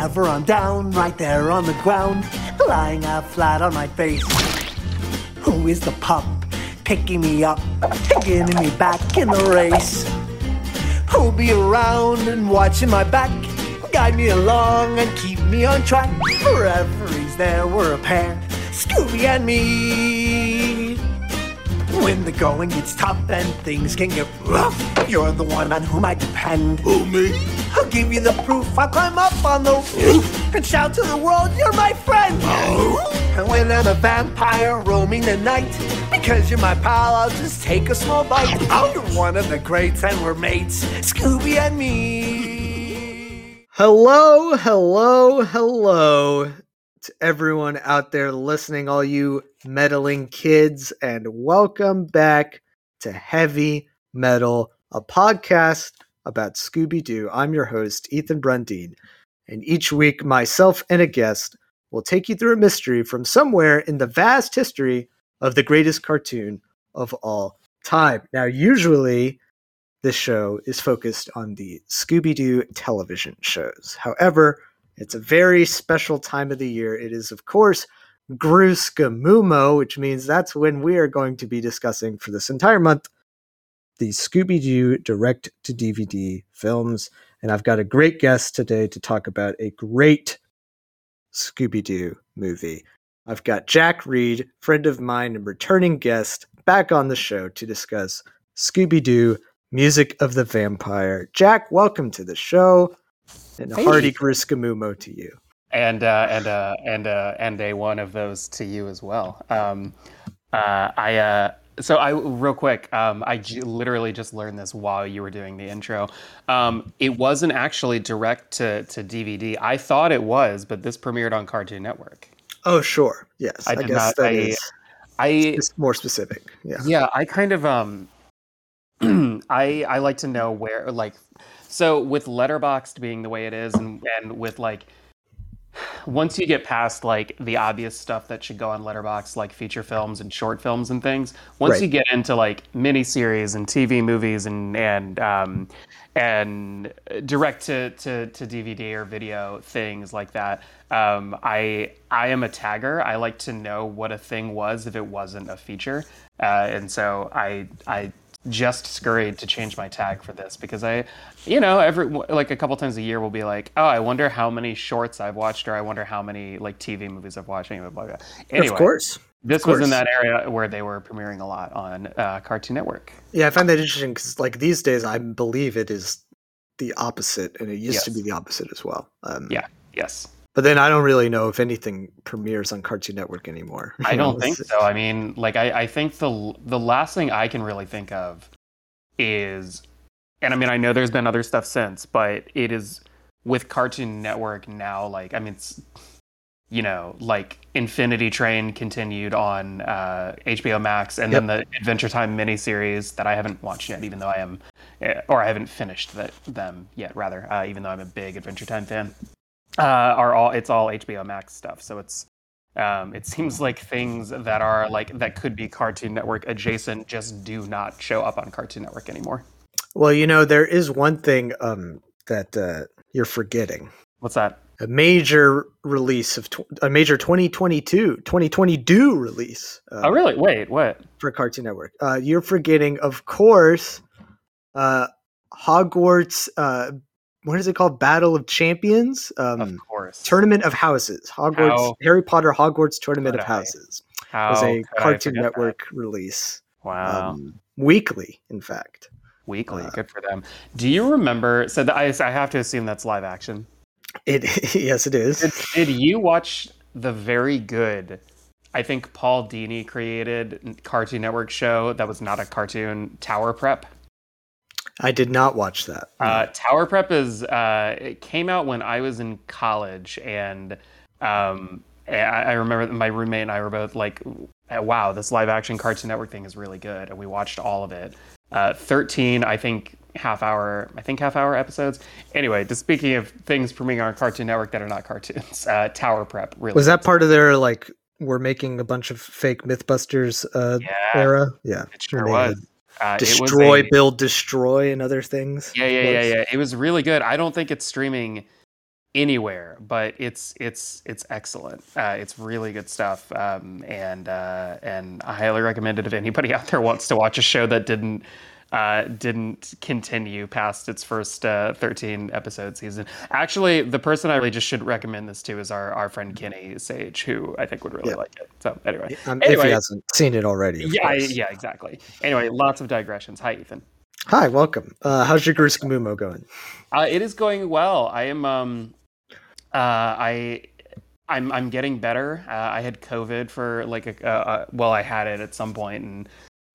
Whenever I'm down, right there on the ground, lying out flat on my face. Who is the pup picking me up, getting me back in the race? Who'll be around and watching my back, guide me along and keep me on track? Forever he's there, we're a pair, Scooby and me. When the going gets tough and things can get rough, you're the one on whom I depend. Who, me? I'll give you the proof. I'll climb up on the roof and shout to the world, you're my friend. Oh? And when I'm a vampire roaming the night, because you're my pal, I'll just take a small bite. Oh, you're one of the greats, and we're mates, Scooby and me. Hello, hello, hello to everyone out there listening, all you meddling kids, and welcome back to Heavy Meddle, a podcast about Scooby Doo. I'm your host, Ethan Brundeen, and each week, myself and a guest will take you through a mystery from somewhere in the vast history of the greatest cartoon of all time. Now, usually, this show is focused on the Scooby Doo television shows. However, it's a very special time of the year. It is, of course, GrooScooMoMo, which means that's when we are going to be discussing for this entire month the Scooby Doo direct to DVD films. And I've got a great guest today to talk about a great Scooby Doo movie. I've got Jack Read, friend of mine and returning guest, back on the show to discuss Scooby Doo Music of the Vampire. Jack, welcome to the show. And a Hey. hearty GrooScooMoMo to you. and uh, and uh, and uh, and a one of those to you as well. Um, uh, I uh, so I real quick. Um, I j- literally just learned this while you were doing the intro. Um, it wasn't actually direct to to DVD. I thought it was, but this premiered on Cartoon Network. Oh, sure. Yes. I I, did guess not- that I- is I more specific. Yeah. yeah i kind of um i i like to know where like so with Letterboxd being the way it is and and with like once you get past like the obvious stuff that should go on letterbox like feature films and short films and things once Right. you get into like miniseries and tv movies and and um and direct to, to, to DVD or video things like that. Um, I I am a tagger. I like to know what a thing was if it wasn't a feature, uh, and so I I just scurried to change my tag for this because I, you know, every like a couple times a year we'll be like, oh, I wonder how many shorts I've watched or I wonder how many like TV movies I've watched. Anyway, blah, blah. Anyway, Of course. this of was in that area where they were premiering a lot on uh, Cartoon Network. Yeah, I find that interesting because, like, these days, I believe it is the opposite, and it used to be the opposite as well. Um, Yeah. Yes. But then I don't really know if anything premieres on Cartoon Network anymore. I don't think so. I mean, like I, I think the the last thing I can really think of is and I mean I know there's been other stuff since, but it is with Cartoon Network now like I mean it's you know, like Infinity Train continued on uh, HBO Max, and then the Adventure Time miniseries that I haven't watched yet, even though I am, eh, or I haven't finished the, them yet, rather, uh, even though I'm a big Adventure Time fan, uh, are all it's all HBO Max stuff. So it's um, it seems like things that are like that could be Cartoon Network adjacent just do not show up on Cartoon Network anymore. Well, you know, there is one thing um, that uh, you're forgetting. What's that? A major release of tw- a major 2022 2022 release. Uh, Oh, really? Wait, what? for Cartoon Network. Uh, you're forgetting, of course, uh, Hogwarts. What is it called? Battle of Champions. Um, Of course. Tournament of Houses. Hogwarts. How Harry Potter Hogwarts Tournament of I? Houses How was a Cartoon forget that? Network release. Wow. Um, weekly, in fact. Weekly. uh, Good for them. Do you remember? So the, I, I have to assume that's live action. It yes, it is. Did, did you watch the very good? I think Paul Dini created Cartoon Network show that was not a cartoon. Tower Prep. I did not watch that. Uh, Tower Prep is uh, it came out when I was in college, and um, I, I remember my roommate and I were both like, "Wow, this live action Cartoon Network thing is really good," and we watched all of it. Uh, Thirteen, I think, half hour, I think half hour episodes. Anyway, just speaking of things premiering on Cartoon Network that are not cartoons, uh, Tower Prep really was that part of their like we're making a bunch of fake MythBusters uh, Yeah, era? Yeah, it sure was. Uh, Destroy, a- build, destroy, and other things. Yeah, yeah, yeah, yeah. It was really good. I don't think it's streaming anywhere, but it's it's it's excellent. Uh, it's really good stuff, um, and uh, and I highly recommend it if anybody out there wants to watch a show that didn't uh, didn't continue past its first uh, 13 episode season. Actually, the person I really just should recommend this to is our, our friend Kenny Sage, who I think would really Yeah. like it. So anyway, Um, if Anyway. he hasn't seen it already. yeah, I- yeah, exactly. Anyway, lots of digressions. Hi, Ethan. Hi, welcome. Uh, how's your GrooScooMoMo going? Uh, it is going well. I am. Um, uh, I. I'm. I'm getting better. Uh, I had COVID for like a. Uh, well, I had it at some point, and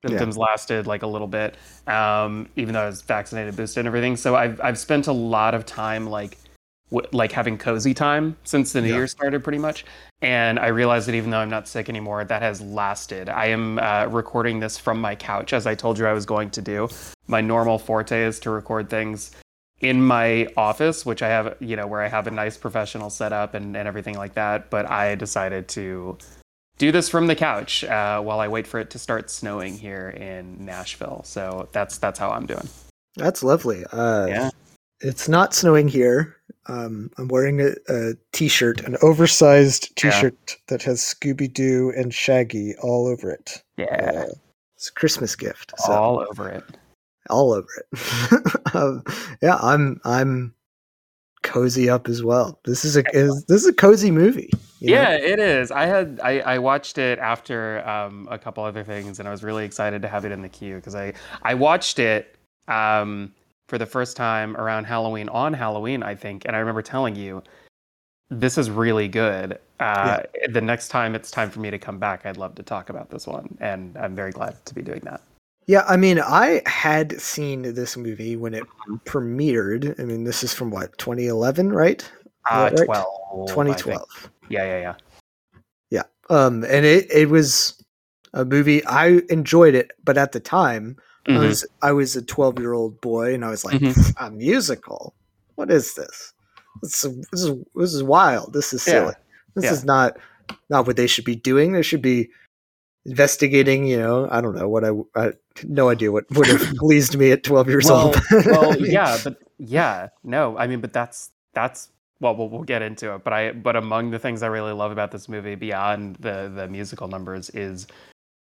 symptoms lasted like a little bit. Um, even though I was vaccinated, boosted, and everything. So I've. I've spent a lot of time like. W- like having cozy time since the new Yeah. year started pretty much and i realized that even though i'm not sick anymore that has lasted i am uh, recording this from my couch as i told you i was going to do my normal forte is to record things in my office, which I have, you know, where I have a nice professional setup and, and everything like that. But I decided to do this from the couch uh, while I wait for it to start snowing here in Nashville. So that's that's how I'm doing. That's lovely. Uh, Yeah. It's not snowing here. Um, I'm wearing a, a t-shirt, an oversized t-shirt that has Scooby Doo and Shaggy all over it. Yeah, Uh, it's a Christmas gift. So all over it. all over it. um, yeah, I'm I'm cozy up as well. This is a is, this is a cozy movie. you know? Yeah, it is. I had I, I watched it after um, a couple other things, and I was really excited to have it in the queue because I I watched it um, for the first time around Halloween on Halloween, I think, and I remember telling you this is really good. Uh, The next time it's time for me to come back, I'd love to talk about this one, and I'm very glad to be doing that. Yeah, I mean, I had seen this movie when it premiered. I mean, this is from what 2011, right? Uh, right? twelve. 2012. Yeah, yeah, yeah. Yeah. Um, and it it was a movie I enjoyed it, but at the time I Mhm. was I was a 12 year old boy, and I was like, Mhm. a musical? What is this? This is this is, this is wild. This is Yeah. silly. This Yeah. is not not what they should be doing. They should be investigating. You know, I don't know what I, I no idea what would have pleased me at 12 years well, old. well, yeah, but yeah, no, I mean, but that's that's well, we'll we'll get into it. But I but among the things I really love about this movie, beyond the the musical numbers, is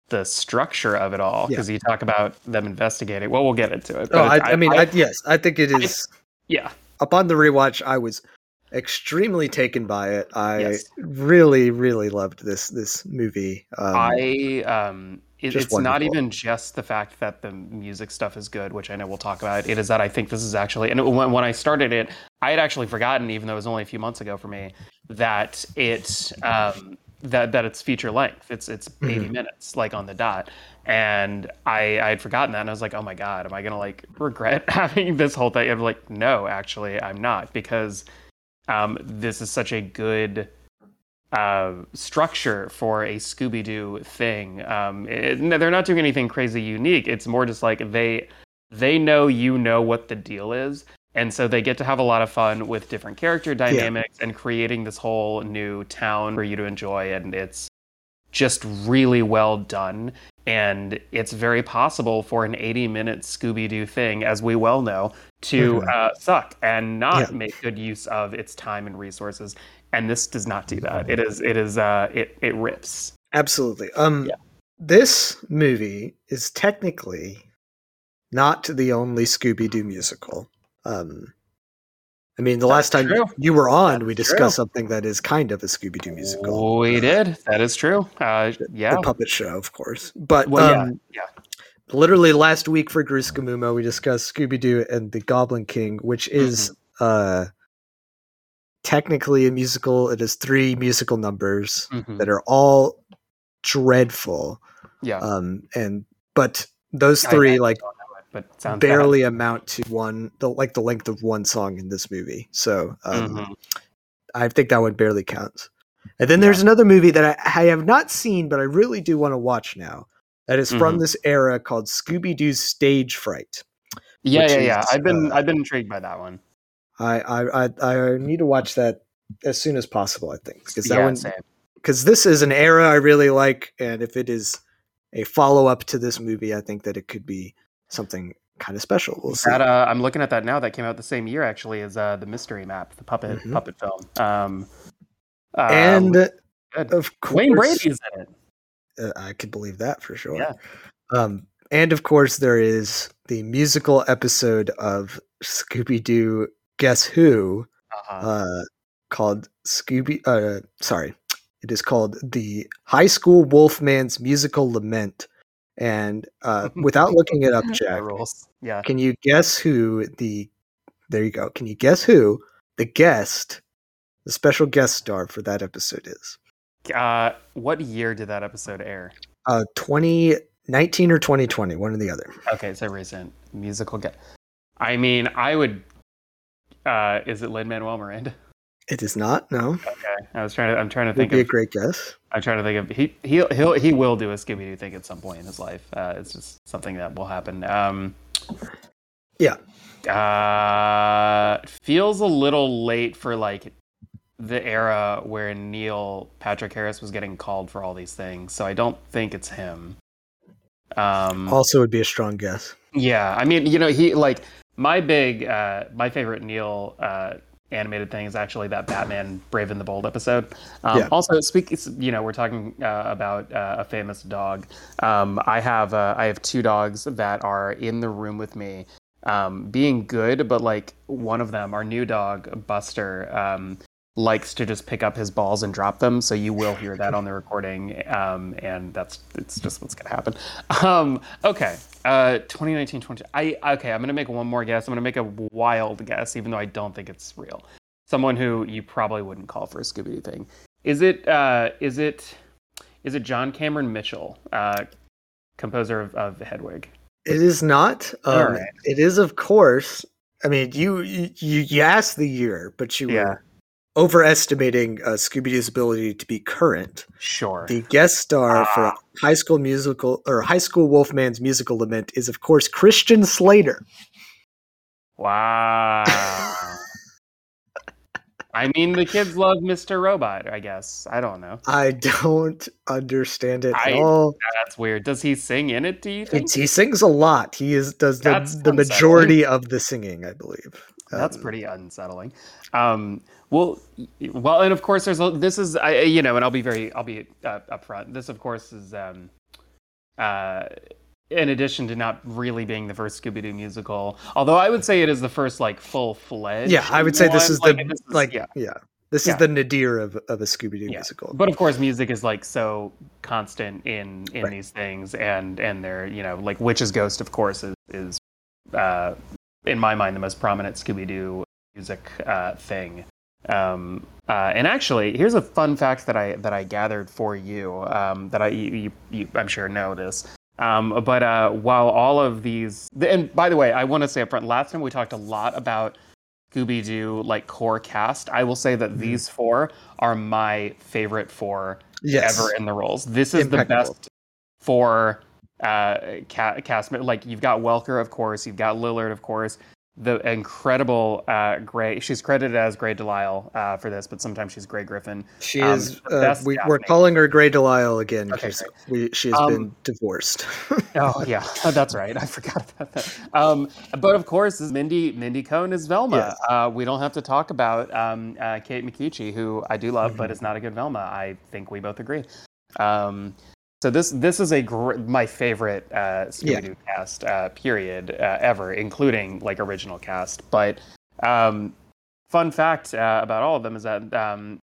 the structure of it all. Yeah. Because you talk about them investigating. Well, we'll get into it. Oh, but I, it's- I, mean, I, yes, I think it is. yeah, upon the rewatch, I was extremely taken by it. I Yes. really, really loved this this movie. Um, I um, it, it's not even just the fact that the music stuff is good, which I know we'll talk about. It is that I think this is actually, and it, when when I started it, I had actually forgotten, even though it was only a few months ago for me, that it um, that that it's feature length. It's it's 80 minutes, like on the dot. And I I had forgotten that, and I was like, oh my god, am I gonna like regret having this whole thing? I'm like, no, actually, I'm not, because um, this is such a good uh, structure for a Scooby Doo thing. Um, it, no, they're not doing anything crazy unique. It's more just like they they know you know what the deal is, and so they get to have a lot of fun with different character dynamics and creating this whole new town for you to enjoy. And it's just really well done. And it's very possible for an 80 minute Scooby Doo thing, as we well know, to Mhm. uh, suck and not Yeah. make good use of its time and resources. And this does not do that. It is, it is, uh, it, it rips. absolutely. Um, Yeah. this movie is technically not the only Scooby Doo musical. Um, I mean, the last time true. you were on, we discussed true. something that is kind of a Scooby Doo musical. We Uh, did. That is true. Uh, yeah. The puppet show, of course. But Well, um, yeah, literally last week for GrooScooMoMo, we discussed Scooby Doo and the Goblin King, which is Mm-hmm. uh technically a musical. It has three musical numbers Mhm. that are all dreadful. Yeah. Um and but those three I like don't it, but sounds bad. barely amount to one the like the length of one song in this movie. So um Mhm. I think that one barely counts. And then there's another movie that I, I have not seen, but I really do want to watch now. That is from Mhm. this era called Scooby Doo's Stage Fright. Yeah, yeah, yeah. is, I've been, uh, I've been intrigued by that one. I, I I I need to watch that as soon as possible. I think because that yeah, one because this is an era I really like, and if it is a follow up to this movie, I think that it could be something kind of special. We'll see. That uh, I'm looking at that now. That came out the same year actually as uh, the Mystery Map, the puppet Mhm. puppet film. Um, uh, and of course, Wayne Brady's in it. Uh, I could believe that for sure. Yeah. Um, and of course, there is the musical episode of Scooby Doo Guess Who Uh-huh. uh, called Scooby. Uh, sorry, it is called the High School Wolfman's Musical Lament. And uh, without looking it up, Jack. Yeah. can you guess who the? There you go. Can you guess who the guest, the special guest star for that episode is? Uh, what year did that episode air? Uh, 2019 or 2020, one or the other. Okay, so recent musical get. I mean, I would. Uh, is it Lin Manuel Miranda? It is not. No, Okay, I was trying to. I'm trying to would think be a great guess. I'm trying to think of. He he he'll, he will do a Scooby Doo thing at some point in his life. Uh, it's just something that will happen. Um, Yeah. Uh, feels a little late for like the era where Neil Patrick Harris was getting called for all these things, so I don't think it's him. Um, Also, would be a strong guess. yeah, I mean, you know, he like my big, uh, my favorite Neil uh, animated thing is actually that Batman Brave and the Bold episode. Um, Yeah. Also, speak, you know, we're talking uh, about uh, a famous dog. Um, I have, uh, I have two dogs that are in the room with me, um, being good, but like one of them, our new dog Buster, um, likes to just pick up his balls and drop them. So you will hear that on the recording, um, and that's it's just what's gonna happen. Um, okay, uh, 2019, 20. I okay. I'm gonna make one more guess. I'm gonna make a wild guess, even though I don't think it's real. Someone who you probably wouldn't call for a Scooby Doo thing. Is it? Uh, is it? Is it John Cameron Mitchell, uh, composer of, of Hedwig? It is not. Um, right. It is, of course. I mean, you you you asked the year, but you Yeah. were overestimating uh, Scooby Doo's ability to be current. Sure. The guest star for Ah. High School Musical or High School Wolfman's Musical Lament is, of course, Christian Slater. Wow. I mean, the kids love Mr. Robot, I guess. I don't know. I don't understand it at all. That's weird. Does he sing in it, do you think? It's, he sings a lot. He is does the, the majority of the singing, I believe. That's pretty unsettling. Um, well, well, and of course, there's a, this is I, you know, and I'll be very, I'll be uh, upfront. This, of course, is um, uh, in addition to not really being the first Scooby Doo musical. Although I would say it is the first like full fledged. Yeah, I would say this is the this is- like yeah. yeah. This Yeah. is the nadir of, of a Scooby Doo Yeah. musical. But of course, music is like so constant in in Right. these things, and and they're you know like Witch's Ghost, of course, is is uh, in my mind the most prominent Scooby Doo music uh, thing. Um, uh, and actually, here's a fun fact that I that I gathered for you um, that I you, you, you I'm sure know this. Um, but uh, while all of these, and by the way, I want to say up front, last time we talked a lot about Scooby Doo like core cast. I will say that Mhm. these four are my favorite four yes. ever in the roles. This is the best four uh, ca- cast. Like you've got Welker, of course. You've got Lillard, of course. The incredible uh, Grey. She's credited as Grey DeLisle uh, for this, but sometimes she's Grey Griffin. She Um, is. Uh, we, we're calling her Grey Delisle again Okay, because we she has Um, been divorced. Oh yeah, that's right. I forgot about that. Um, but of course, is Mindy Mindy Cohn is Velma. Yes. Uh, we don't have to talk about um, uh, Kate Micucci, who I do love, but Mhm. is not a good Velma. I think we both agree. Um, so this this is a gr- my favorite uh, Scooby Doo cast uh, period uh, ever, including like original cast. But um, fun fact uh, about all of them is that, um,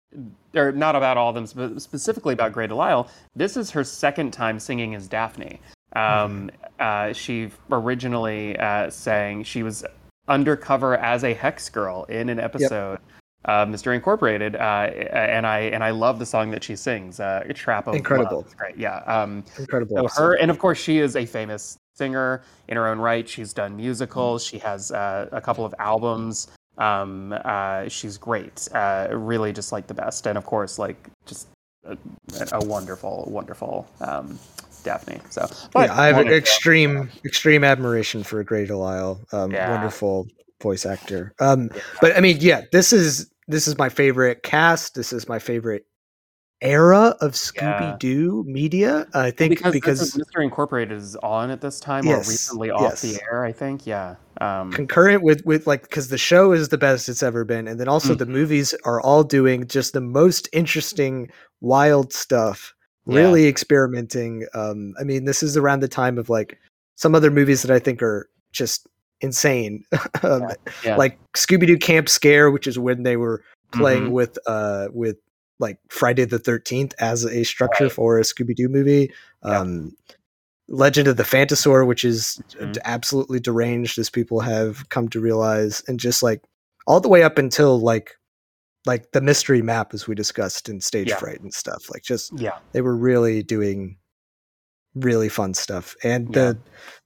or not about all of them, but specifically about Grey Delisle. This is her second time singing as Daphne. Um, uh, she originally uh, sang she was undercover as a hex girl in an episode. Uh, Mystery Incorporated, uh, and I and I love the song that she sings, uh, "Trap of Incredible. Love." Yeah. Um, Incredible. so her, and of course, she is a famous singer in her own right. She's done musicals. She has uh, a couple of albums. Um, uh, she's great. Uh, really, just like the best. And of course, like just a, a wonderful, wonderful um, Daphne. So, yeah, I have extreme extreme admiration for Grey Delisle. Um, Yeah. Wonderful voice actor. Um, but I mean, yeah, this is this is my favorite cast. This is my favorite era of Scooby Doo media. I think because, because, Mystery Incorporated is on at this time Yes, or recently off yes. the air. I think, yeah. Um, concurrent with with like because the show is the best it's ever been, and then also the Mhm. movies are all doing just the most interesting, wild stuff. Yeah. Really experimenting. Um, I mean, this is around the time of like some other movies that I think are just insane. um, yeah. Like Scooby Doo Camp Scare, which is when they were playing Mhm. with uh with like Friday the Thirteenth as a structure Right. for a Scooby Doo movie. Yeah. Um, Legend of the Phantasaur, which is Mhm. absolutely deranged, as people have come to realize, and just like all the way up until like like the mystery map, as we discussed in Stage Yeah. Fright and stuff. Like just yeah. they were really doing really fun stuff, and Yeah. the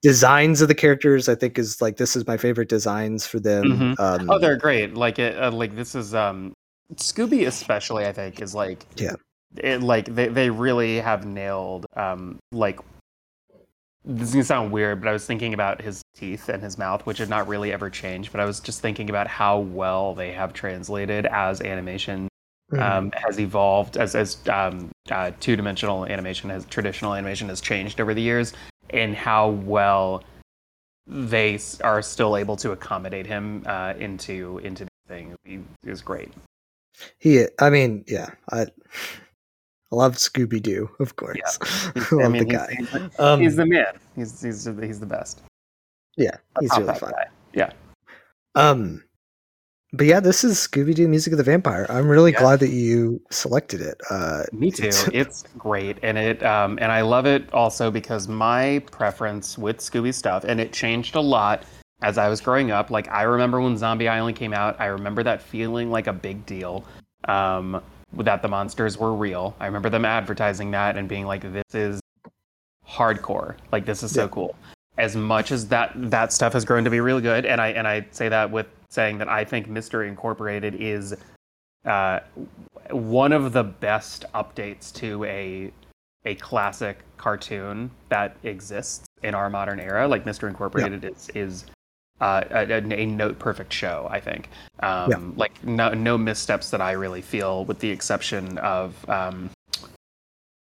designs of the characters, I think, is like this is my favorite designs for them. Mhm. Um, Oh, they're great. Like it, uh, like this is um Scooby especially. I think is like Yeah. it, like they they really have nailed um like this is gonna sound weird, but I was thinking about his teeth and his mouth, which had not really ever changed. But I was just thinking about how well they have translated as animation mhm. um, has evolved as as um, uh, two dimensional animation has traditional animation has changed over the years, and how well they are still able to accommodate him uh, into into the thing He is great. He, I mean, yeah, I, I love Scooby Doo, of course. He's- I love I mean, the he's, guy. he's, Um, he's the man. He's he's he's the best. yeah, he's really fun. guy. Um, but yeah, this is Scooby Doo Music of the Vampire. I'm really Yeah. glad that you selected it. Uh, Me too. It's- It's great, and it um, and I love it also because my preference with Scooby stuff, and it changed a lot as I was growing up. Like I remember when Zombie Island came out, I remember that feeling like a big deal. Um, that the monsters were real. I remember them advertising that and being like, "This is hardcore. Like this is so Yeah. cool." As much as that that stuff has grown to be really good, and I and I say that with saying that I think Mystery Incorporated is uh, one of the best updates to a a classic cartoon that exists in our modern era. Like Mystery Incorporated is is uh, a, a, a note perfect show. I think. Um, Yeah. Like no no missteps that I really feel, with the exception of. Um,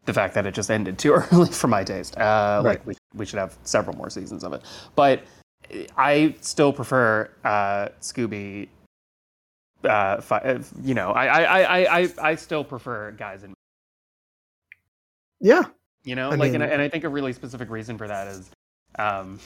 the fact that it just ended too early for my taste. Uh, Right. Like we, we should have several more seasons of it. But I still prefer uh, Scooby. Uh, fi- uh, you know, I, I, I, I, I still prefer guys in. yeah, You know, I like, and, I, and I think a really specific reason for that is, um,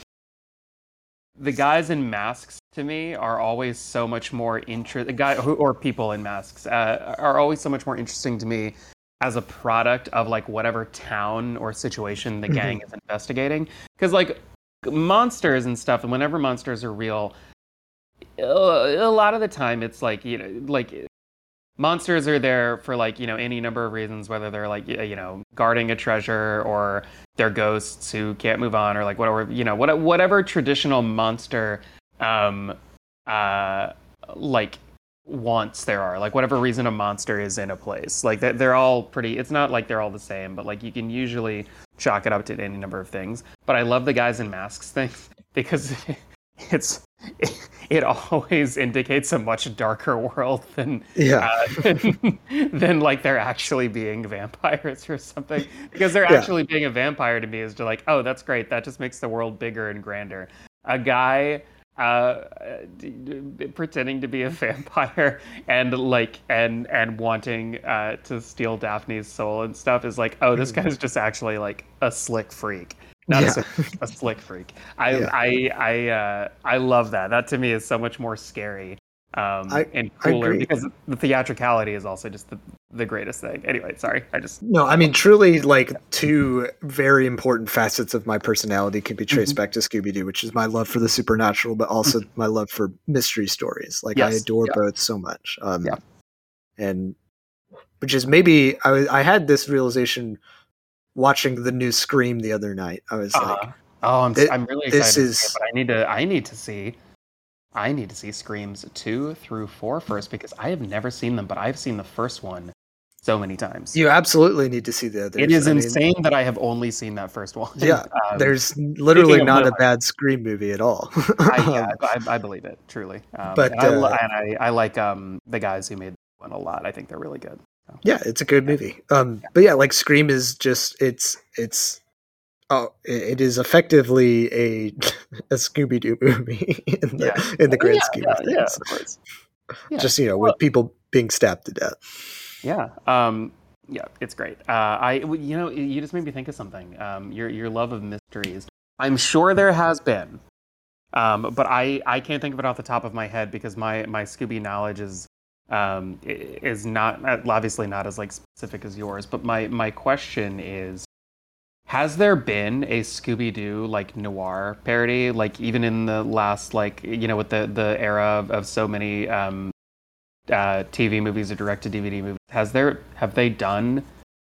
the guys in masks to me are always so much more interest. The guy who, or people in masks uh, are always so much more interesting to me as a product of like whatever town or situation the Mhm. gang is investigating. Because like monsters and stuff, and whenever monsters are real, a lot of the time it's like you know like monsters are there for like you know any number of reasons whether they're like you know guarding a treasure or they're ghosts who can't move on or like whatever you know what, whatever traditional monster um uh like wants there are like whatever reason a monster is in a place. Like they're, they're all pretty it's not like they're all the same but like you can usually chalk it up to any number of things. But i love the guys in masks thing because it's it always indicates a much darker world than yeah, uh, than, than like they're actually being vampires or something. Because they're Yeah. actually being a vampire to me is just like oh that's great. That just makes the world bigger and grander. A guy uh pretending to be a vampire and like and and wanting uh to steal daphne's soul and stuff is like oh this Mhm. guy's just actually like a slick freak not Yeah. a, a slick freak i Yeah. i i uh i love that that to me is so much more scary um I- and cooler because the theatricality is also just the, the greatest thing anyway sorry i just no, I mean, truly, like two very important facets of my personality can be traced Mm-hmm. back to Scooby Doo, which is my love for the supernatural, but also my love for mystery stories. Like I adore yeah. both so much. Um, Yeah. and which is maybe I I had this realization watching the new Scream the other night. I was like, uh, oh i'm, I'm really this excited it, is- but i need to i need to see i need to see screams two through four first because i have never seen them but i've seen the first one so many times you absolutely need to see the others. it is I mean, insane that i have only seen that first one Yeah, Um, There's literally not a bad Scream movie at all. I, yeah, I, I believe it truly. Um, But, and, I, uh, and I, I like um, the guys who made one a lot. I think they're really good. Yeah, it's a good movie. Um, but yeah, like Scream is just it's it's oh it, is effectively a a Scooby Doo movie in the Yeah. in the grand yeah, scheme yeah, of things. yeah, of. Yeah. Just you know, Well- with people being stabbed to death. Yeah. Um, yeah, it's great. Uh, I, you know, you just made me think of something. Um, your your love of mysteries. I'm sure there has been, um, but I I can't think of it off the top of my head because my my Scooby knowledge is um is not obviously not as like specific as yours. But my my question is. Has there been a Scooby Doo like noir parody, like even in the last like you know with the the era of, of so many um, uh, TV movies or direct to DVD movies. Has there have they done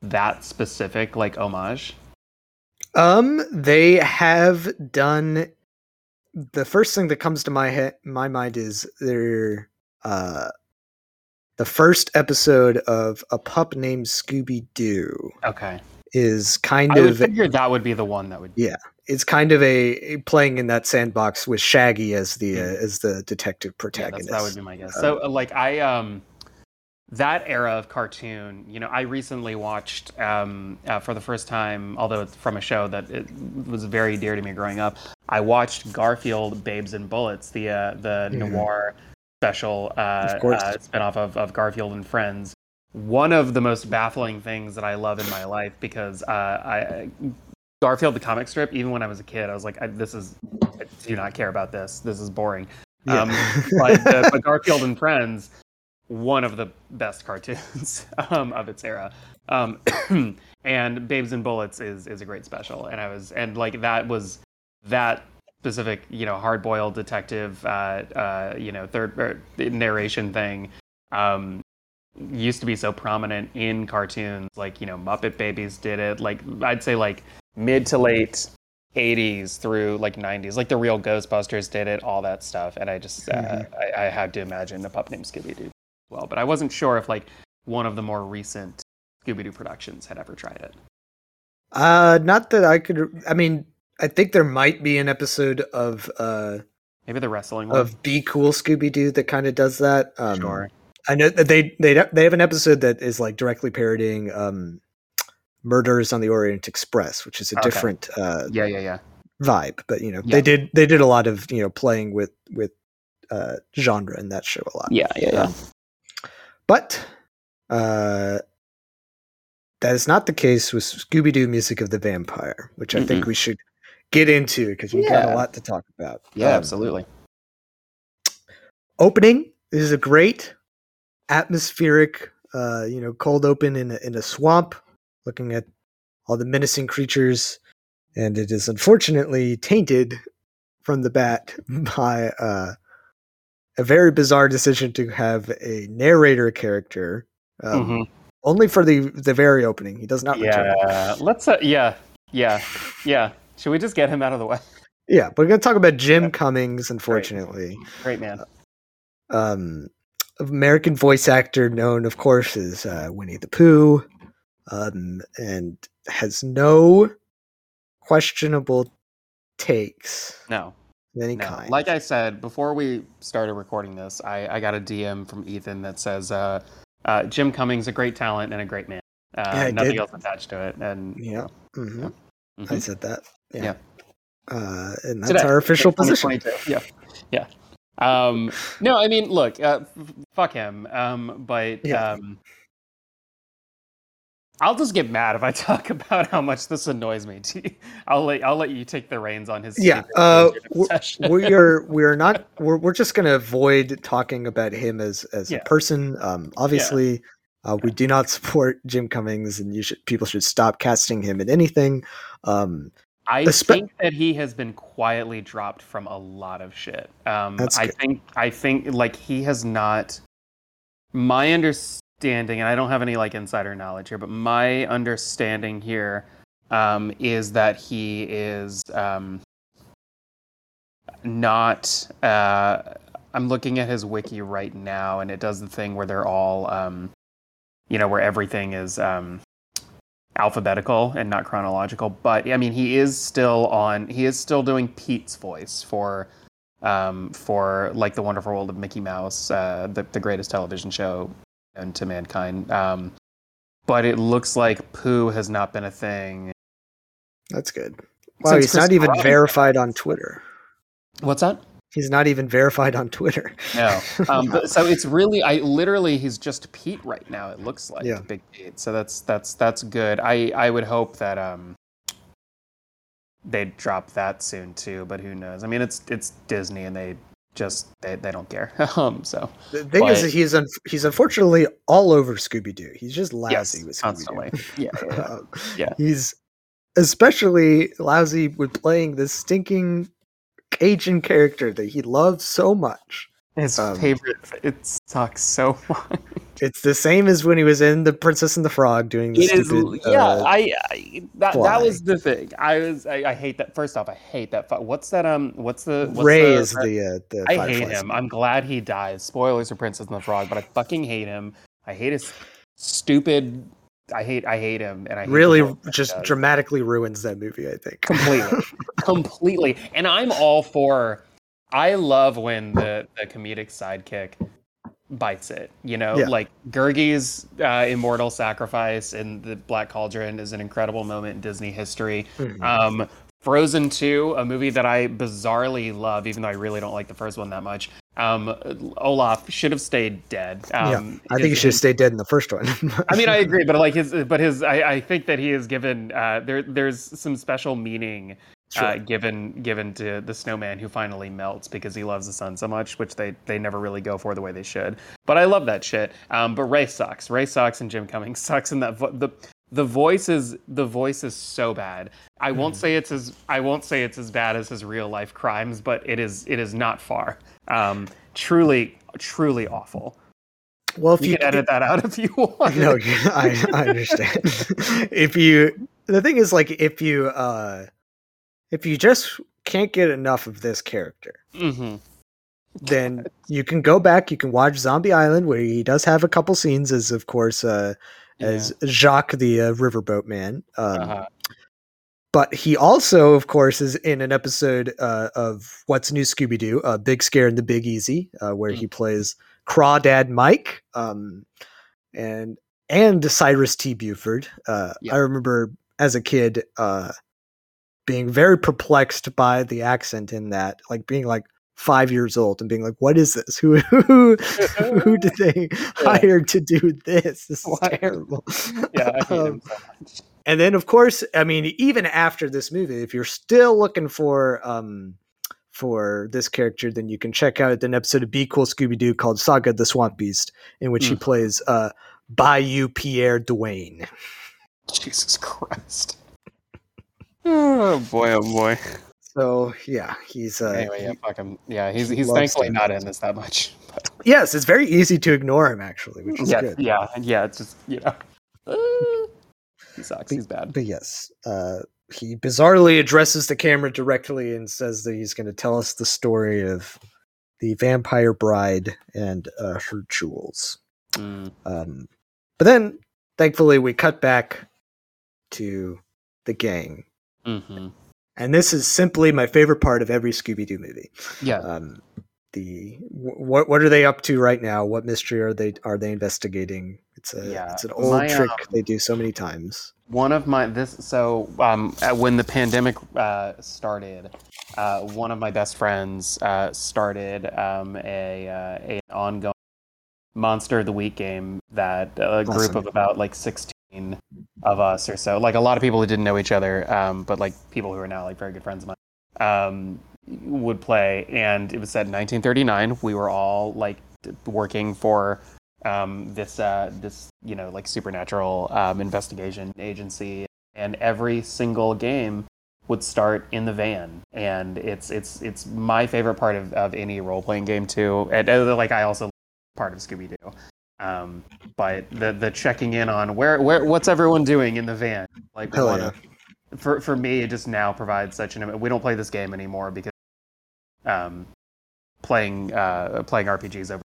that specific like homage? Um, they have done. The first thing that comes to my head, my mind is their uh, the first episode of a pup named Scooby Doo Okay, is kind of I would of figure that would be the one that would. Yeah, it's kind of a, a playing in that sandbox with Shaggy as the uh, Mm. as the detective protagonist. that's, that would be my guess. Uh, So uh, like I um that era of cartoon, you know, I recently watched um uh, for the first time, although it's from a show that it was very dear to me growing up. I watched Garfield Babes and Bullets, the uh, the Mhm. noir special uh, Of uh spinoff of, of Garfield and Friends. One of the most baffling things that I love in my life because uh, I Garfield the comic strip, even when I was a kid, I was like, I, this is I do not care about this. This is boring. Yeah. Um, but, uh, but Garfield and Friends, one of the best cartoons um, of its era. Um, and Babes and Bullets is is a great special, and I was and like that was that specific you know hard boiled detective uh, uh, you know third narration thing. Used to be so prominent in cartoons like you know Muppet Babies did it like I'd say like mid to late 80s through like 90s like the real ghostbusters did it all that stuff and i just uh, Mhm. I, I had to imagine a pup named scooby-doo well but i wasn't sure if like one of the more recent scooby-doo productions had ever tried it uh, not that I could. I mean, I think there might be an episode of uh maybe the wrestling one of Be Cool Scooby Doo that kind of does that. Um, sure I know that they they they have an episode that is like directly parodying um, Murders on the Orient Express, which is a Okay. different uh, yeah yeah yeah vibe. But you know, Yeah. they did they did a lot of you know playing with with uh, genre in that show a lot. yeah yeah yeah But uh, that is not the case with Scooby Doo Music of the Vampire, which I think we should get into because we've got a lot to talk about. yeah Um, absolutely opening this is a great atmospheric uh you know cold open in a, in a swamp looking at all the menacing creatures and it is unfortunately tainted from the bat by uh a very bizarre decision to have a narrator character um, Mhm. only for the the very opening. He does not return. Yeah let's uh, yeah yeah yeah. Should we just get him out of the way? Yeah we're gonna talk about jim cummings unfortunately. Great man. Um, American voice actor known, of course, as uh, Winnie the Pooh, um, and has no questionable takes no any No, kind. like I said before we started recording this, I, I got a DM from Ethan that says uh, uh, Jim Cummings a great talent and a great man. Uh, Yeah, nothing did. else attached to it, and yeah, hmm Mhm. I said that. Yeah, Yeah. Uh, and that's Today, our official position. Yeah, yeah. Um, no, I mean, look, uh, f- fuck him. Um, but Yeah. um, I'll just get mad if I talk about how much this annoys me. I'll let I'll let you take the reins on his. Yeah, uh, we are we are not we're we're just going to avoid talking about him as as Yeah. a person. Um, obviously, uh, we do not support Jim Cummings, and you should people should stop casting him in anything. Um, I Espe- think that he has been quietly dropped from a lot of shit. Um, That's I good. think I think like he has not. My understanding, and I don't have any like insider knowledge here, but my understanding here um, is that he is um, not. Uh, I'm looking at his wiki right now, and it does the thing where they're all, um, you know, where everything is. Alphabetical and not chronological but i mean he is still on he is still doing pete's voice for um for like the wonderful world of mickey mouse uh the, the greatest television show known to mankind um but it looks like Pooh has not been a thing. That's good. Wow, Since he's not even Rock- verified on Twitter. What's that? He's not even verified on Twitter. No. Um, but, so it's really, I literally, he's just Pete right now. It looks like Yeah. Big Pete. So that's that's that's good. I I would hope that um they'd drop that soon too. But who knows? I mean, it's it's Disney and they just they, they don't care. um. So The thing is, But- that he's un- he's unfortunately all over Scooby Doo. He's just yes, lousy with Scooby. Doo. Yeah. yeah, yeah. Yeah. He's especially lousy with playing this stinking Cajun character that he loves so much. His Um, favorite. It sucks so much. It's the same as when he was in The Princess and the Frog doing the It is, stupid. yeah. uh, I, I that fly. that was the thing. I was, I, I hate that. First off, I hate that. What's that? Um, what's the what's Ray the- is the uh, the I hate him. I'm glad he dies. Spoilers for Princess and the Frog, but I fucking hate him. I hate his stupid. I hate. I hate him, and I hate Really, work that he just does. dramatically ruins that movie. I think completely, completely. And I'm all for. I love when the the comedic sidekick bites it. You know, Yeah. like Gurgi's uh, immortal sacrifice in the Black Cauldron is an incredible moment in Disney history. Mhm. Um, Frozen 2, a movie that I bizarrely love, even though I really don't like the first one that much. Um, Olaf should have stayed dead. Um, I think he should have stayed dead in the first one. I mean, I agree, but like his, but his, I, I think that he is given. Uh, there, there's some special meaning uh, given given to the snowman who finally melts because he loves the sun so much, which they they never really go for the way they should. But I love that shit. Um, but Ray sucks. Ray sucks, and Jim Cummings sucks. And that vo- the the voice is the voice is so bad. I won't Mhm. say it's as I won't say it's as bad as his real life crimes, but it is it is not far. Um, truly, truly awful. well, if You you can edit that out if you want. no, I, I understand. if you, the thing is, like, if you, uh, if you just can't get enough of this character, hmm then you can go back. You can watch Zombie Island, where he does have a couple scenes as, of course, uh, as Jacques the uh, riverboat man. Um, uh-huh. But he also, of course, is in an episode uh, of What's New Scooby Doo, uh, Big Scare and the Big Easy, uh, where he plays Crawdad Mike, um, and and Cyrus T. Buford. Uh, Yeah. I remember as a kid uh, being very perplexed by the accent in that, like being like five years old and being like, "What is this? Who who who did they hire to do this? This is Why? terrible." yeah, Um, so and then of course i mean even after this movie if you're still looking for um for this character then you can check out an episode of be cool scooby-doo called saga the swamp beast in which he Mm. plays uh bayou pierre Duane. Jesus Christ. Oh boy, oh boy. So yeah he's uh anyway, yeah, he- fuck him. Yeah, he's he's thankfully not in this that much. But yes it's very easy to ignore him actually which is yeah, good yeah, yeah. It's just you know, uh, he sucks. He's bad. but yes uh he bizarrely addresses the camera directly and says that he's going to tell us the story of the vampire bride and uh, her jewels Mm, Um, but then, thankfully, we cut back to the gang. hmm And this is simply my favorite part of every Scooby Doo movie. Yeah. Um, the what what are they up to right now? What mystery are they are they investigating? It's a Yeah, it's an old my, trick um, they do so many times. One of my this so um when the pandemic uh, started, uh, one of my best friends uh, started um, a uh, a ongoing Monster of the Week game that a group of about like sixteen of us or so, like a lot of people who didn't know each other, um, but like people who are now like very good friends of mine, um, would play. And it was set in 1939. We were all like working for um, this uh, this you know like supernatural um, investigation agency, and every single game would start in the van, and it's it's it's my favorite part of, of any role playing game too. And uh, like I also part of Scooby Doo. Um, but the the checking in on where where what's everyone doing in the van like Hell wanna- for for me it just now provides such an we don't play this game anymore because um playing uh playing RPGs over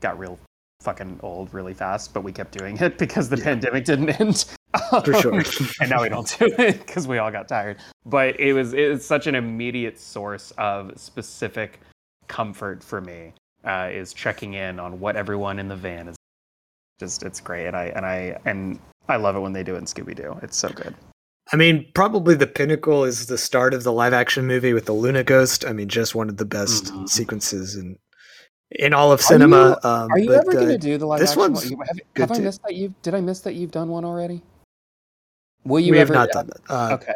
got real fucking old really fast but we kept doing it because the Yeah. pandemic didn't end For sure. and now we don't do it because we all got tired but it was it's such an immediate source of specific comfort for me uh, is checking in on what everyone in the van is just it's great and i and i and I love it when they do it in Scooby Doo. It's so good. I mean, probably the pinnacle is the start of the live action movie with the Luna Ghost. I mean, just one of the best Mhm. sequences in in all of cinema. um, Are you but, ever going uh, to do the live this action? one's one? Have, good have I missed that? You did I miss that you've done one already? Will you we have ever? not done that. Uh, Okay.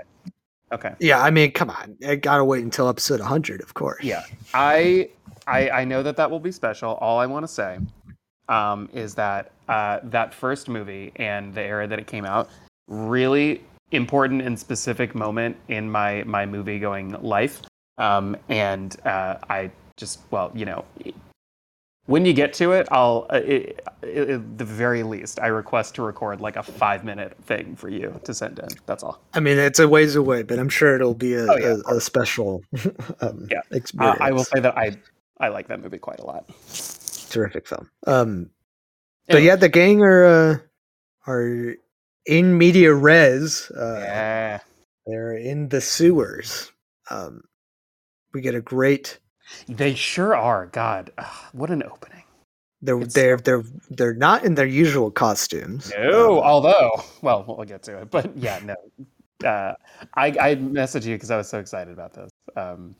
Okay. Yeah, I mean, come on. I gotta wait until episode 100, of course. Yeah, I, I I know that that will be special. All I want to say um, is that uh, that first movie and the era that it came out really important and specific moment in my my movie going life. Um, and uh, I just well, you know, when you get to it, I'll uh, it, it, at the very least I request to record like a five minute thing for you to send in. That's all. I mean, it's a ways away, but I'm sure it'll be a, Oh, yeah, a, a special um, Yeah. Uh. I will say that I I like that movie quite a lot. Terrific film. Um, but Anyway. yeah, the gang are uh, are in media res. Uh, Yeah. They're in the sewers. Um, we get a great. They sure are. God, ugh, what an opening. They're It's- they're they're they're not in their usual costumes. No, Um, although, well, we'll get to it. But yeah, no. Uh, I I messaged you because I was so excited about this. Um,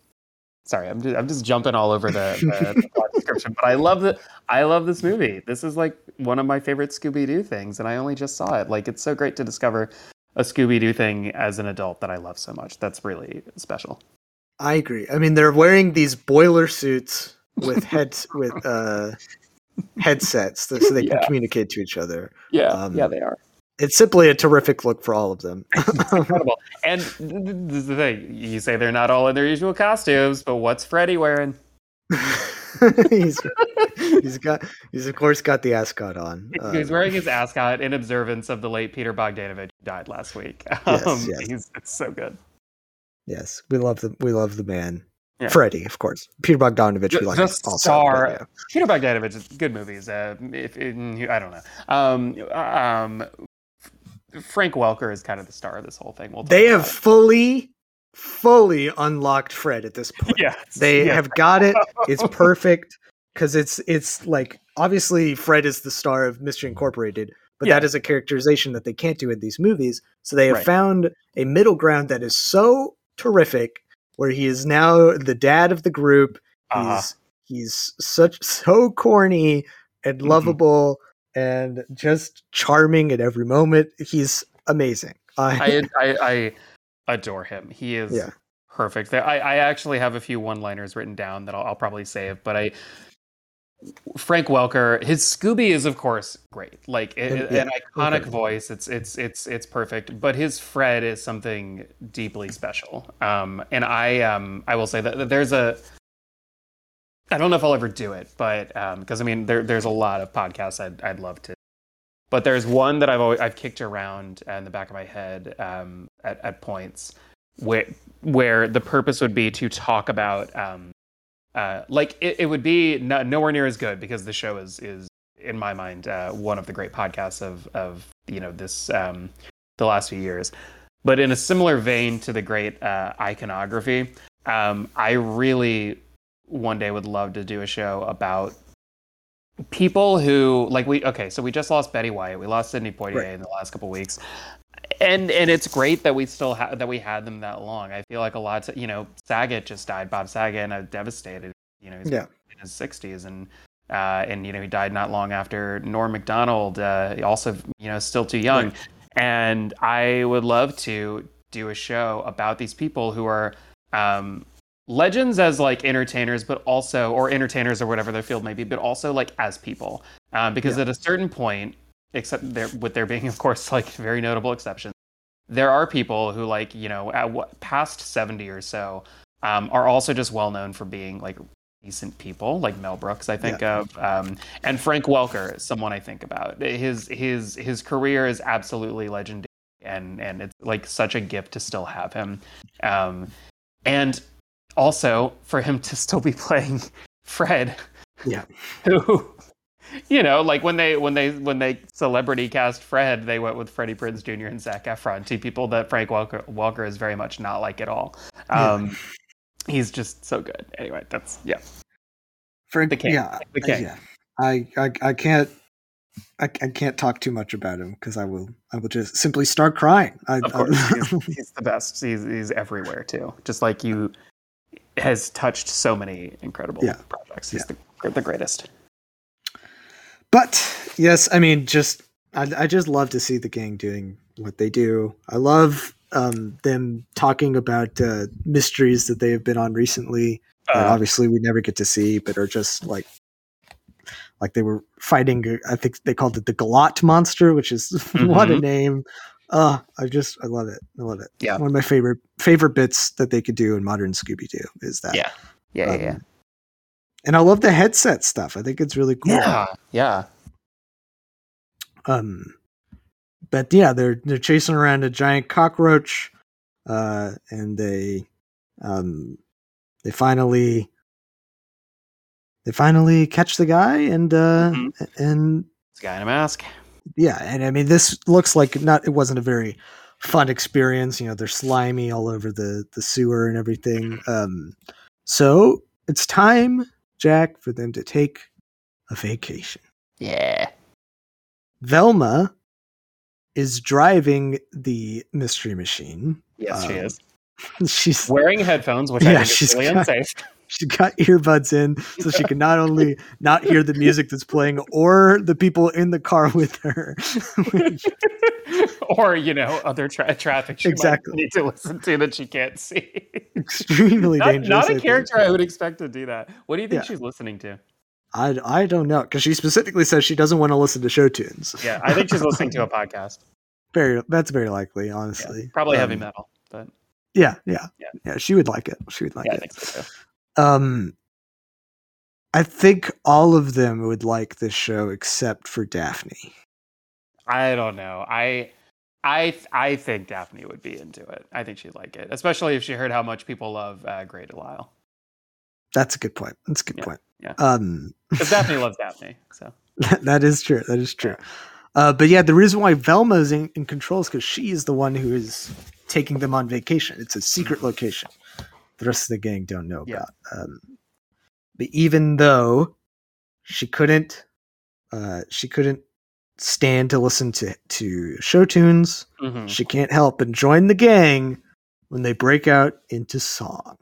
sorry, I'm just I'm just jumping all over the, the, the description, but I love the I love this movie. This is like one of my favorite Scooby Doo things, and I only just saw it. Like, it's so great to discover a Scooby Doo thing as an adult that I love so much. That's really special. I agree. I mean, they're wearing these boiler suits with heads with uh, headsets so they can Yeah. communicate to each other. Yeah, Um, yeah, they are. It's simply a terrific look for all of them. incredible. And th- th- this is the thing: you say they're not all in their usual costumes, but what's Freddy wearing? he's, he's got he's of course got the ascot on. He's Um, wearing his ascot in observance of the late Peter Bogdanovich who died last week. Yes, Um, yes. He's it's so good. yes, we love the we love the man. Yeah. Freddie, of course. Peter Bogdanovich, The- we like the also, but star- yeah. Peter Bogdanovich good movies. Uh, if in, I don't know, um, um, Frank Welker is kind of the star of this whole thing. We'll They have fully, fully unlocked Fred at this point. yeah, They yeah. have got it. It's perfect because it's it's like obviously Fred is the star of Mystery Incorporated, but Yeah. that is a characterization that they can't do in these movies. So they have Right. found a middle ground that is so terrific, where he is now the dad of the group. Uh-huh. He's he's such so corny and Mhm. lovable and just charming at every moment. He's amazing. I, I, I I adore him. He is Yeah. perfect. There, I, I actually have a few one-liners written down that I'll, I'll probably save, but I Frank Welker, his Scooby is of course great, like it, yeah, an iconic okay. voice. It's it's it's it's perfect. But his Fred is something deeply special. Um, and I um I will say that there's a I don't know if I'll ever do it, but because I mean there there's a lot of podcasts I'd I'd love to but there's one that I've always I've kicked around in the back of my head um, at at points where where the purpose would be to talk about um, uh, like it, it would be no, nowhere near as good because the show is is in my mind uh, one of the great podcasts of of you know this um, the last few years. But in a similar vein to the great uh, iconography, um, I really one day would love to do a show about people who like we okay so we just lost betty white we lost sidney poitier Right. in the last couple weeks and and it's great that we still have that we had them that long i feel like a lot of, you know saget just died bob saget and i'm devastated you know he's Yeah. in his 60s and uh, and you know he died not long after Norm Macdonald, uh, also you know still too young, Right. and I would love to do a show about these people who are um, legends as like entertainers, but also or entertainers or whatever their field may be, but also like as people, um, because Yeah. at a certain point, except there with there being of course like very notable exceptions, there are people who like you know at what past seventy or so um, are also just well known for being like decent people like Mel Brooks I think of um, and Frank Welker is someone I think about. His his his career is absolutely legendary and and it's like such a gift to still have him. Um, and also for him to still be playing Fred Yeah. who you know like when they when they when they celebrity cast Fred they went with Freddie Prinze Jr. and Zac Efron two people that Frank Walker Welker is very much not like at all Yeah. um, he's just so good anyway that's yeah Frank, The king. yeah, The king. yeah. I, I I can't I, I can't talk too much about him because I will I will just simply start crying. I, Of course, I- he's, he's the best. He's, he's everywhere too. Just like you, has touched so many incredible Yeah. projects. He's the, the greatest. but yes, I mean, just I, I just love to see the gang doing what they do. I love um, them talking about uh, mysteries that they have been on recently. that Uh, obviously we never get to see, but are just like like they were fighting. I think they called it the Galot monster, which is what a Mhm. name. Uh, I just I love it. I love it. Yeah. one of my favorite favorite bits that they could do in modern Scooby Doo is that. Yeah. yeah, yeah, yeah. Um, And I love the headset stuff. I think it's really cool. Yeah, yeah. Um, but yeah, they're they're chasing around a giant cockroach, uh, and they, um, they finally, they finally catch the guy, and uh, Mhm. and This guy in a mask. Yeah, and I mean, this looks like not. It wasn't a very fun experience. You know, they're slimy all over the the sewer and everything. Um, so it's time, Jack, for them to take a vacation. Yeah. Velma is driving the mystery machine. Yes, she Um, is. She's Wearing headphones, which Yeah, I think she's is really got- unsafe. She got earbuds in so she can not only not hear the music that's playing or the people in the car with her. Which- or, you know, other tra- traffic she Exactly. need to listen to that she can't see. extremely not, dangerous. not I a think. character I would expect to do that. What do you think Yeah. she's listening to? I, I don't know because she specifically says she doesn't want to listen to show tunes. Yeah, I think she's listening to a podcast. very that's very likely, Yeah, honestly. probably heavy Um, metal, but Yeah, yeah, Yeah. yeah, She would like it. She would like yeah, I it. think so too. Um, I think all of them would like this show except for Daphne. I don't know. I I I think Daphne would be into it. I think she'd like it, especially if she heard how much people love uh, Grey DeLisle. That's a good point. That's a good Yeah, point. yeah. Um, Because Daphne loves Daphne. So that is true. That is true. Uh, but yeah, the reason why Velma is in, in control is because she is the one who is taking them on vacation. It's a secret location. The rest of the gang don't know Yeah. about. Um, but even though she couldn't, uh, she couldn't stand to listen to to show tunes. mhm. She can't help but join the gang when they break out into song.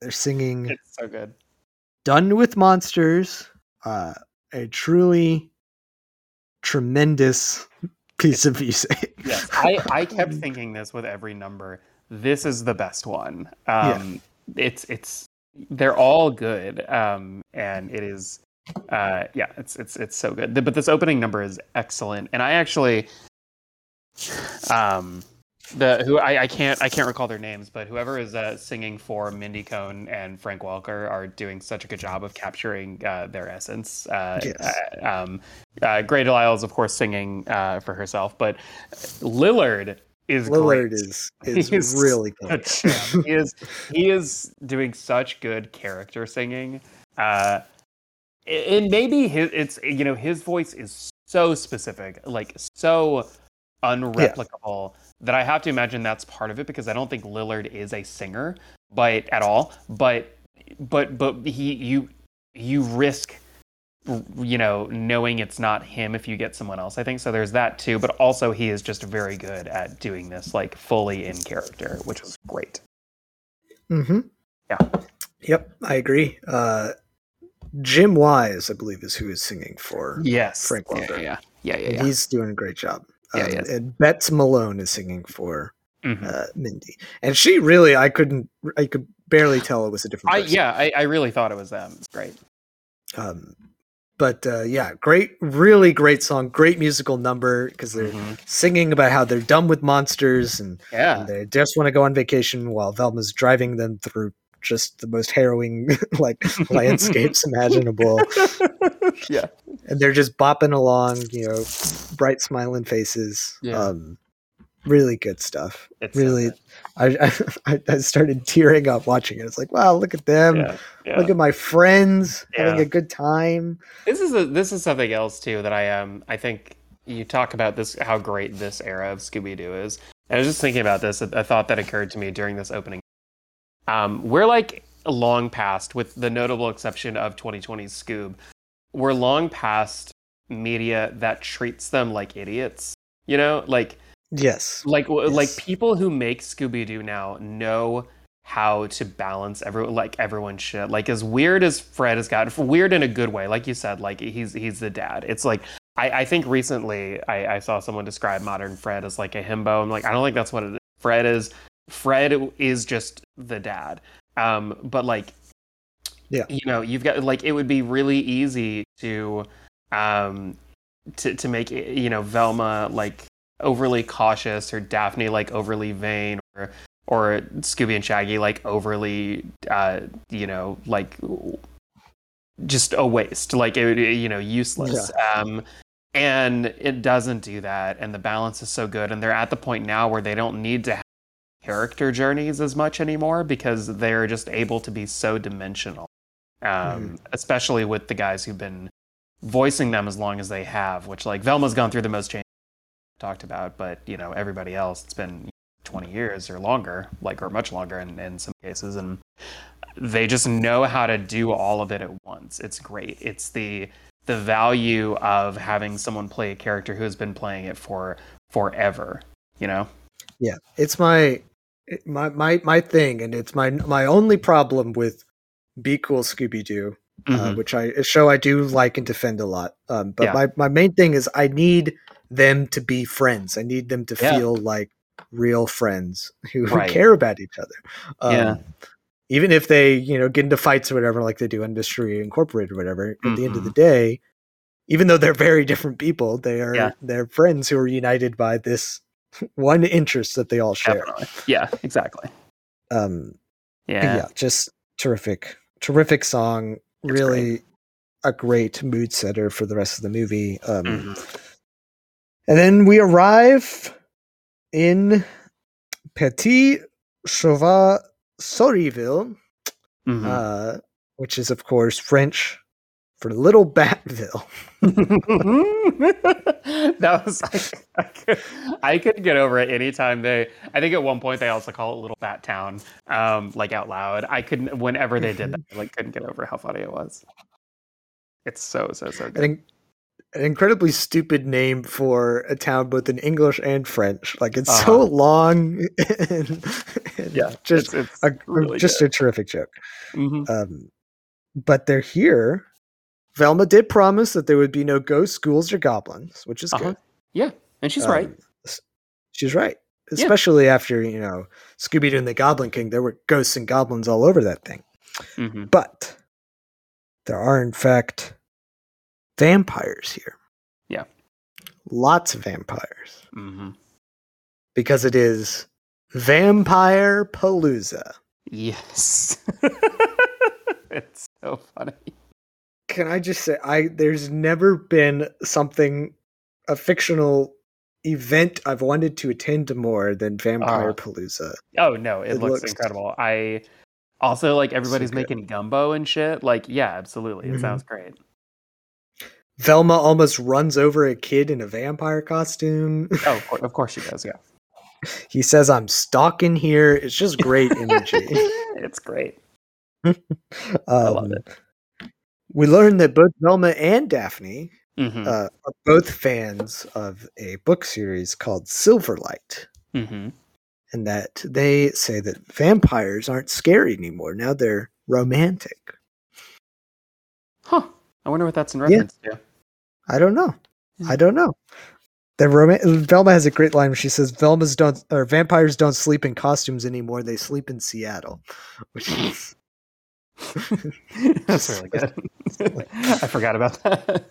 They're singing it's so good. Done with Monsters, uh, a truly tremendous piece of music. Yes, I, I kept thinking this with every number. This is the best one. Um, It's it's they're all good, um, and it is uh, yeah, it's it's it's so good. But this opening number is excellent, and I actually um the who I, I can't I can't recall their names, but whoever is uh, singing for Mindy Cohn and Frank Welker are doing such a good job of capturing uh, their essence. Uh, Yes. uh, um, uh, Grey DeLisle is of course singing uh, for herself, but Lillard is Lillard great. is is He's really good. he is he is doing such good character singing. Uh, and maybe his it's you know his voice is so specific, like so unreplicable that I have to imagine that's part of it because I don't think Lillard is a singer, but at all. But but but he you you risk you know knowing it's not him if you get someone else. I think so. There's that too, but also he is just very good at doing this like fully in character, which was great. Mm-hmm. Yeah. Yep, I agree. Uh, Jim Wise, I believe, is who is singing for. Yes, Frank yeah, Welker. yeah, yeah, yeah, yeah. He's doing a great job. Yeah, Um, he and Bets Malone is singing for Mhm. uh, Mindy, and she really, I couldn't, I could barely tell it was a different. I yeah, I, I really thought it was them. It's great. Um, but uh, yeah, great, really great song, great musical number because they're Mhm. singing about how they're done with monsters and, Yeah, and they just want to go on vacation while Velma's driving them through just the most harrowing like landscapes imaginable yeah. and they're just bopping along you know bright smiling faces Yeah. um really good stuff It's really. I, I i started tearing up watching it it's like wow look at them yeah, yeah. look at my friends having a good time This is a, this is something else too that I um I think you talk about this how great this era of Scooby Doo is. And I was just thinking about this. A, a thought that occurred to me during this opening. Um, we're like long past, with the notable exception of 2020's Scoob. we're long past media that treats them like idiots. You know, like Yes. like w like people who make Scooby Doo now know how to balance every like everyone's shit. Like as weird as Fred has gotten, weird in a good way. Like you said, like he's he's the dad. It's like I, I think recently I, I saw someone describe modern Fred as like a himbo. I'm like I don't think that's what it is. Fred is Fred is just the dad. Um, but like Yeah. you know you've got like it would be really easy to um to to make you know Velma like overly cautious or Daphne like overly vain or or Scooby and Shaggy like overly uh you know like just a waste. Like it you know useless. Um and it doesn't do that and the balance is so good and they're at the point now where they don't need to have character journeys as much anymore because they're just able to be so dimensional. Um especially with the guys who've been voicing them as long as they have which like Velma's gone through the most change talked about but you know everybody else it's been 20 years or longer like or much longer in, in some cases and they just know how to do all of it at once it's great it's the the value of having someone play a character who has been playing it for forever you know Yeah, it's my my my my thing, and it's my my only problem with Be Cool Scooby Doo, uh, Mhm. which I a show I do like and defend a lot. Um, but Yeah. my my main thing is I need them to be friends. I need them to Yeah. feel like real friends who, who care about each other. Um, Yeah. Even if they you know get into fights or whatever, like they do in Mystery Incorporated or whatever. At the end of the day, even though they're very different people, they are Yeah. they're friends who are united by this one interest that they all share. definitely yeah exactly Um, yeah, yeah. just terrific, terrific song. It's really a great mood setter for the rest of the movie. Um, Mhm. And then we arrive in Petit Chauvat Soryville, Mhm. uh, which is, of course, French for Little Batville. that was like, I could, I could get over it anytime. They I think at one point they also call it Little Bat Town um like out loud. I couldn't whenever they did that I like couldn't get over how funny it was. It's so so so I good. think an incredibly stupid name for a town both in English and French. Like it's so Uh-huh. long and, and yeah just it's, it's a, really just a terrific joke. Mhm. Um, but they're here. Velma did promise that there would be no ghosts, ghouls, or goblins, which is Uh-huh. good. yeah and she's right Um, s- She's right. Yeah. Especially after, you know, Scooby Doo and the Goblin King, there were ghosts and goblins all over that thing. Mhm. But there are, in fact, vampires here. Yeah. Lots of vampires. Mhm. Because it is Vampire Palooza. yes it's so funny Can I just say I there's never been something a fictional event I've wanted to attend to more than Vampire Uh, Palooza. Oh no, it, It looks, looks- incredible. I also like everybody's good. making gumbo and shit. Like, yeah, absolutely. It Mhm. sounds great. Velma almost runs over a kid in a vampire costume. Oh, of course, she does. Yeah, he says, I'm stalking here. It's just great imagery. it's great. um, love it. We learn that both Velma and Daphne hmm uh, are both fans of a book series called Silverlight, hmm and that they say that vampires aren't scary anymore. Now they're romantic. Huh. I wonder what that's in Yeah. reference to. I don't know. Hmm. I don't know. The rom- Velma has a great line where she says, "Velma's don't or vampires don't sleep in costumes anymore. They sleep in Seattle," which is that's really good. I forgot about that.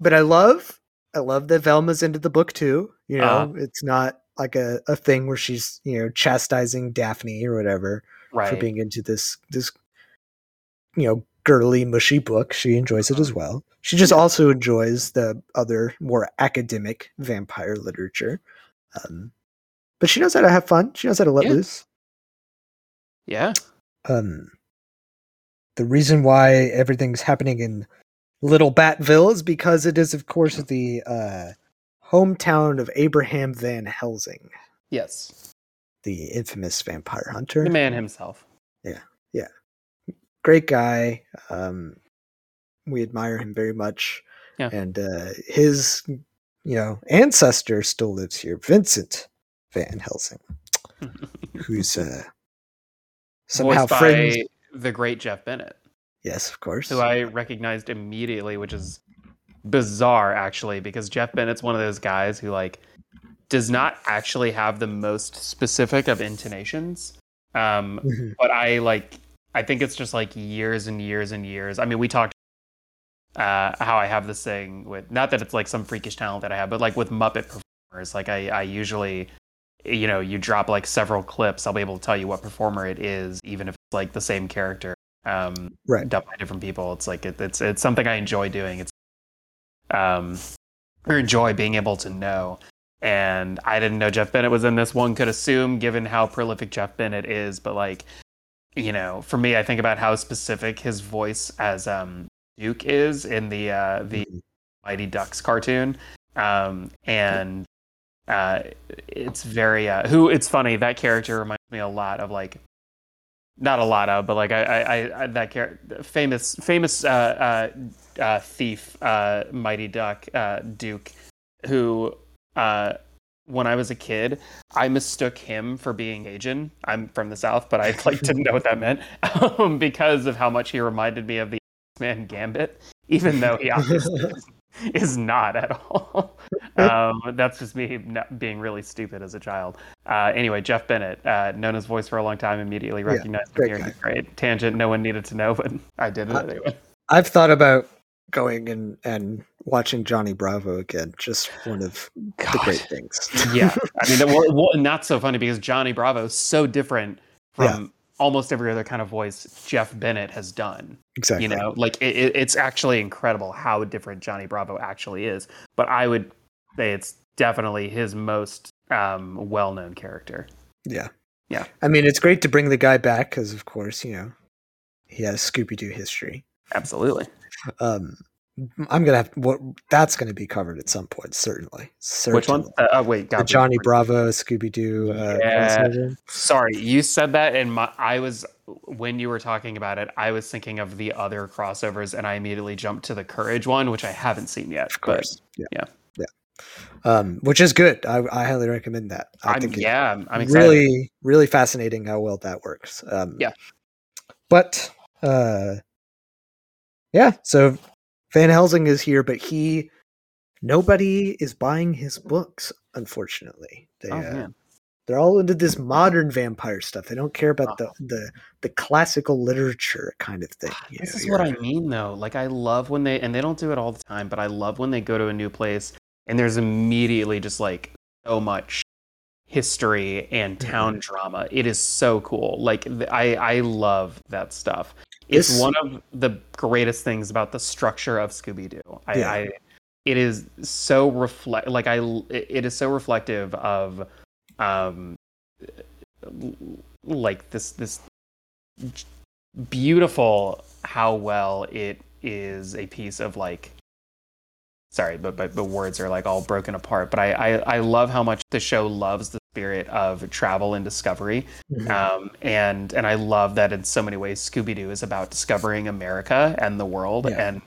but I love I love that Velma's into the book too. You know, Uh-huh. it's not like a, a thing where she's, you know, chastising Daphne or whatever for being into this this you know, girly mushy book. She enjoys it as Uh-huh. well. She just Yeah. also enjoys the other more academic vampire literature. Um but she knows how to have fun. She knows how to let Yeah. loose. Yeah. Um the reason why everything's happening in Little Batville is because it is, of course, the uh, hometown of Abraham Van Helsing, Yes. the infamous vampire hunter. The man himself. Great guy. Um, we admire him very much. Yeah. And uh, his, you know, ancestor still lives here, Vincent Van Helsing, who's uh, somehow Voiced friends. the great Jeff Bennett, Yes, of course. who I recognized immediately, which is bizarre actually, because Jeff Bennett's one of those guys who like does not actually have the most specific of intonations. Um, Mhm. but I like I think it's just like years and years and years. I mean, we talked uh, how I have this thing with not that it's like some freakish talent that I have, but like with Muppet performers, like I I usually you know you drop like several clips, I'll be able to tell you what performer it is, even if it's like the same character um, Right. done by different people. It's like it, it's it's something I enjoy doing. It's um or enjoy being able to know. And I didn't know Jeff Bennett was in this. One could assume, given how prolific Jeff Bennett is, but like, you know, for me, I think about how specific his voice as um, Duke is in the uh, the Mhm. Mighty Ducks cartoon, um, and uh, it's very uh, who. It's funny that character reminds me a lot of like, not a lot of, but like I, I, I, I that character, famous, famous uh, uh, uh, thief, uh, Mighty Duck, uh, Duke, who uh, when I was a kid, I mistook him for being Asian. I'm from the South, but I like didn't know what that meant um, because of how much he reminded me of the man Gambit, even though he obviously is- not at all. um, that's just me being really stupid as a child. Uh, anyway, Jeff Bennett, uh, known his voice for a long time, immediately Yeah, recognized him great here. Great tangent. No one needed to know, but I did it anyway. I've thought about going and, and watching Johnny Bravo again. Just one of the great things. yeah, I mean, well, well, and that's so funny because Johnny Bravo is so different from almost every other kind of voice Jeff Bennett has done. exactly. You know, like it, it, it's actually incredible how different Johnny Bravo actually is. But I would say it's definitely his most um, well-known character. Yeah. Yeah. I mean, it's great to bring the guy back because, of course, you know, he has Scooby Doo history. Absolutely. Um, I'm gonna have what that's gonna be covered at some point, certainly. certainly. Which one? Uh, oh, wait, God, Johnny Bravo, Scooby Doo. Uh, Yeah. Sorry, you said that, and my, I was when you were talking about it, I was thinking of the other crossovers, and I immediately jumped to the Courage one, which I haven't seen yet. of course. yeah. yeah. Yeah. Um, which is good. I, I highly recommend that. I I'm, think yeah, I'm, I'm excited. really, really fascinating how well that works. Um, Yeah. But uh, yeah, so Van Helsing is here, but he nobody is buying his books. Unfortunately, they Oh, uh, man. they're all into this modern vampire stuff. They don't care about Oh. the the the classical literature kind of thing. you This know, is what I mean, though. Like, I love when they, and they don't do it all the time, but I love when they go to a new place and there's immediately just like so much history and Mm-hmm. town drama. It is so cool. Like, I, I love that stuff. It's one of the greatest things about the structure of Scooby Doo. I, Yeah. I, it is so reflect, like, I, it is so reflective of, um, like this, this beautiful how well it is a piece of like sorry but but the words are like all broken apart but I, I i love how much the show loves the spirit of travel and discovery Mhm. um and and i love that in so many ways scooby-doo is about discovering america and the world Yeah. and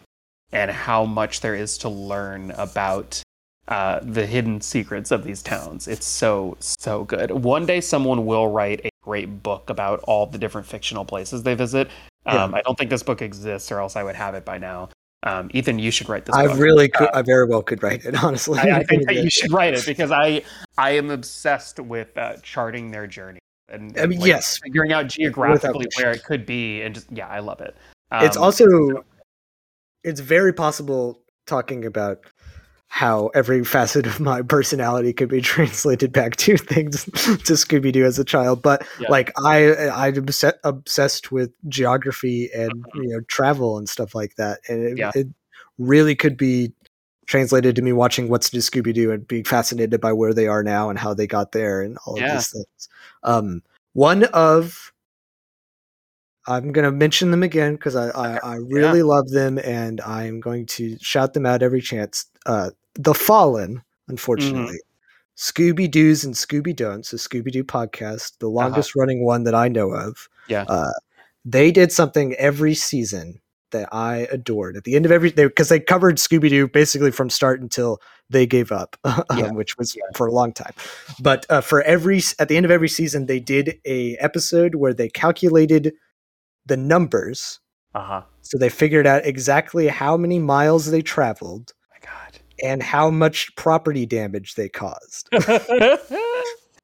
and how much there is to learn about uh, the hidden secrets of these towns. It's so so good. One day, someone will write a great book about all the different fictional places they visit. Um, I don't think this book exists, or else I would have it by now. Um, Ethan, you should write this. I book. really could. I very well could write it. Honestly, I, I think that you should write it because I I am obsessed with uh, charting their journey and, I and, mean, like, yes, figuring out geographically where it could be, and just yeah, I love it. it's Um, also it's very possible talking about how every facet of my personality could be translated back to things to Scooby Doo as a child. But Yeah. like I, I'm obse- obsessed with geography and you know travel and stuff like that, and it, Mm-hmm. Yeah. it really could be translated to me watching What's New Scooby Doo and being fascinated by where they are now and how they got there and all of these things. Um, one of I'm going to mention them again because I, I, I really love them and I'm going to shout them out every chance. Uh, the Fallen, unfortunately. Scooby Doo's and Scooby Don'ts, a Scooby Doo podcast, the longest running one that I know of. Yeah. Uh, they did something every season that I adored. At the end of every, because they, covered Scooby Doo basically from start until they gave up, um, which was Yeah. for a long time. But uh, for every at the end of every season, they did a episode where they calculated the numbers, Uh huh. so they figured out exactly how many miles they traveled my God. and how much property damage they caused.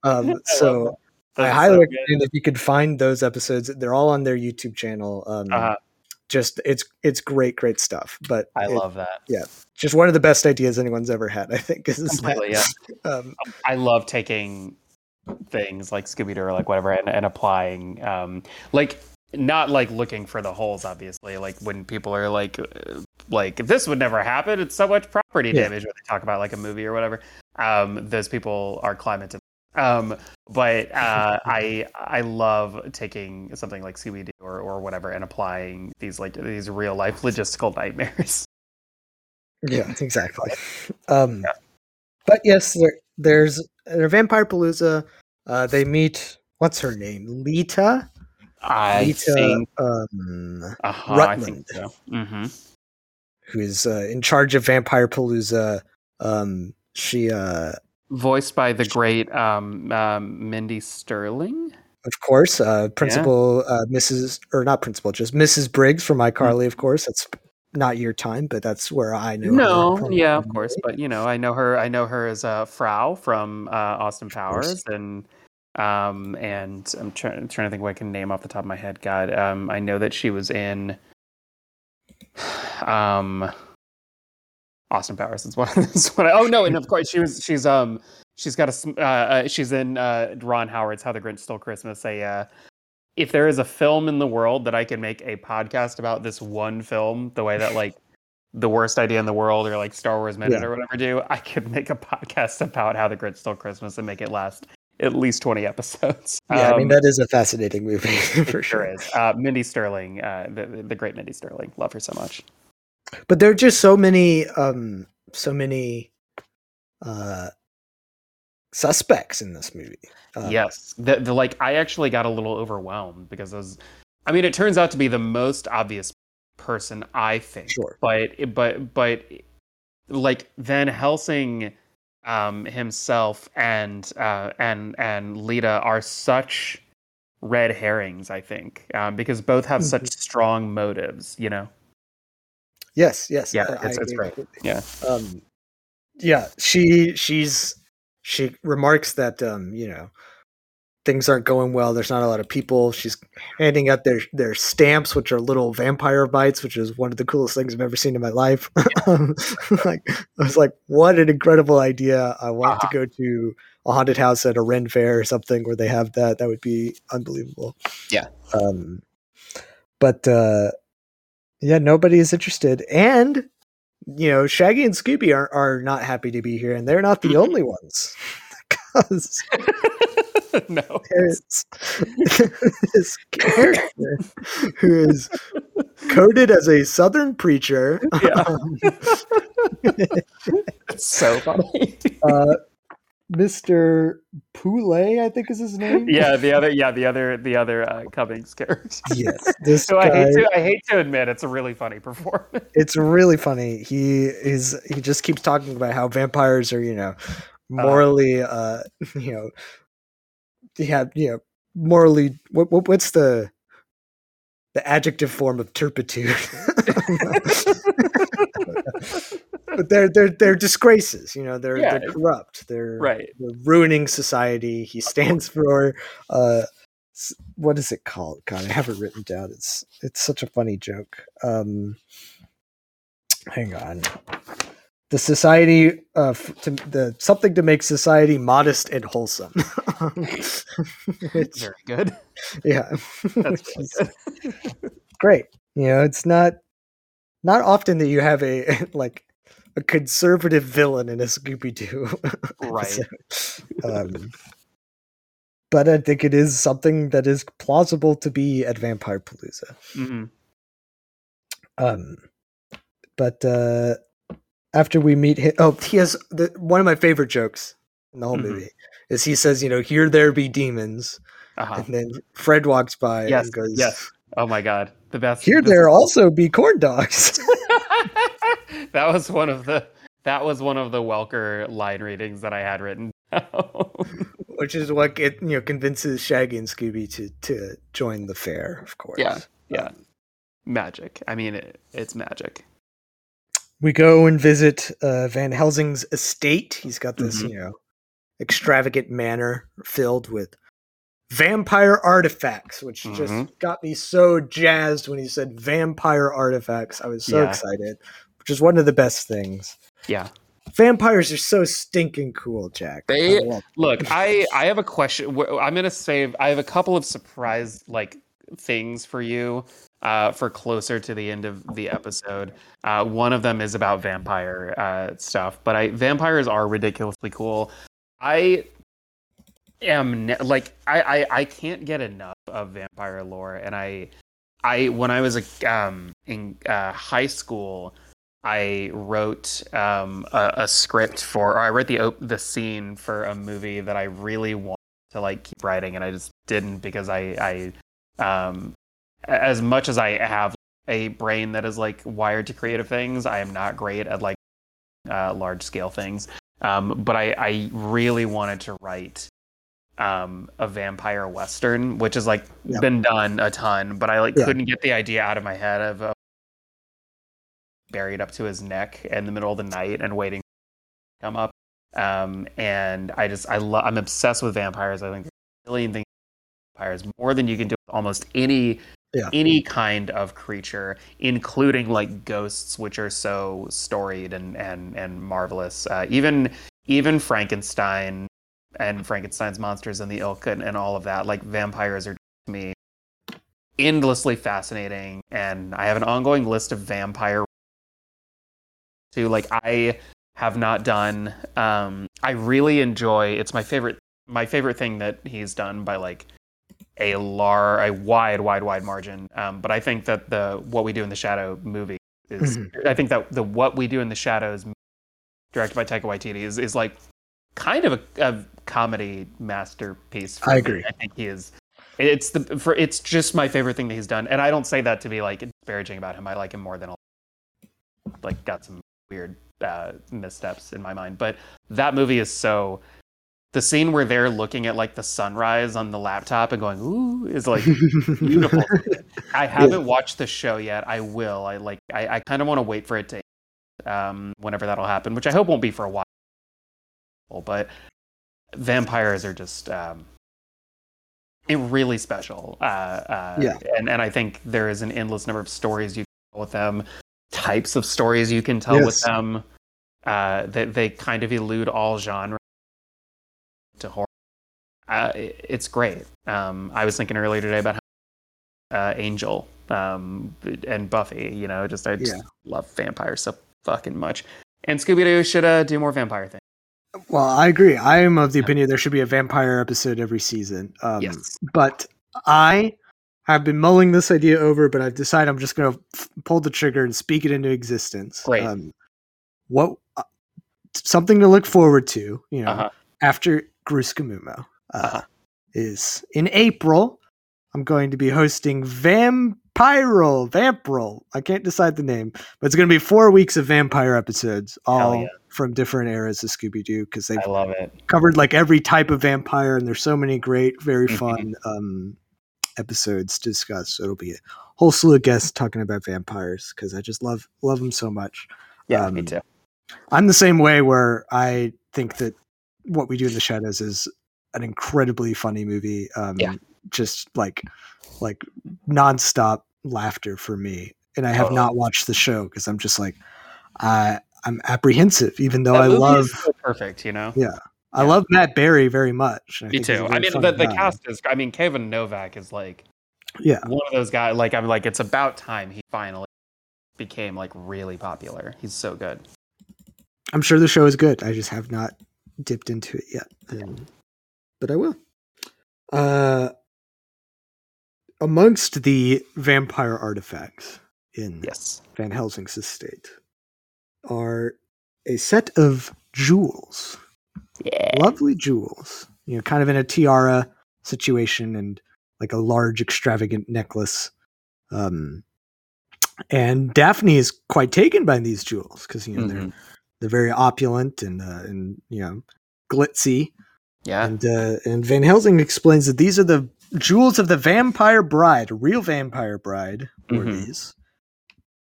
Um, so I highly so recommend if you could find those episodes. They're all on their YouTube channel. Um, Uh-huh. Just it's it's great, great stuff. But I it- love that. Yeah, just one of the best ideas anyone's ever had. I think is that, Completely, yeah. um, I love taking things like Scooby Doo or like whatever and, and applying, um, like not like looking for the holes. Obviously, like when people are like, uh, like this would never happen. It's so much property Yeah. damage when they talk about like a movie or whatever. Um, those people are climate. Um, but uh, I I love taking something like Doo or, or whatever and applying these like these real life logistical nightmares. yeah, exactly. Um, But yes, there, there's a Vampire Palooza. Uh, they meet. What's her name? Lita. I Lita. think, Um, uh-huh, I think Rutland. so. hmm who is uh, in charge of Vampire Palooza. Um, she, uh, voiced by the great um, um, Mindy Sterling. of course, uh, Principal uh, Mrs. or not Principal, just Mrs. Briggs from iCarly. Of course, that's not your time, but that's where I know. her No, yeah, of course, but you know, I know her. I know her as uh, Frau from uh, Austin Powers, and um, and I'm trying trying to think what I can name off the top of my head. God, um, I know that she was in um, Austin Powers. That's what. That's what. I, oh no, and of course she was. She's um. She's got a. Uh, uh, she's in uh, Ron Howard's How the Grinch Stole Christmas. A. Uh, if there is a film in the world that I can make a podcast about this one film, the way that like the worst idea in the world or like Star Wars Minute Yeah. or whatever do, I could make a podcast about How the Grinch Stole Christmas and make it last at least twenty episodes. Yeah, I mean Um, that is a fascinating movie for sure is. Uh, Mindy Sterling, uh, the the great Mindy Sterling, love her so much. But there are just so many, um, so many uh, suspects in this movie. Um, yes, the, the like I actually got a little overwhelmed because I was, I mean, it turns out to be the most obvious person I think, Sure. but but but like Van Helsing um, himself and uh, and and Lita are such red herrings, I think, um, because both have such strong motives. You know. Yes. Yes. Yeah, I- I it's- it's great. Yeah. Um, yeah. She she's she remarks that um, you know things aren't going well. There's not a lot of people. She's handing out their their stamps, which are little vampire bites, which is one of the coolest things I've ever seen in my life. um, like I was like, what an incredible idea! I want Uh-huh. to go to a haunted house at a Ren fair or something where they have that. That would be unbelievable. Yeah. Um, but uh, yeah, nobody is interested, and you know, Shaggy and Scooby are are not happy to be here, and they're not the only ones. Because no. there's this character who is coded as a Southern preacher. Yeah. um, It's so funny. uh, Mr. Poulet, I think is his name. yeah, the other, yeah, the other, the other uh, Cummings character. Yes. This So I hate to, I hate to admit, it's a really funny performance. it's really funny. He is he just keeps talking about how vampires are, you know, morally uh, you know, yeah, you know, morally what, what what's the the adjective form of turpitude? but they're they're they're disgraces, you know, they're Yeah. they're corrupt. They're right. they're ruining society. He stands for uh what is it called? God, I have it written down. It's it's such a funny joke. Um hang on. The society uh to the something to make society modest and wholesome. Which, Very good. yeah. That's really good. great. You know, it's not not often that you have a like a conservative villain in a Scooby Doo. Right. um, but I think it is something that is plausible to be at Vampire Palooza. Mhm. Um, but uh, after we meet him, oh, he has the, one of my favorite jokes in the whole Mhm. movie is he says, you know, here there be demons, Uh-huh. and then Fred walks by Yes, and goes, yes. Oh my god. the best. Here there there is- also be corn dogs. that was one of the that was one of the Welker line readings that I had written. Which is what it you know convinces Shaggy and Scooby to to join the fair, of course. Yeah. yeah, magic. I mean, it, it's magic. We go and visit uh, Van Helsing's estate. He's got this, Mhm. you know, extravagant manor filled with vampire artifacts, which Mhm. just got me so jazzed when he said vampire artifacts. I was so Yeah. excited, which is one of the best things. Yeah. Vampires are so stinking cool, Jack. They- love- Look, I I have a question. I'm gonna save. I have a couple of surprise like things for you uh, for closer to the end of the episode. Uh, one of them is about vampire uh, stuff, but I vampires are ridiculously cool. I am ne- like I, I I can't get enough of vampire lore, and I I when I was a, um in uh, high school. I wrote um, a, a script for, or I wrote the op- the scene for a movie that I really wanted to like keep writing, and I just didn't because I, I, um, as much as I have a brain that is like wired to creative things, I am not great at like uh, large scale things. Um, but I, I really wanted to write um, a vampire western, which has like been done a ton, but I like Yeah. couldn't get the idea out of my head of uh, buried up to his neck in the middle of the night and waiting to come up. Um, and I just I love I'm obsessed with vampires. I think there's a million things vampires more than you can do with almost any Yeah. any kind of creature, including like ghosts, which are so storied and and and marvelous. Uh, even even Frankenstein and Frankenstein's monsters and the ilk and, and all of that. Like vampires are to me endlessly fascinating, and I have an ongoing list of vampire. To like I have not done. Um, I really enjoy. It's my favorite. My favorite thing that he's done by like a lar a wide, wide, wide margin. Um, but I think that the what we do in the shadow movie is. I think that the what we do in the shadows, directed by Taika Waititi, is is like kind of a, a comedy masterpiece. For I me. agree. I think he is. It's the for it's just my favorite thing that he's done, and I don't say that to be like disparaging about him. I like him more than a like got some weird uh, missteps in my mind, but that movie is so. The scene where they're looking at like the sunrise on the laptop and going "ooh" is like beautiful. I haven't watched the show yet. I will. I like. I, I kind of want to wait for it to, um, whenever that'll happen, which I hope won't be for a while. But vampires are just um, it really special. Uh, uh, Yeah. And and I think there is an endless number of stories you can tell with them, types of stories you can tell with them. Uh, they they kind of elude all genre to horror. Uh, it- it's great. Um, I was thinking earlier today about how uh, Angel um, and Buffy. You know, just I just Yeah. love vampires so fucking much. And Scooby Doo should uh, do more vampire things. Well, I agree. I am of the opinion there should be a vampire episode every season. Um, yes. But I have been mulling this idea over, but I've decided I'm just going to f- pull the trigger and speak it into existence. Great. Um, what uh, something to look forward to, you know, Uh-huh. after GrooScooMoMo uh, Uh-huh. is in April. I'm going to be hosting Vampiral, Vampiril. I can't decide the name, but it's going to be four weeks of vampire episodes, all yeah. from different eras of Scooby Doo because they've I love it. covered like every type of vampire, and there's so many great, very Mhm. fun um, episodes to discuss. So it'll be a whole slew of guests talking about vampires because I just love love them so much. Yeah, me Um, too. I'm the same way where I think that what we do in the shadows is an incredibly funny movie. Um, Yeah. just like like nonstop laughter for me. And I have Totally. not watched the show because I'm just like I I'm apprehensive, even though That I love is so perfect, you know. Yeah. I Yeah. love Matt Berry very much. I Me think he's too. I mean, the, the cast is. I mean, Kayvan Novak is like Yeah, one of those guys. Like I'm like, it's about time he finally became like really popular. He's so good. I'm sure the show is good. I just have not dipped into it yet, Um, but I will. Uh, amongst the vampire artifacts in Yes. Van Helsing's estate are a set of jewels, Yeah. lovely jewels. You know, kind of in a tiara situation and like a large, extravagant necklace Um, and Daphne is quite taken by these jewels because you know they're Mhm. They're very opulent and uh, and you know glitzy. Yeah. And uh, and Van Helsing explains that these are the jewels of the vampire bride, a real vampire bride were Mhm. these,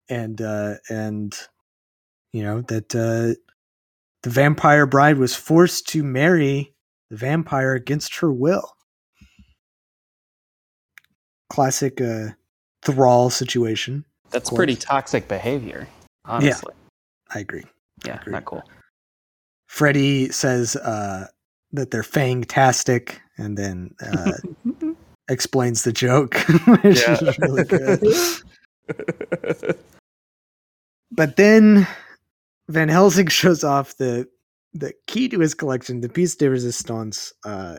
and uh, and you know that uh, the vampire bride was forced to marry the vampire against her will. Classic uh, thrall situation. That's pretty toxic behavior. Honestly. I agree. Yeah. Agreed. not cool. Freddie says uh, that they're fantastic, and then uh, explains the joke, which Yeah. is really good. But then Van Helsing shows off the the key to his collection, the piece de resistance. Uh,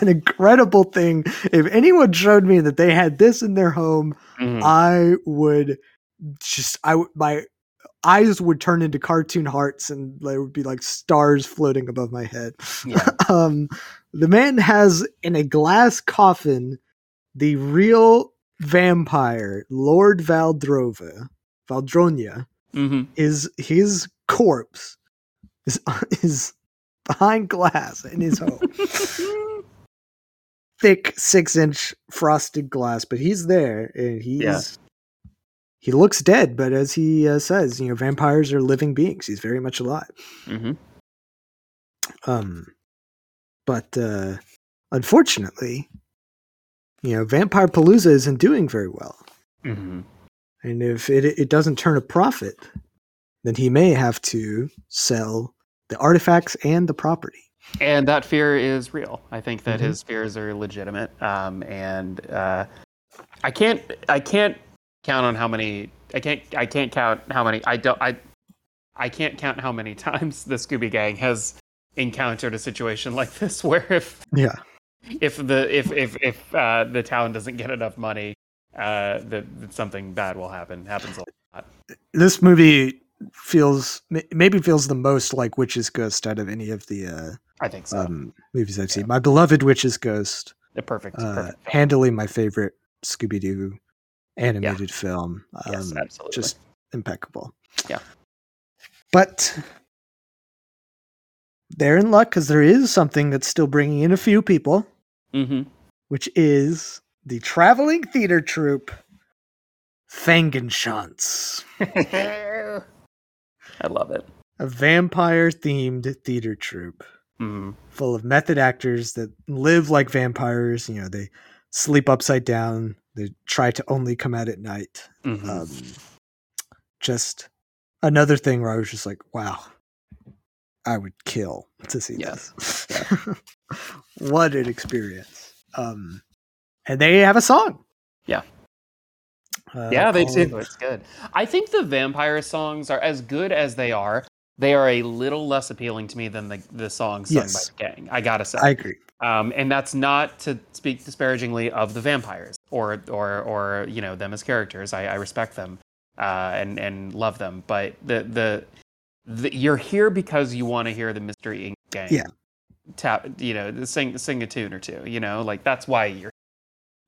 an incredible thing. If anyone showed me that they had this in their home, Mhm. I would just I would my eyes would turn into cartoon hearts and there would be like stars floating above my head. yeah. Um the man has in a glass coffin the real vampire Lord Valdrova Valdronia hmm is his corpse is is behind glass in his home. Thick six inch frosted glass, but he's there and he's Yeah. He looks dead, but as he uh, says, you know, vampires are living beings. He's very much alive. hmm Um, but uh, unfortunately, you know, Vampire Palooza isn't doing very well. hmm And if it it doesn't turn a profit, then he may have to sell the artifacts and the property. And that fear is real. I think that Mhm. his fears are legitimate. Um, and uh, I can't, I can't count on how many. I can't, I can't count how many. I don't. I, I can't count how many times the Scooby Gang has encountered a situation like this, where if Yeah. if the if if if uh, the town doesn't get enough money, uh, that, that something bad will happen. Happens a lot. This movie feels maybe feels the most like Witch's Ghost out of any of the uh, I think so. um, movies I've seen. My beloved Witch's Ghost, the perfect, uh, perfect. handily my favorite Scooby Doo animated film. Um, yes, absolutely. just impeccable. Yeah. But they're in luck because there is something that's still bringing in a few people, hmm which is the traveling theater troupe, Fangenschanz, I love it. a vampire themed theater troupe Mm. full of method actors that live like vampires. You know, they sleep upside down, they try to only come out at night. Mhm. um, just another thing where I was just like, wow, I would kill to see Yes. this. what an experience. Um, and they have a song. Yeah. Uh, yeah, they do. It's good. I think the vampire songs are as good as they are. They are a little less appealing to me than the the songs sung Yes. by the gang. I gotta say. I agree. Um, and that's not to speak disparagingly of the vampires or or or you know them as characters. I, I respect them uh, and and love them. But the, the the you're here because you want to hear the Mystery Inc. gang. Yeah. Tap, you know, sing sing a tune or two. You know, like that's why you're.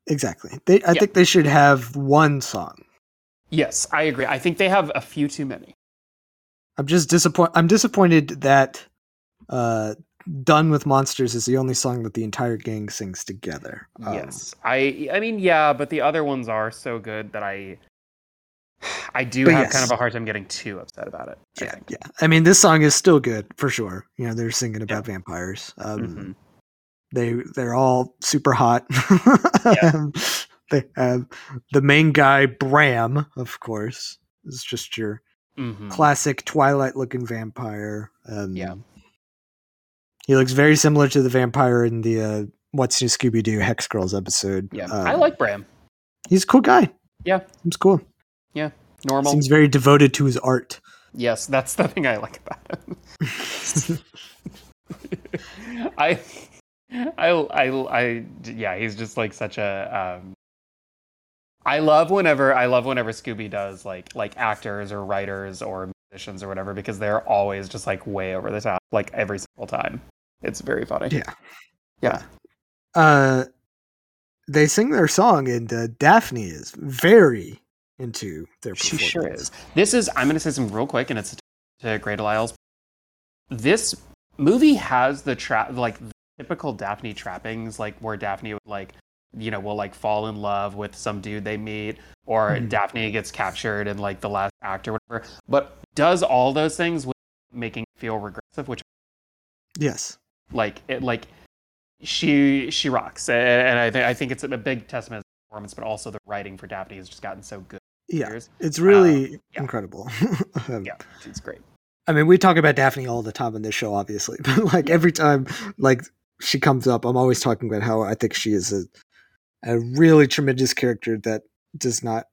Exactly. They, I Yeah. think they should have one song. Yes, I agree. I think they have a few too many. I'm just disappointed. I'm disappointed that uh, "Done with Monsters" is the only song that the entire gang sings together. Um, yes, I I mean yeah, but the other ones are so good that I I do have yes. kind of a hard time getting too upset about it. I yeah, think. yeah. I mean, this song is still good for sure. You know, they're singing about vampires. Um, Mhm. They they're all super hot. Yeah. Um, they have the main guy Bram, of course, is just your Mhm. classic Twilight looking vampire. Um, Yeah. He looks very similar to the vampire in the uh, What's New Scooby Doo Hex Girls episode. Yeah, Um, I like Bram. He's a cool guy. Yeah. he's cool. Yeah, normal. Seems very devoted to his art. Yes, that's the thing I like about him. I, I, I, I, yeah, he's just like such a. Um, I love whenever I love whenever Scooby does like like actors or writers or musicians or whatever because they're always just like way over the top like every single time. It's very funny. Yeah. Yeah. uh, they sing their song, and uh, Daphne is very into their She sure is. This is. I'm going to say something real quick, and it's to Grey DeLisle's. This movie has the trap, like the typical Daphne trappings, like where Daphne would like, you know, will like fall in love with some dude they meet, or Mhm. Daphne gets captured in like the last act or whatever. But does all those things with making feel regressive, which Yes. like it like she she rocks, and I think I think it's a big testament to performance, but also the writing for Daphne has just gotten so good. Yeah. Years. It's really yeah. incredible. Um, Yeah, she's great. I mean, we talk about Daphne all the time on this show, obviously, but like every time, like she comes up, I'm always talking about how I think she is a a really tremendous character that does not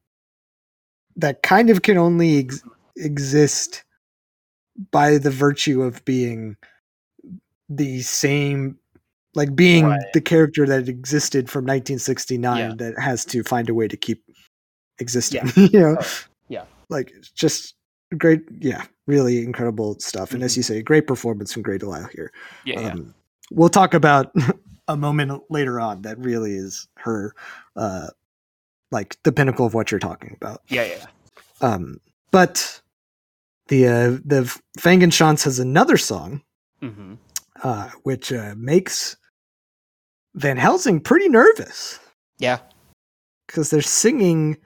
that kind of can only ex- exist by the virtue of being the same like being Right. the character that existed from 1969 Yeah. that has to find a way to keep existing Yeah. you know Oh, yeah. like just great yeah really incredible stuff and as Mhm. you say great performance from Grey DeLisle here Yeah, yeah. um, we'll talk about a moment later on that really is her uh like the pinnacle of what you're talking about yeah, yeah. um but the uh the Fangenschanz has another song Mm-hmm. uh which uh makes Van Helsing pretty nervous Yeah. because they're singing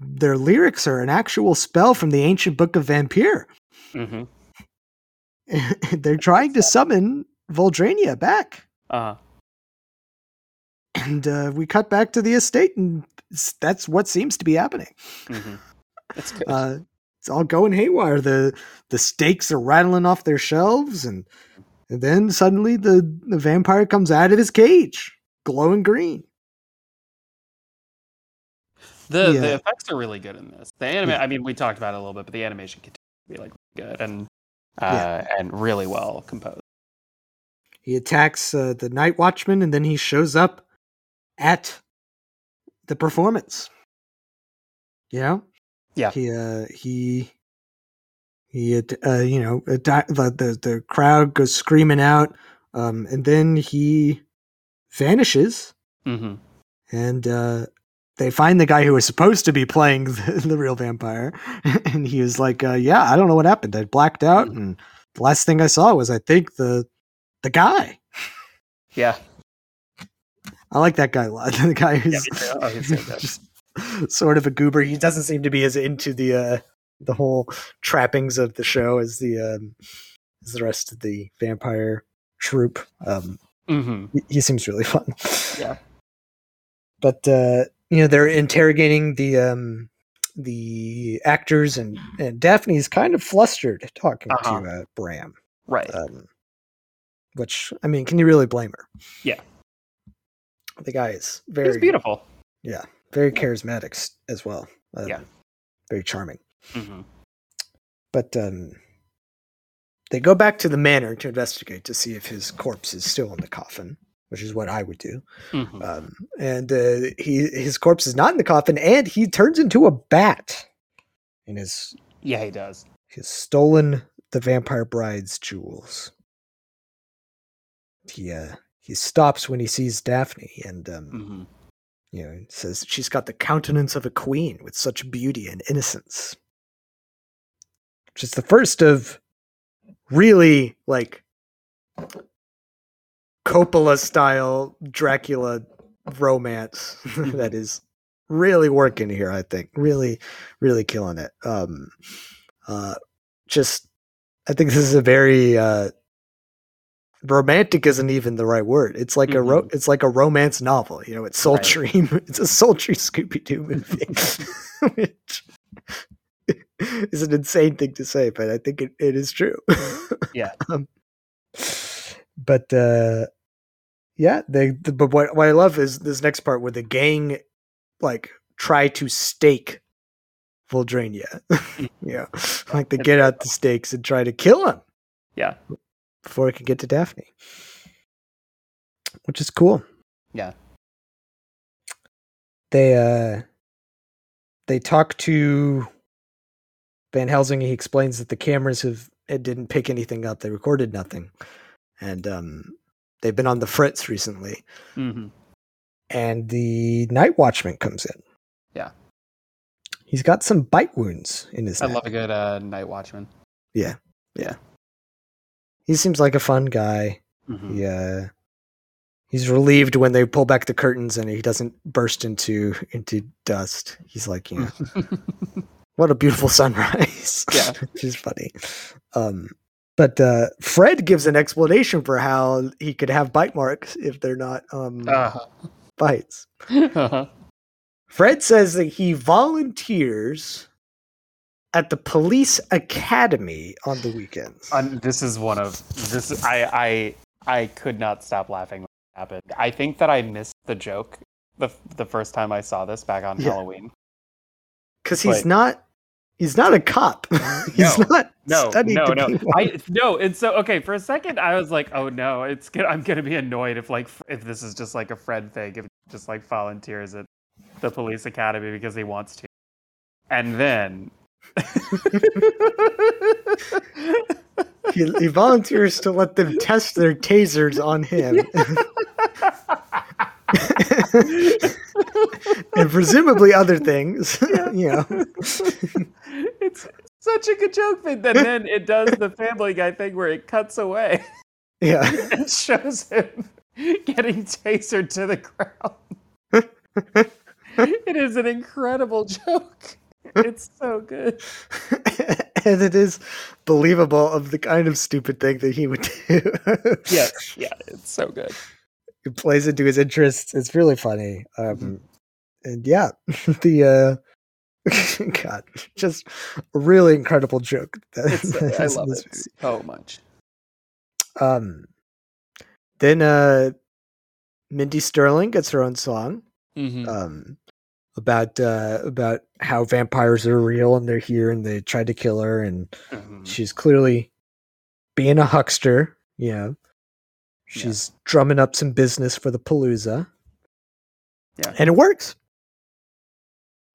their lyrics are an actual spell from the ancient book of Vampire. Mm-hmm. they're trying to summon Voldrania back. Uh, And uh, we cut back to the estate, and that's what seems to be happening. mm-hmm. It's good. Uh, it's all going haywire. The the stakes are rattling off their shelves, and, and then suddenly the, the vampire comes out of his cage, glowing green. the yeah. the effects are really good in this. The anime. Yeah. I mean, we talked about it a little bit, but the animation continues to be like good and uh, Yeah. and really well composed. He attacks uh, the night watchman, and then he shows up at the performance. You know, Yeah. He uh, he he uh, you know atta- the, the the crowd goes screaming out, um, and then he vanishes, Mm-hmm. and uh, they find the guy who was supposed to be playing the, the real vampire, and he was like, uh, "Yeah, I don't know what happened. I blacked out, Mhm. and the last thing I saw was I think the the guy." Yeah. I like that guy a lot. the guy who's Me too. He's so good. just sort of a goober. He doesn't seem to be as into the uh, the whole trappings of the show as the um, as the rest of the vampire troupe. Um, Mm-hmm. he, he seems really fun. Yeah. But uh, you know they're interrogating the um, the actors, and and Daphne's kind of flustered talking Uh-huh. to uh, Bram. Right. Um, which I mean, can you really blame her? Yeah. The guy is very was beautiful. Very charismatic as well. Um, Yeah. very charming. Mm-hmm. But um, they go back to the manor to investigate to see if his corpse is still in the coffin, which is what I would do. Mm-hmm. Um, and uh, he his corpse is not in the coffin, and he turns into a bat. in his Yeah, he does. has stolen the vampire bride's jewels. He uh, he stops when he sees Daphne, and um, Mm-hmm. You know, it says she's got the countenance of a queen with such beauty and innocence. Which is the first of really like Coppola style Dracula romance that is really working here, I think. Really, really killing it. Um uh just I think this is a very uh romantic isn't even the right word. It's like a ro- it's like a romance novel. You know, it's Right. sultry. It's a sultry Scooby Doo movie, which is an insane thing to say, but I think it, it is true. Yeah. um, but uh, yeah, they. The, but what what I love is this next part where the gang like try to stake Voldrania. yeah, like they get out the stakes and try to kill him Yeah. Before it can get to Daphne, which is cool. Yeah. They uh they talk to Van Helsing. He explains that the cameras have it didn't pick anything up. They recorded nothing, and um they've been on the fritz recently. Mm-hmm. and the night watchman comes in. Yeah. He's got some bite wounds in his I neck. love a good uh, night watchman. Yeah. Yeah. He seems like a fun guy. Mhm. Yeah. He's relieved when they pull back the curtains and he doesn't burst into into dust. He's like, you know, what a beautiful sunrise. Yeah. Which is funny. Um but uh Fred gives an explanation for how he could have bite marks if they're not um Uh-huh. bites. Uh-huh. Fred says that he volunteers at the police academy on the weekends. Um, this is one of this. I I I could not stop laughing when it happened. I think that I missed the joke the the first time I saw this back on Yeah. Halloween. Because he's Like- not he's not a cop. he's No, not No, no, no. I no. And so okay, for a second I was like, oh no, it's gonna, I'm gonna be annoyed if like if this is just like a Fred thing, if just like volunteers at the police academy because he wants to, and then. He, he volunteers to let them test their tasers on him. and presumably other things. you know. it's such a good joke, but then, then it does the Family Guy thing where it cuts away Yeah. and shows him getting tasered to the ground. it is an incredible joke. It's so good. and it is believable of the kind of stupid thing that he would do. Yes, yeah, it's so good. it plays into his interests. It's really funny. Um, and yeah, the uh, God, just a really incredible joke. that- I love this it so much. Um, then uh, Mindy Sterling gets her own song. Mhm. Um, about uh about how vampires are real and they're here and they tried to kill her and Mhm. she's clearly being a huckster you know she's drumming up some business for the palooza. Yeah. and it works.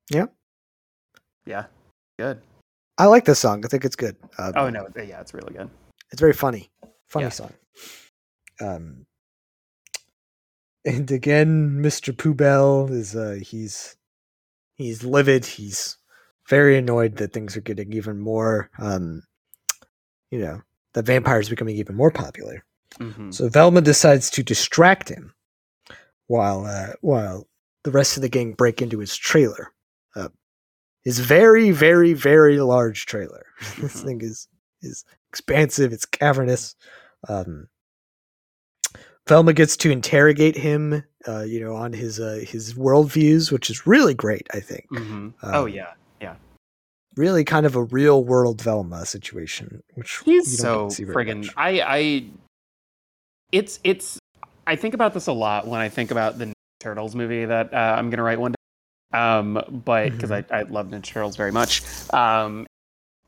Yeah, Yeah, good. i like this song. I think it's good. Um, Oh no, yeah, it's really good. it's very funny. Funny Yeah. song. Um and again mr Poubelle is uh he's he's livid he's very annoyed that things are getting even more um you know that vampires becoming even more popular Mhm. So Velma decides to distract him while uh, while the rest of the gang break into his trailer. Uh, his very, very, very large trailer. this Mhm. thing is is expansive. It's cavernous. Um, Velma gets to interrogate him, uh, you know, on his uh, his worldviews, which is really great. I think Mhm. oh Um, yeah, really kind of a real world Velma situation, which he's so friggin' much. I I it's it's I think about this a lot when I think about the Turtles movie that uh, I'm gonna write one day. Um, but because Mm-hmm. I I love Ninja Turtles very much. Um,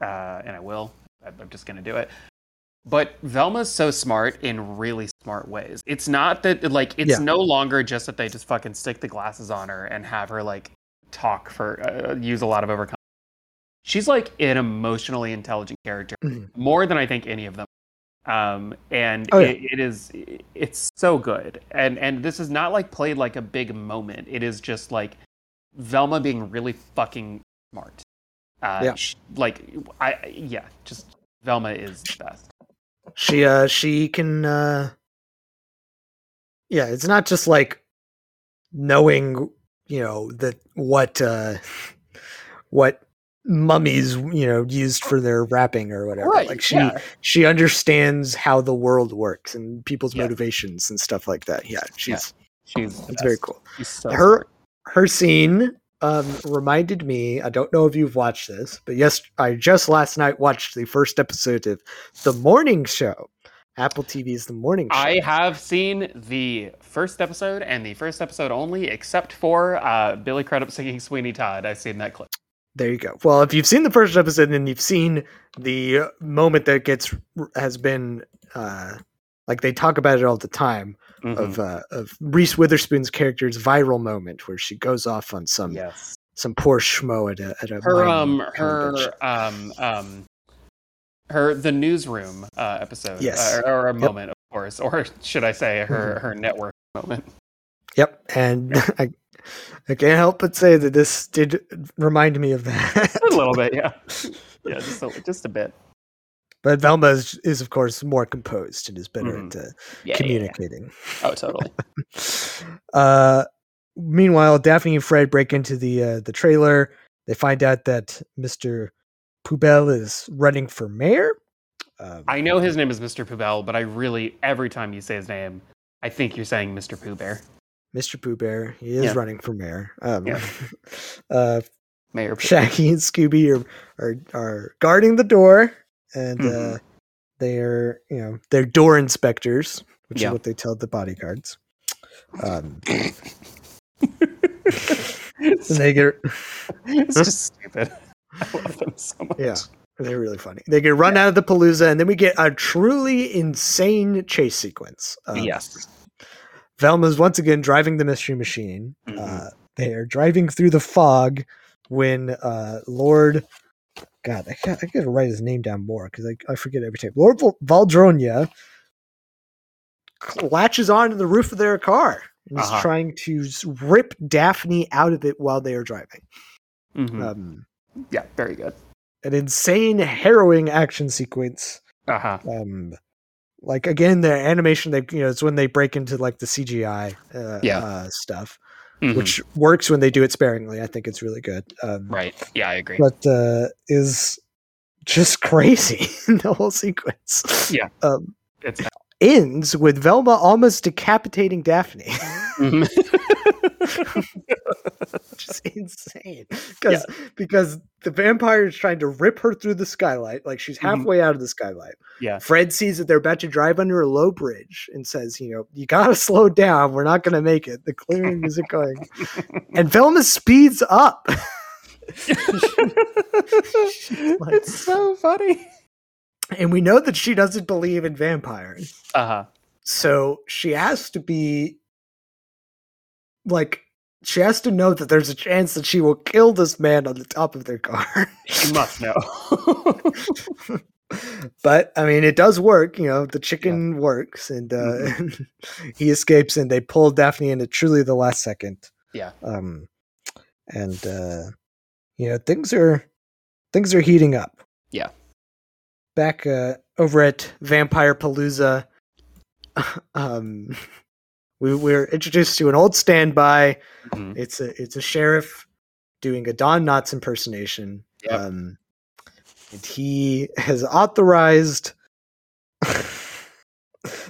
uh, and I will. I'm just gonna do it. But Velma's so smart in really smart ways. It's not that like it's Yeah. no longer just that they just fucking stick the glasses on her and have her like talk for uh, use a lot of overcome. She's like an emotionally intelligent character Mhm. more than I think any of them. Um, and Oh, yeah. it, it is it's so good. And and this is not like played like a big moment. It is just like Velma being really fucking smart. Uh, Yeah. sh- like I yeah, just Velma is the best. She uh she can uh yeah it's not just like knowing you know that what uh what mummies you know used for their wrapping or whatever like she yeah. she understands how the world works and people's Yeah. motivations and stuff like that yeah she's she's the it's very cool She's so her smart. her scene um reminded me i don't know if you've watched this but yes i just last night watched the first episode of the morning show apple tv's the morning show I have seen the first episode and the first episode only, except for uh, Billy Crudup singing Sweeney Todd. I've seen that clip. There you go. Well, if you've seen the first episode, then you've seen the moment that gets has been uh, like they talk about it all the time Mhm. of uh, of Reese Witherspoon's character's viral moment where she goes off on some yes. some poor schmo at a at a her um her um um her the newsroom uh episode Yes. uh, or a Yep. moment of course or should i say her her network moment Yep, and I, I can't help but say that this did remind me of that. a little bit, yeah, yeah, just a, just a bit. But Velma is, is, of course, more composed and is better Mhm. at uh, Yeah, yeah, communicating. yeah. Oh, totally. uh, meanwhile, Daphne and Fred break into the uh, the trailer. They find out that Mister Poubelle is running for mayor. Um, I know his name is Mr. Poubelle, but I really every time you say his name, I think you're saying Mr. Pooh Bear. Mr. Pooh Bear. He is Yeah. running for mayor. Um, Yeah. uh, Mayor Pooh. Shaggy and Scooby are, are are guarding the door, and uh, Mhm. they're you know they're door inspectors, which Yeah. is what they tell the bodyguards. Um, they get it's just stupid. I love them so much. Yeah. They're really funny. They get run out of the palooza, and then we get a truly insane chase sequence. Um, yes. Velma's once again driving the mystery machine. Mhm. Uh, they are driving through the fog when uh, Lord. God, I, I gotta write his name down more because I, I forget every time. Lord Val- Valdronia latches onto the roof of their car and is Uh-huh. trying to rip Daphne out of it while they are driving. Mhm. Um, yeah. Very good. an insane, harrowing action sequence. Uh huh. um like again the animation they you know it's when they break into like the cgi uh, Yeah. uh stuff Mhm. which works when they do it sparingly i think it's really good um Right. Yeah, I agree. but uh is just crazy the whole sequence Yeah. um It's ends with velma almost decapitating daphne Mhm. which is insane because because the vampire is trying to rip her through the skylight like she's Mhm. halfway out of the skylight yeah. Fred sees that they're about to drive under a low bridge and says, you know, you gotta slow down. We're not gonna make it. The clearing isn't going. And Velma speeds up. it's so funny. And we know that she doesn't believe in vampires. Uh huh. So she has to be like she has to know that there's a chance that she will kill this man on the top of their car. she must know. but I mean, it does work. You know, the chicken works, and uh, he escapes, and they pull Daphne into truly the last second. Yeah. Um, and uh, you know, things are things are heating up. Yeah. Back uh, over at Vampire Palooza, um, we we're introduced to an old standby. Mhm. It's a it's a sheriff doing a Don Knotts impersonation. Yep. Um, and he has authorized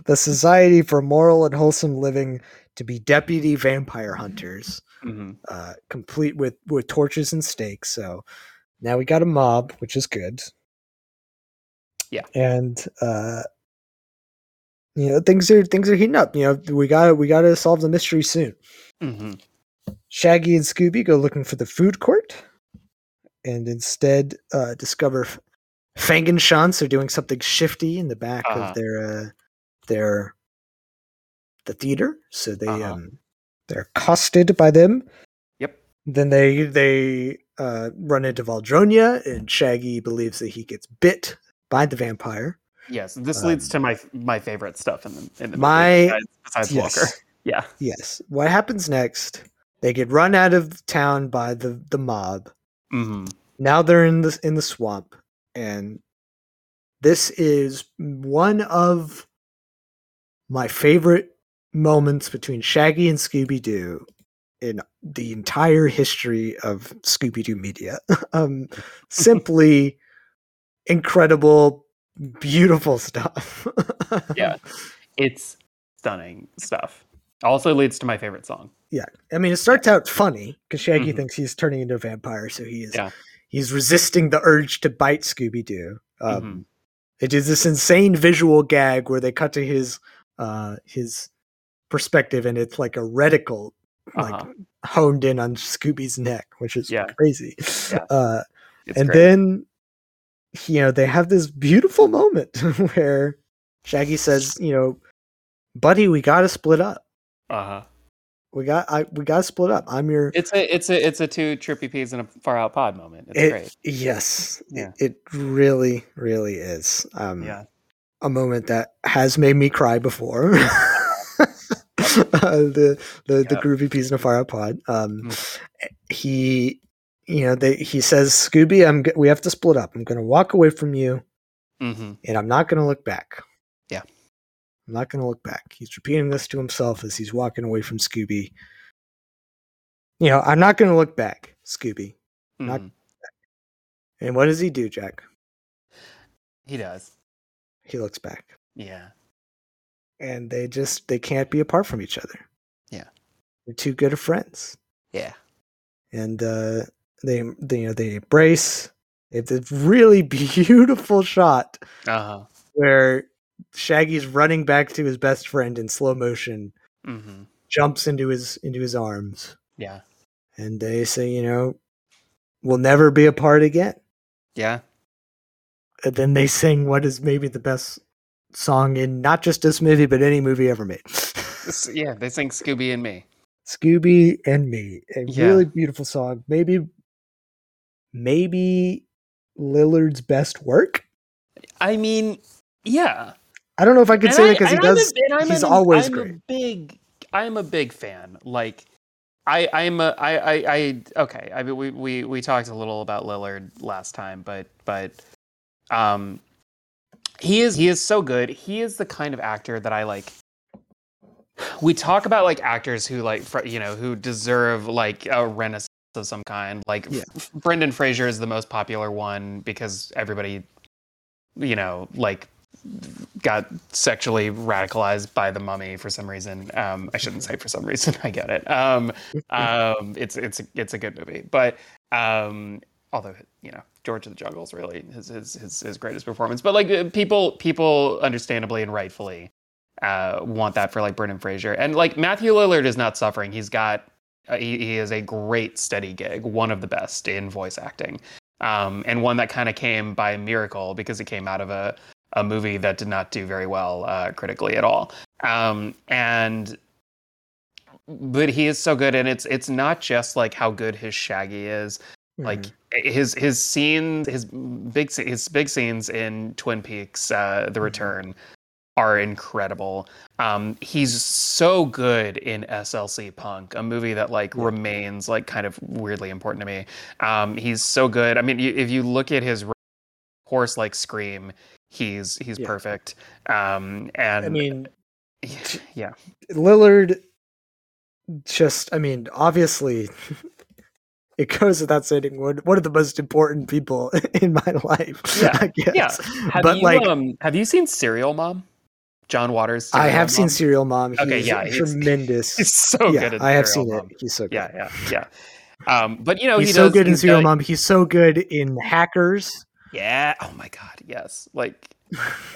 the Society for Moral and Wholesome Living to be deputy vampire hunters, Mhm. uh, complete with with torches and stakes. So now we got a mob, which is good. Yeah. and uh, you know things are things are heating up. You know we got we got to solve the mystery soon. Mhm. Shaggy and Scooby go looking for the food court and instead uh, discover Fangenschanz are doing something shifty in the back Uh-huh. of their uh, their the theater. So they Uh-huh. um, they're accosted by them. Yep. Then they they uh, run into Valdronia, and Shaggy believes that he gets bit by the vampire. Yes, this Um, leads to my my favorite stuff in the in the movie, My- besides, besides Walker. Yeah. Yes. What happens next? They get run out of town by the the mob. hmm now they're in the in the swamp and this is one of my favorite moments between Shaggy and Scooby Doo in the entire history of Scooby Doo media. um, simply incredible, beautiful stuff. Yeah. It's stunning stuff. Also leads to my favorite song. yeah. I mean, it starts out funny because Shaggy Mhm. thinks he's turning into a vampire, so he is Yeah. he's resisting the urge to bite Scooby Doo. Um, Mhm. It is this insane visual gag where they cut to his uh his perspective and it's like a reticle like Uh-huh. honed in on Scooby's neck, which is Yeah. crazy. Yeah. Uh and great. then you know, they have this beautiful moment where Shaggy says, you know, buddy, we gotta split up. uh-huh. We got I we gotta split up. I'm your It's a it's a it's a two trippy peas in a far out pod moment. It's it, great. Yes. Yeah. It, it really, really is. Um Yeah. a moment that has made me cry before. the the, the Yep. groovy piece in a far out pod. Um, Mm. he, you know, they, he says, Scooby, I'm we have to split up. I'm going to walk away from you, hmm and I'm not going to look back. Yeah. I'm not going to look back. He's repeating this to himself as he's walking away from Scooby. You know, I'm not going to look back, Scooby. Not- Mhm. And what does he do, Jack? He does. He looks back. Yeah. And they just they can't be apart from each other. Yeah. They're too good of friends. Yeah. and uh, they, they you know they embrace. It's a really beautiful shot Uh huh. where Shaggy's running back to his best friend in slow motion, hmm jumps into his into his arms, Yeah. and they say, you know, we'll never be apart again. Yeah. And then they sing what is maybe the best song in not just this movie but any movie ever made. Yeah. They sing Scooby and me. Scooby and Me, a Yeah. really beautiful song. Maybe, maybe Lillard's best work. I mean, yeah. I don't know if I could And say I- that because he I'm a- does. he's an- always I'm great. A big, I'm a big fan. Like, I, I'm a, I, I, I. Okay, I mean, we, we, we talked a little about Lillard last time, but, but, um, he is, he is so good. He is the kind of actor that I like. We talk about like actors who like, fr- you know, who deserve like a renaissance of some kind. Like, Yeah. F- Brendan Fraser is the most popular one because everybody, you know, like got sexually radicalized by the mummy for some reason. Um, I shouldn't say for some reason. I get it. Um, um, it's it's a, it's a good movie, but um, although you know George of the Jungle is really his, his his his greatest performance. But like uh, people people understandably and rightfully uh, want that for like Brendan Fraser and like Matthew Lillard is not suffering. He's got he, he is a great steady gig, one of the best in voice acting. Um, and one that kind of came by miracle because it came out of a a movie that did not do very well uh, critically at all. Um, and but he is so good, and it's it's not just like how good his Shaggy is. Like Mhm. his his scenes, his big his big scenes in Twin Peaks: uh, The Return are incredible. Um, he's so good in SLC Punk, a movie that like Yeah. remains like kind of weirdly important to me. Um, he's so good. I mean, you, if you look at his horse like scream, he's he's Yeah. perfect. Um, and I mean, yeah, Lillard. Just, I mean, obviously, it goes without saying one one of the most important people in my life. Yeah, I guess. yeah. Have but you like, um have you seen Serial Mom? John Waters. I have seen Serial Mom. He's Okay, yeah, tremendous. He's so yeah, good at I have seen Mom. it. He's so good. Yeah, yeah, yeah. Um, but you know, he's he so does, good in Serial Mom. He's so good in Hackers. Yeah. Oh my God. Yes. Like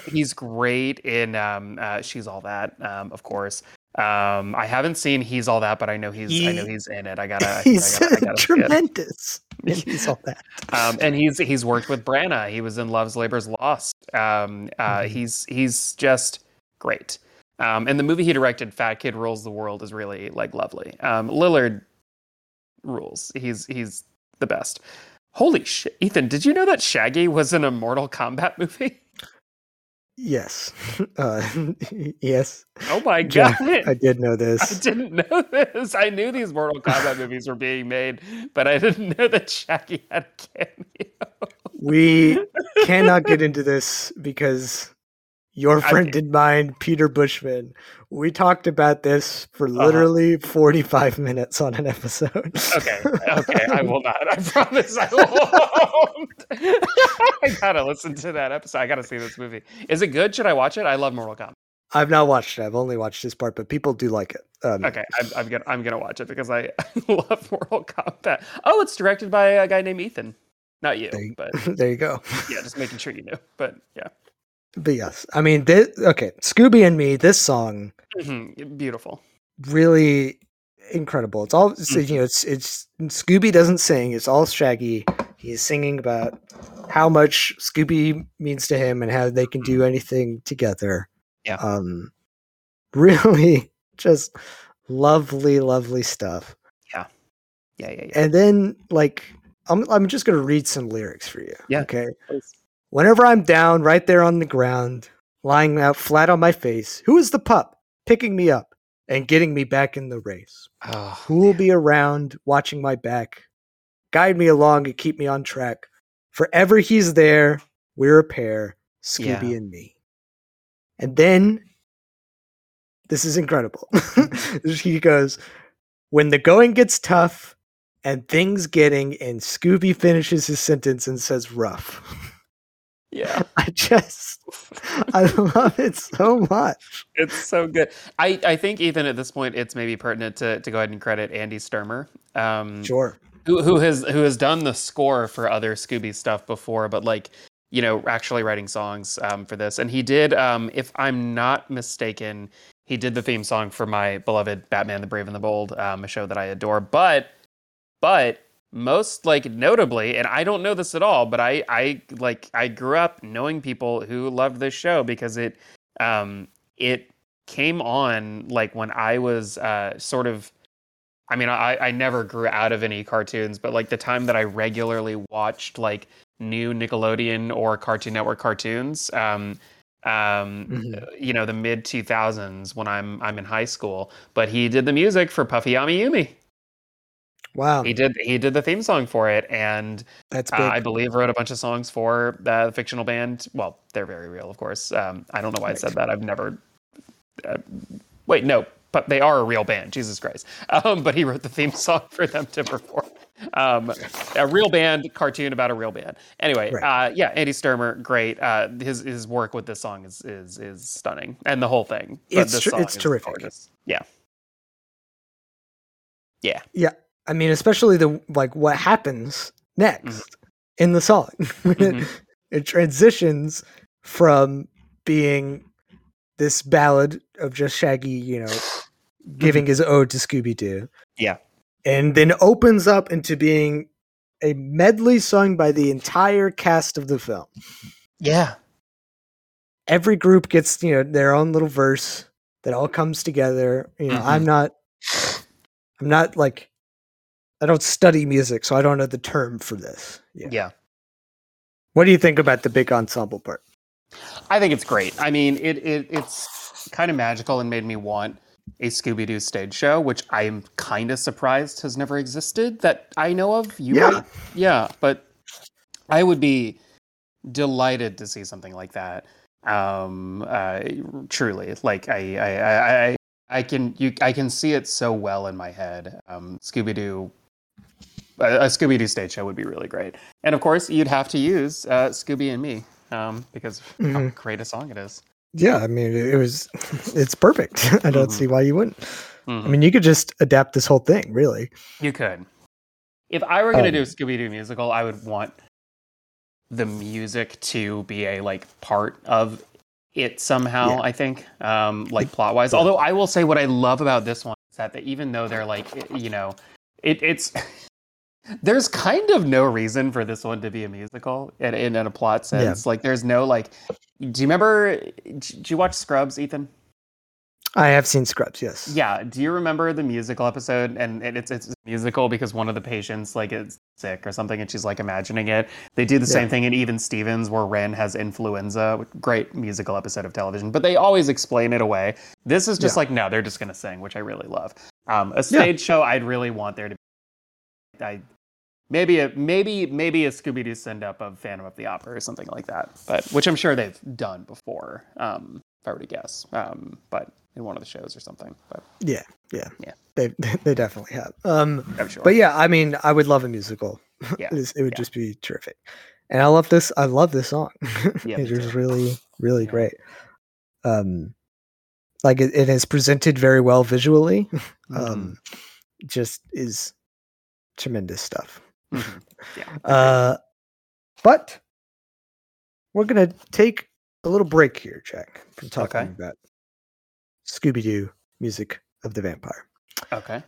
he's great in um, uh, She's All That. Um, of course. Um, I haven't seen He's All That, but I know he's I know he's in it. I gotta. He's I gotta, I gotta tremendous. He's all that. um, and he's he's worked with Branagh. He was in Love's Labor's Lost. Um, uh, Mhm. He's he's just great. Um, and the movie he directed, Fat Kid Rules the World, is really like lovely. Um, Lillard rules. He's he's the best. Holy shit, Ethan! Did you know that Shaggy was in a Mortal Kombat movie? Yes. Uh, yes. Oh my Yeah, god! I did know this. I didn't know this. I knew these Mortal Kombat movies were being made, but I didn't know that Shaggy had a cameo. We cannot get into this because your I- friend and mine, Peter Bushman, we talked about this for Uh-huh. literally 45 minutes on an episode. Okay, okay, I will not. I promise I won't. I gotta listen to that episode. I gotta see this movie. Is it good? Should I watch it? I love Mortal Kombat. I've not watched it. I've only watched this part, but people do like it. Um, Okay, I'm, I'm gonna I'm gonna watch it because I love Mortal Kombat. Oh, it's directed by a guy named Ethan. Not you, There you- but there you go. yeah, just making sure you knew. But yeah, But yes, I mean, this, okay, Scooby and Me, this song Mhm, beautiful. really incredible. It's all it's, Mhm. you know. It's it's Scooby doesn't sing. It's all Shaggy. He's singing about how much Scooby means to him and how they can do anything together. Yeah. Um, really, just lovely, lovely stuff. Yeah, yeah, yeah. And then like, I'm I'm just gonna read some lyrics for you. Yeah. Okay. Please. Whenever I'm down, right there on the ground, lying out flat on my face, who is the pup picking me up, and getting me back in the race. Oh, Who will be around watching my back, guide me along and keep me on track? Forever he's there. We're a pair, Scooby Yeah. and me. And then this is incredible. he goes, When the going gets tough and things getting, and Scooby finishes his sentence and says rough. yeah. I just I love it so much. It's so good. I, I think Ethan at this point it's maybe pertinent to, to go ahead and credit Andy Sturmer. Um, Sure. who who has who has done the score for other Scooby stuff before, but like you know actually writing songs um, for this, and he did, um, if I'm not mistaken, he did the theme song for my beloved Batman: The Brave and the Bold, um, a show that I adore. But but most like notably, and I don't know this at all, but I I like I grew up knowing people who loved this show because it um it came on like when I was uh sort of I mean, I, I never grew out of any cartoons, but like the time that I regularly watched like new Nickelodeon or Cartoon Network cartoons, um, um, Mhm. you know, the mid two thousands when I'm I'm in high school. But he did the music for Puffy AmiYumi. Wow. He did he did the theme song for it, and That's uh. I believe wrote a bunch of songs for the fictional band. Well, they're very real, of course. Um, I don't know why I said that. I've never. Uh, wait, no, but they are a real band. Jesus Christ! Um, but he wrote the theme song for them to perform. Um, a real band cartoon about a real band. Anyway, Right. uh, yeah, Andy Sturmer, great. Uh, his his work with this song is is is stunning, and the whole thing. But It's this tr- song it's is terrific. gorgeous. Yeah, yeah, I mean, especially the like what happens next Mm-hmm. in the song. When it, it transitions from being this ballad of just Shaggy, you know, giving his ode to Scooby Doo. Mm-hmm. Yeah. And then opens up into being a medley sung by the entire cast of the film. yeah. Every group gets, you know, their own little verse that all comes together. You know, Mhm. I'm not I'm not like I don't study music, so I don't know the term for this. Yeah. yeah. What do you think about the big ensemble part? I think it's great. I mean, it, it it's kind of magical and made me want a Scooby Doo stage show, which I'm kind of surprised has never existed that I know of. You Yeah. might, yeah, but I would be delighted to see something like that. Um, uh, truly, like I, I, I, I, I can you, I can see it so well in my head. Um, Scooby Doo. A, a Scooby Doo stage show would be really great, and of course, you'd have to use uh, Scooby and Me um, because of how great a song it is. Yeah, I mean, it was it's perfect. I don't Mhm. see why you wouldn't. I Mhm. mean, you could just adapt this whole thing, really. You could. If I were going to Um, do a Scooby Doo musical, I would want the music to be a like part of it somehow. Yeah. I think, um, like plot wise. Although I will say, what I love about this one is that they, even though they're like, you know, it, it's there's kind of no reason for this one to be a musical in, in, in a plot sense. Like, there's no like. Do you remember? Did you watch Scrubs, Ethan? I have seen Scrubs, yes. Yeah. Do you remember the musical episode? And, it's it's musical because one of the patients like is sick or something, and she's like imagining it. They do the same thing in Even Stevens, where Ren has influenza. Great musical episode of television, but they always explain it away. This is just Yeah. like no, they're just gonna sing, which I really love. Um, a stage show, I'd really want there to be. I maybe a maybe maybe a Scooby Doo send up of Phantom of the Opera or something like that, but which I'm sure they've done before. Um, if I were to guess, um, but in one of the shows or something. But Yeah, yeah, Yeah. They they definitely have. Um, I'm sure. but yeah, I mean, I would love a musical. Yeah, it would yeah. just be terrific. And I love this. I love this song. Yeah, it me really, really Yeah. great. Um, like it, it is presented very well visually. Mhm. Um, just is tremendous stuff. Mhm. yeah. Uh, but we're gonna take a little break here, Jack, from talking Okay. about Scooby Doo music of the vampire. okay.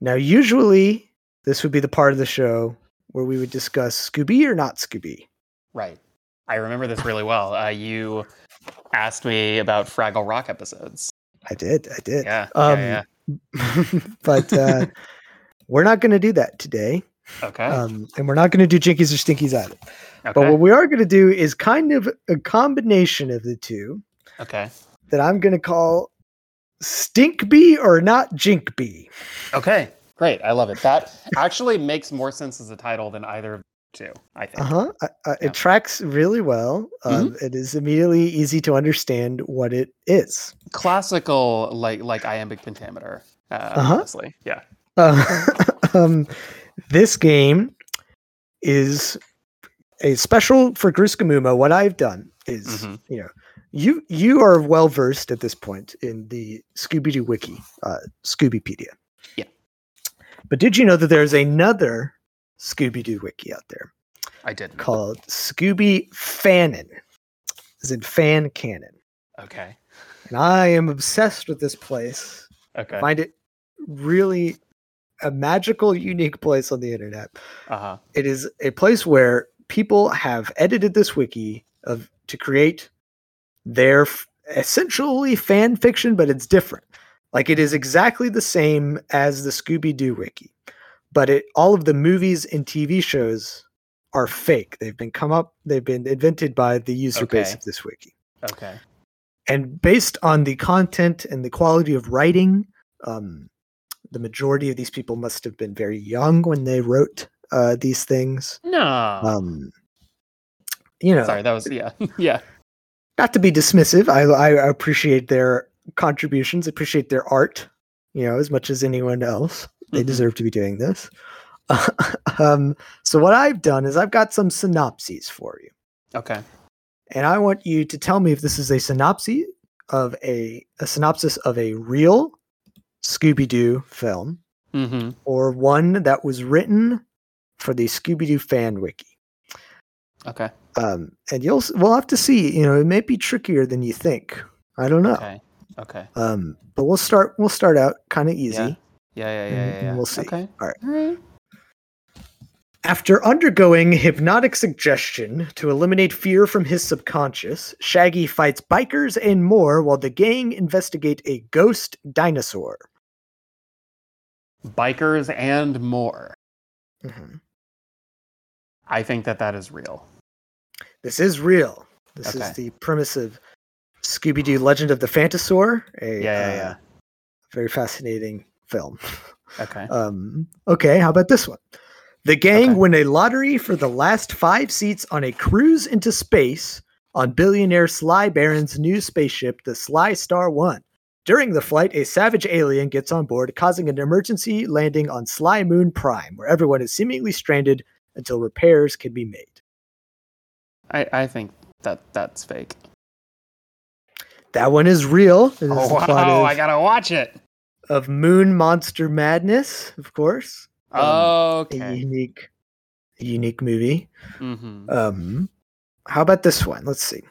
Now, usually this would be the part of the show where we would discuss Scooby or not Scooby. Right. I remember this really well. Uh, you asked me about Fraggle Rock episodes. I did, I did. Yeah. Um, yeah, but uh, we're not going to do that today, yeah. Okay. um, and we're not going to do Jinkies or Stinkies either. okay. But what we are going to do is kind of a combination of the two okay. that I'm going to call Stinkbee or not Jinkbee? Okay, great. I love it. That actually makes more sense as a title than either of the two. I think. Uh huh. Uh, Yeah. It tracks really well. Um, It is immediately easy to understand what it is. Classical, like like iambic pentameter. Uh, Uh-huh. Honestly, yeah. Uh, um, this game is a special for GrooScooMoMo. What I've done is, Mhm. you know, you you are well versed at this point in the Scooby Doo wiki, uh, Scoobypedia. Yeah. But did you know that there's another Scooby Doo wiki out there I did. called Scooby Fanon, is in fan canon? Okay. And I am obsessed with this place. Okay. Find it really a magical, unique place on the internet. Uh huh. It is a place where people have edited this wiki of to create their f- essentially fan fiction, but it's different. Like it is exactly the same as the Scooby Doo wiki, but it all of the movies and TV shows are fake. They've been come up. They've been invented by the user base of this wiki Okay. and based on the content and the quality of writing um, the majority of these people must have been very young when they wrote uh, these things No. um, you know Sorry, that was yeah, yeah. not to be dismissive I, I appreciate their contributions appreciate their art you know as much as anyone else they Mhm. deserve to be doing this um, so what i've done is i've got some synopses for you Okay. and I want you to tell me if this is a synopsis of a a synopsis of a real Scooby Doo film Mm-hmm. or one that was written for the Scooby Doo fan wiki. Okay. Um, and you'll we'll have to see. You know, it may be trickier than you think. I don't know. Okay. Okay. Um, but we'll start. We'll start out kind of easy. Yeah. Yeah. Yeah. Yeah. And- yeah, yeah. we'll see. Okay. All right. All right. After undergoing hypnotic suggestion to eliminate fear from his subconscious, Shaggy fights bikers and more while the gang investigate a ghost dinosaur. Bikers and more. Mhm. I think that that is real. This is real. This Okay. is the premise of Scooby Doo Legend of the Phantosaur, a Yeah. Yeah. uh, very fascinating film. Okay. Um, okay, how about this one? The gang Okay. win a lottery for the last five seats on a cruise into space on billionaire Sly Baron's new spaceship, the Sly Star One. During the flight, a savage alien gets on board, causing an emergency landing on Sly Moon Prime, where everyone is seemingly stranded until repairs can be made. I I think that that's fake. That one is real. Oh wow! of, I gotta watch it. of Moon Monster Madness, of course. Um, a Okay. unique, a unique movie. Mm-hmm. Um, how about this one? Let's see.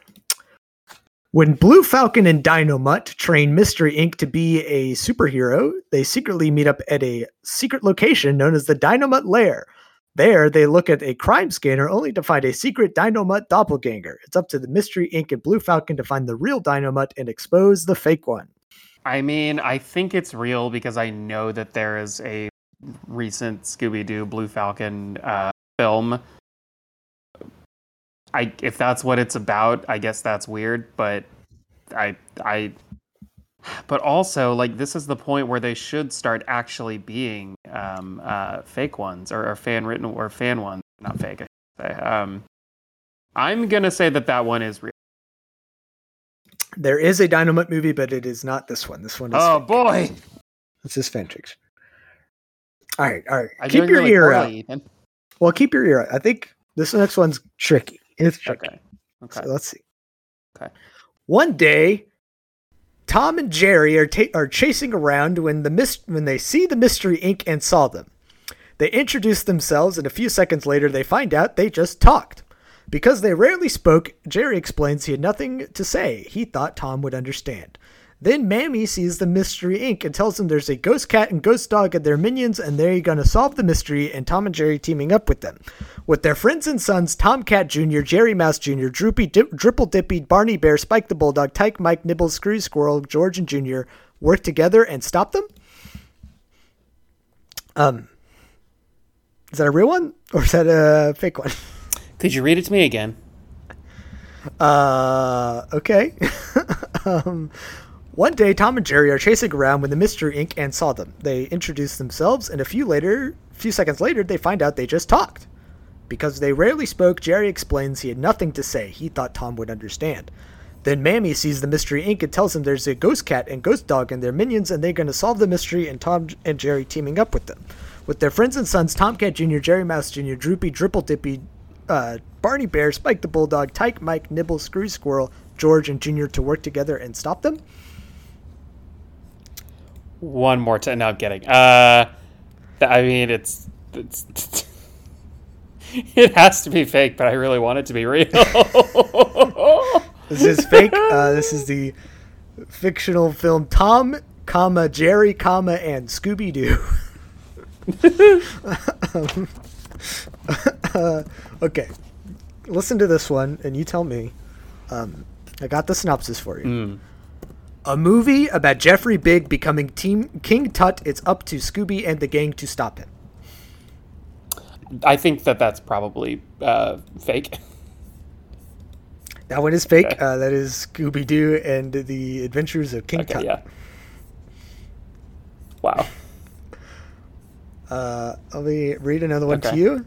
When Blue Falcon and Dynomutt train Mystery Inc. to be a superhero, they secretly meet up at a secret location known as the Dynomutt Lair. There, they look at a crime scanner only to find a secret Dynomutt doppelganger. It's up to the Mystery Inc. and Blue Falcon to find the real Dynomutt and expose the fake one. I mean, I think it's real because I know that there is a recent Scooby Doo Blue Falcon uh, film. I if that's what it's about, I guess that's weird, but I I but also like this is the point where they should start actually being um, uh, fake ones or, or fan written or fan ones, not fake. I should say. Um, I'm gonna say that that one is real. There is a Dynomutt movie, but it is not this one. This one is Oh fake. boy! This is fan. All right, all right. I'm keep your really ear poorly, out. Ethan. Well, keep your ear out. I think this next one's tricky. It's tricky. Okay. Okay. So let's see. Okay. One day, Tom and Jerry are ta- are chasing around when the mis- when they see the Mystery Inc. and saw them. They introduce themselves, and a few seconds later, they find out they just talked. Because they rarely spoke, Jerry explains he had nothing to say. He thought Tom would understand. Then Mammy sees the Mystery Inc. and tells them there's a ghost cat and ghost dog and their minions, and they're gonna solve the mystery. And Tom and Jerry teaming up with them, with their friends and sons Tomcat Jr., Jerry Mouse Jr., Droopy, Dip, Dripple Dippy, Barney Bear, Spike the Bulldog, Tyke Mike, Nibbles, Screwy Squirrel, George and Jr. work together and stop them. Um, is that a real one or is that a fake one? Could you read it to me again? Uh, okay. um, One day, Tom and Jerry are chasing around when the Mystery Inc. and saw them. They introduce themselves, and a few later, few seconds later, they find out they just talked. Because they rarely spoke, Jerry explains he had nothing to say. He thought Tom would understand. Then Mammy sees the Mystery Inc. and tells him there's a ghost cat and ghost dog and their minions, and they're going to solve the mystery. And Tom and Jerry teaming up with them, with their friends and sons Tomcat Jr., Jerry Mouse Jr., Droopy, Dripple Dippy, uh, Barney Bear, Spike the Bulldog, Tyke, Mike, Nibble, Screw Squirrel, George, and Junior to work together and stop them. One more time. No, I'm kidding. Uh, I mean, it's it's. it has to be fake, but I really want it to be real. this is fake. Uh, this is the fictional film Tom, comma Jerry, comma and Scooby Doo. um, uh, okay, listen to this one, and you tell me. Um, I got the synopsis for you. Mm. A movie about Jeffrey Big becoming Team King Tut. It's up to Scooby and the gang to stop him. I think that that's probably uh, fake. That one is fake. Okay. Uh, that is Scooby Doo and the Adventures of King okay, Tut. Yeah. Wow. Uh, let me read another one okay. to you.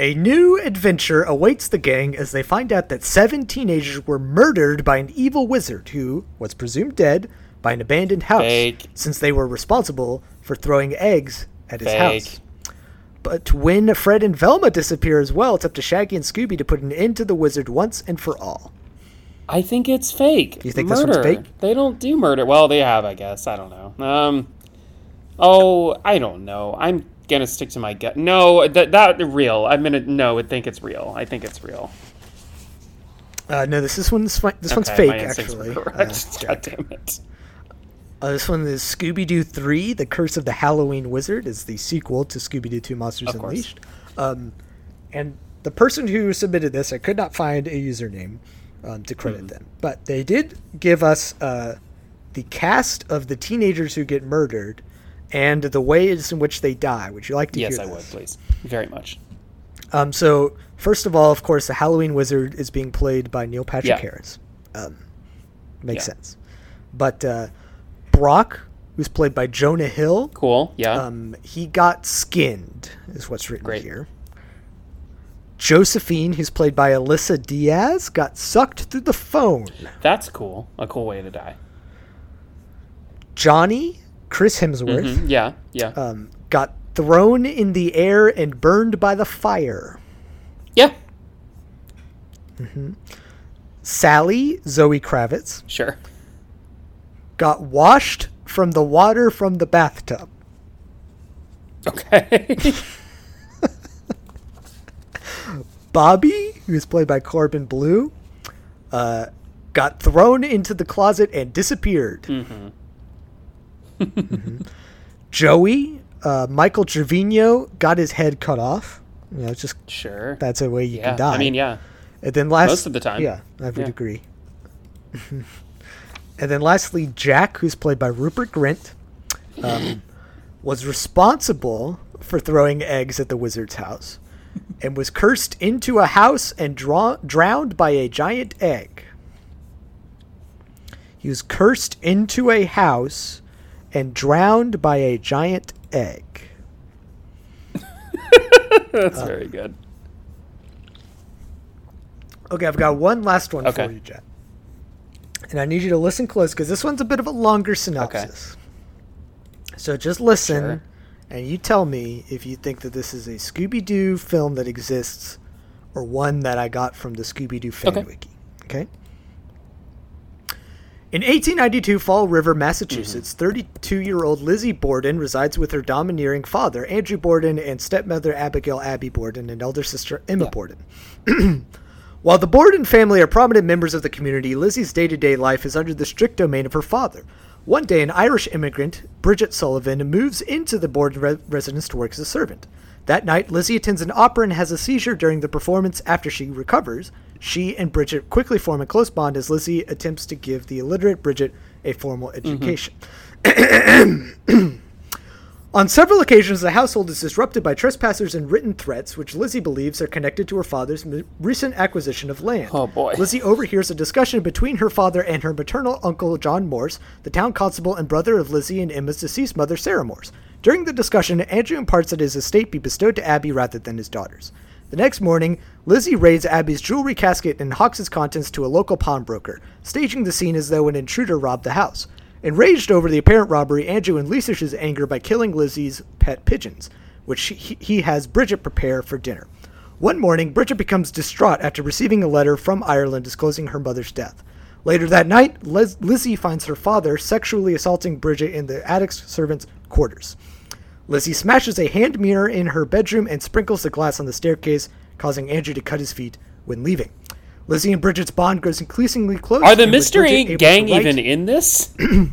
A new adventure awaits the gang as they find out that seven teenagers were murdered by an evil wizard who was presumed dead by an abandoned house Fake. since they were responsible for throwing eggs at his Fake. house. But when Fred and Velma disappear as well, it's up to Shaggy and Scooby to put an end to the wizard once and for all. I think it's fake. You think murder. this one's fake? They don't do murder. Well, they have, I guess. I don't know. Um, oh, I don't know. I'm gonna stick to my gut. No, that that real. I'm gonna no. I think it's real. I think it's real. Uh, no, this is one's this okay, one's fake actually. Correct. Uh, God damn it. Uh, this one is Scooby Doo 3 The Curse of the Halloween Wizard, is the sequel to Scooby Doo 2 Monsters of Unleashed. Um, and the person who submitted this, I could not find a username um, to credit mm. them, but they did give us uh, the cast of the teenagers who get murdered and the ways in which they die. Would you like to yes, hear Yes, I would, please. Very much. Um, so, first of all, of course, the Halloween Wizard is being played by Neil Patrick yeah. Harris. Um, makes yeah. sense. But uh, Brock, who's played by Jonah Hill, cool, yeah, um, he got skinned, is what's written Great. here. Josephine, who's played by Alyssa Diaz, got sucked through the phone. That's cool. A cool way to die. Johnny, Chris Hemsworth. Mm-hmm. Yeah, yeah. Um, got thrown in the air and burned by the fire. Yeah. Mm-hmm. Sally, Zoe Kravitz. Sure. Got washed from the water from the bathtub. Okay. Bobby, who's played by Corbin Bleu, uh, got thrown into the closet and disappeared. Mm-hmm mm-hmm. Joey, uh, Michael Trevino got his head cut off. You know, it's just sure that's a way you yeah. can die. I mean, yeah. And then last most of the time, yeah, I would yeah. agree. and then lastly, Jack, who's played by Rupert Grint, um, was responsible for throwing eggs at the wizard's house, and was cursed into a house and draw- drowned by a giant egg. He was cursed into a house and drowned by a giant egg. That's uh, very good. Okay, I've got one last one okay. for you, Jet. And I need you to listen close because this one's a bit of a longer synopsis. Okay. So just listen sure. and you tell me if you think that this is a Scooby Doo film that exists or one that I got from the Scooby Doo fan okay. wiki. Okay? In 1892, Fall River, Massachusetts, 32 mm-hmm. year old Lizzie Borden resides with her domineering father, Andrew Borden, and stepmother Abigail Abby Borden, and elder sister Emma yeah. Borden. While the Borden family are prominent members of the community, Lizzie's day to day life is under the strict domain of her father. One day, an Irish immigrant, Bridget Sullivan, moves into the Borden re- residence to work as a servant. That night, Lizzie attends an opera and has a seizure during the performance. After she recovers, she and Bridget quickly form a close bond as Lizzie attempts to give the illiterate Bridget a formal mm-hmm. education. Mm-hmm. On several occasions, the household is disrupted by trespassers and written threats, which Lizzie believes are connected to her father's m- recent acquisition of land. Oh, boy. Lizzie overhears a discussion between her father and her maternal uncle John Morse, the town constable and brother of Lizzie and Emma's deceased mother Sarah Morse. During the discussion, Andrew imparts that his estate be bestowed to Abby rather than his daughters. The next morning, Lizzie raids Abby's jewelry casket and hawks its contents to a local pawnbroker, staging the scene as though an intruder robbed the house. Enraged over the apparent robbery, Andrew unleashes his anger by killing Lizzie's pet pigeons, which he, he has Bridget prepare for dinner. One morning, Bridget becomes distraught after receiving a letter from Ireland disclosing her mother's death. Later that night, Les- Lizzie finds her father sexually assaulting Bridget in the attic's servants' quarters. Lizzie smashes a hand mirror in her bedroom and sprinkles the glass on the staircase, causing Andrew to cut his feet when leaving. Lizzie and Bridget's bond grows increasingly close. Are the Mystery Bridget able to gang even in this?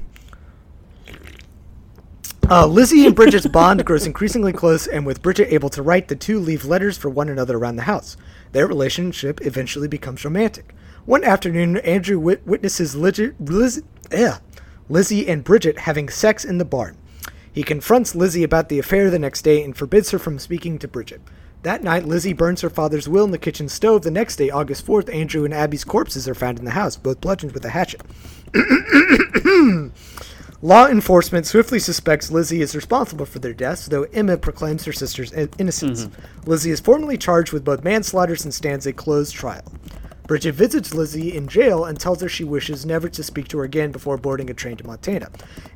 Uh, Lizzie and Bridget's bond grows increasingly close, and with Bridget able to write, the two leave letters for one another around the house. Their relationship eventually becomes romantic. One afternoon, Andrew wit- witnesses Liz- Liz- eh, Lizzie and Bridget having sex in the barn. He confronts Lizzie about the affair the next day and forbids her from speaking to Bridget. That night, Lizzie burns her father's will in the kitchen stove. The next day, August 4th, Andrew and Abby's corpses are found in the house, both bludgeoned with a hatchet. Law enforcement swiftly suspects Lizzie is responsible for their deaths, though Emma proclaims her sister's in- innocence. Mm-hmm. Lizzie is formally charged with both manslaughter and stands a closed trial. Bridget visits Lizzie in jail and tells her she wishes never to speak to her again before boarding a train to Montana.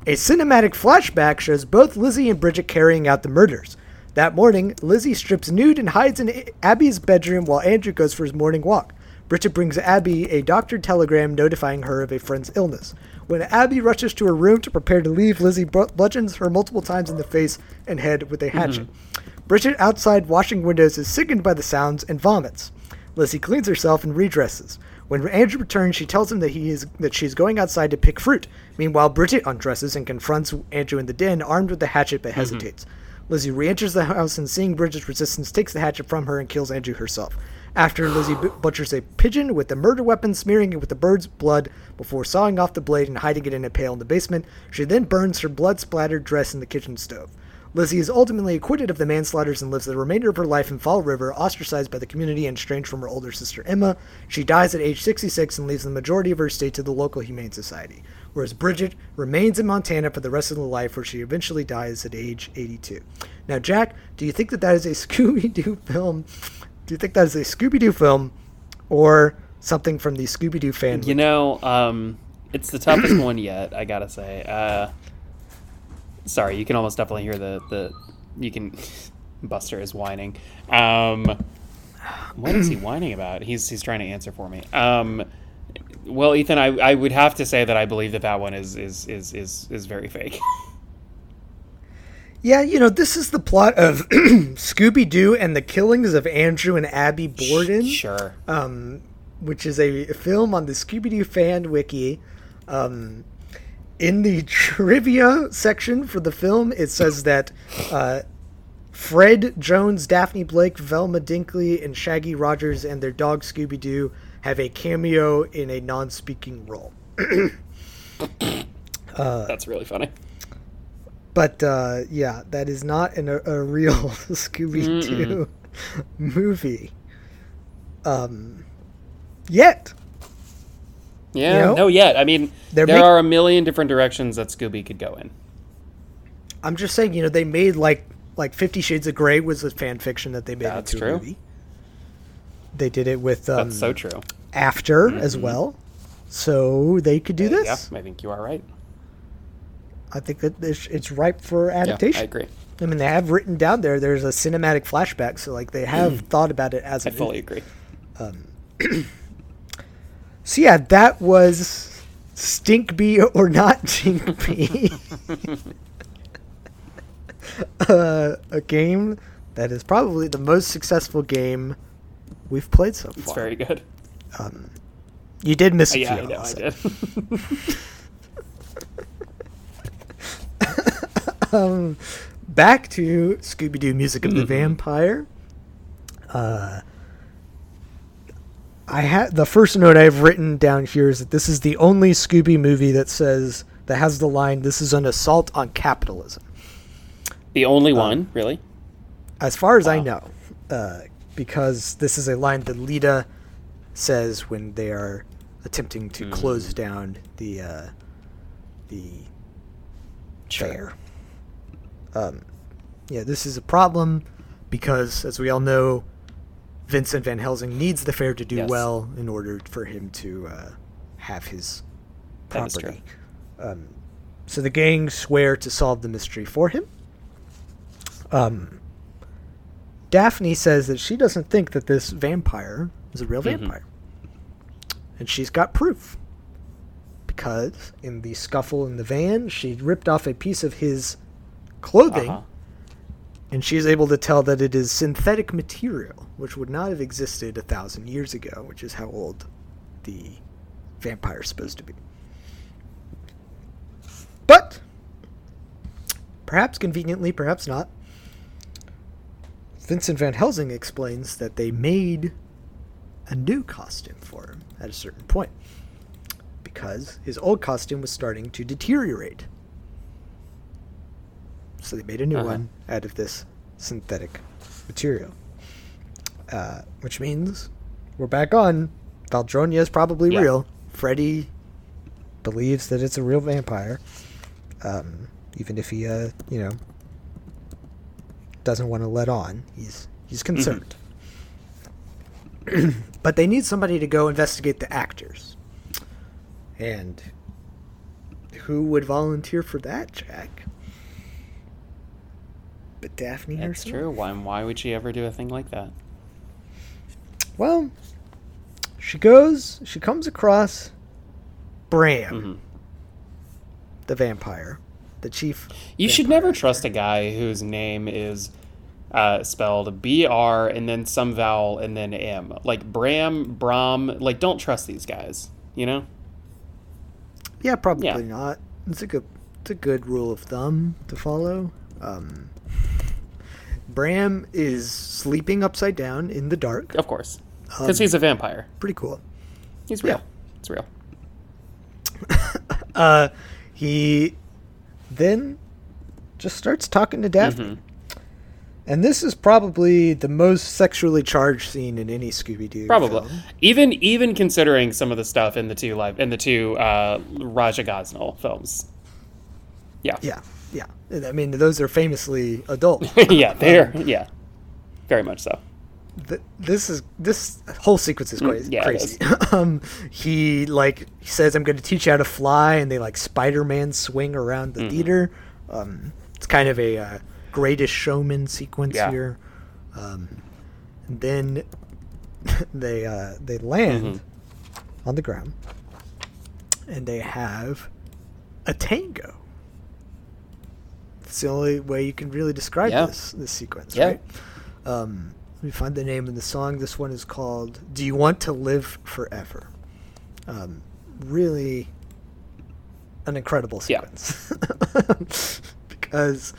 A cinematic flashback shows both Lizzie and Bridget carrying out the murders. That morning, Lizzie strips nude and hides in Abby's bedroom while Andrew goes for his morning walk. Bridget brings Abby a doctored telegram notifying her of a friend's illness. When Abby rushes to her room to prepare to leave, Lizzie bludgeons her multiple times in the face and head with a hatchet. Mm-hmm. Bridget, outside washing windows, is sickened by the sounds and vomits. Lizzie cleans herself and redresses. When Andrew returns, she tells him that he is that she's going outside to pick fruit. Meanwhile, Bridget undresses and confronts Andrew in the den, armed with the hatchet, but mm-hmm. hesitates. Lizzie re-enters the house and, seeing Bridget's resistance, takes the hatchet from her and kills Andrew herself. After Lizzie bu- butchers a pigeon with the murder weapon, smearing it with the bird's blood before sawing off the blade and hiding it in a pail in the basement, she then burns her blood-splattered dress in the kitchen stove. Lizzie is ultimately acquitted of the manslaughters and lives the remainder of her life in Fall River, ostracized by the community and estranged from her older sister Emma. She dies at age 66 and leaves the majority of her estate to the local Humane Society, whereas Bridget remains in Montana for the rest of her life, where she eventually dies at age 82. Now, Jack, do you think that that is a Scooby Doo film? Do you think that is a Scooby Doo film or something from the Scooby Doo fan? You know, um, it's the toughest one yet. I gotta say. Uh, sorry, you can almost definitely hear the the. You can. Buster is whining. Um, what is he whining about? He's he's trying to answer for me. Um, well, Ethan, I, I would have to say that I believe that that one is is is is, is very fake. Yeah, you know, this is the plot of Scooby Doo and the Killings of Andrew and Abby Borden. sure. um, which is a film on the Scooby Doo fan wiki. Um, in the trivia section for the film, it says that uh, Fred Jones, Daphne Blake, Velma Dinkley, and Shaggy Rogers and their dog Scooby Doo have a cameo in a non speaking role. That's really funny. But uh, yeah, that is not an, a real Scooby Doo movie. Um, yet. Yeah. You know, no, yet. I mean, they're there make- are a million different directions that Scooby could go in. I'm just saying, you know, they made like like Fifty Shades of Grey was a fan fiction that they made That's into true. a movie. They did it with um, That's so true. After mm-hmm. as well, so they could do Yeah, this. Yeah, I think you are right. I think that it's, it's ripe for Yeah, adaptation. I agree. I mean, they have written down there. There's a cinematic flashback, so like they have mm. thought about it as a I fully movie. agree. Um, So yeah, that was Stinkbee or not Stinkbee. uh, a game that is probably the most successful game we've played so far. It's very good. You did miss a yeah, few. I know. I did. Back to Scooby Doo Music of the Mm-hmm. Vampire. Uh, I had the first note I've written down here is that this is the only Scooby movie that says that has the line "This is an assault on capitalism." The only one, really? as far as I know, uh, because this is a line that Lita says when they are attempting to close down the uh, the fair. Um, yeah, this is a problem because, as we all know, Vincent Van Helsing needs the fair to do Yes. well in order for him to uh, have his That is true. property. Um, so the gang swear to solve the mystery for him. Um, Daphne says that she doesn't think that this vampire is a real Mhm. vampire. And she's got proof. Because in the scuffle in the van, she ripped off a piece of his clothing Uh-huh. And she is able to tell that it is synthetic material, which would not have existed a thousand years ago, which is how old the vampire is supposed to be. But, perhaps conveniently, perhaps not, Vincent Van Helsing explains that they made a new costume for him at a certain point because his old costume was starting to deteriorate. So they made a new Uh-huh. one out of this synthetic material. Uh, which means we're back on. Valdronia is probably Yeah. real. Freddy believes that it's a real vampire. Um, even if he, uh, you know, doesn't want to let on. He's he's concerned. but they need somebody to go investigate the actors. And who would volunteer for that, Jack? But Daphne That's herself. true. Why, why would she ever do a thing like that? Well, she goes, she comes across Bram, hmm the vampire, the chief. You should never actor. trust a guy whose name is uh, spelled B R and then some vowel and then M. Like Bram, Bram. Like, don't trust these guys. You know? Yeah, probably Yeah. not. It's a good, it's a good rule of thumb to follow. Um, Bram is sleeping upside down in the dark. Of course. Um, Because he's a vampire. Pretty cool. He's real. yeah. It's real. Uh, he then just starts talking to Daphne. Mhm. And this is probably the most sexually charged scene in any Scooby Doo. Probably. film. Even even considering some of the stuff in the two live in the two uh, Raja Gosnell films. Yeah. Yeah, yeah. I mean, those are famously adult. yeah, they're yeah. Very much so. Th- this is this whole sequence is crazy. Mm, yeah, it crazy. um, he like he says, "I'm going to teach you how to fly," and they like Spider-Man swing around Mm-hmm. the theater. Um, it's kind of a uh, Greatest Showman sequence Yeah. here. Um, and then they uh, they land Mm-hmm. on the ground, and they have a tango. It's the only way you can really describe Yeah. this this sequence, Yeah. right? Um, let me find the name of the song. This one is called "Do You Want to Live Forever." Um, really, an incredible Yeah. sequence because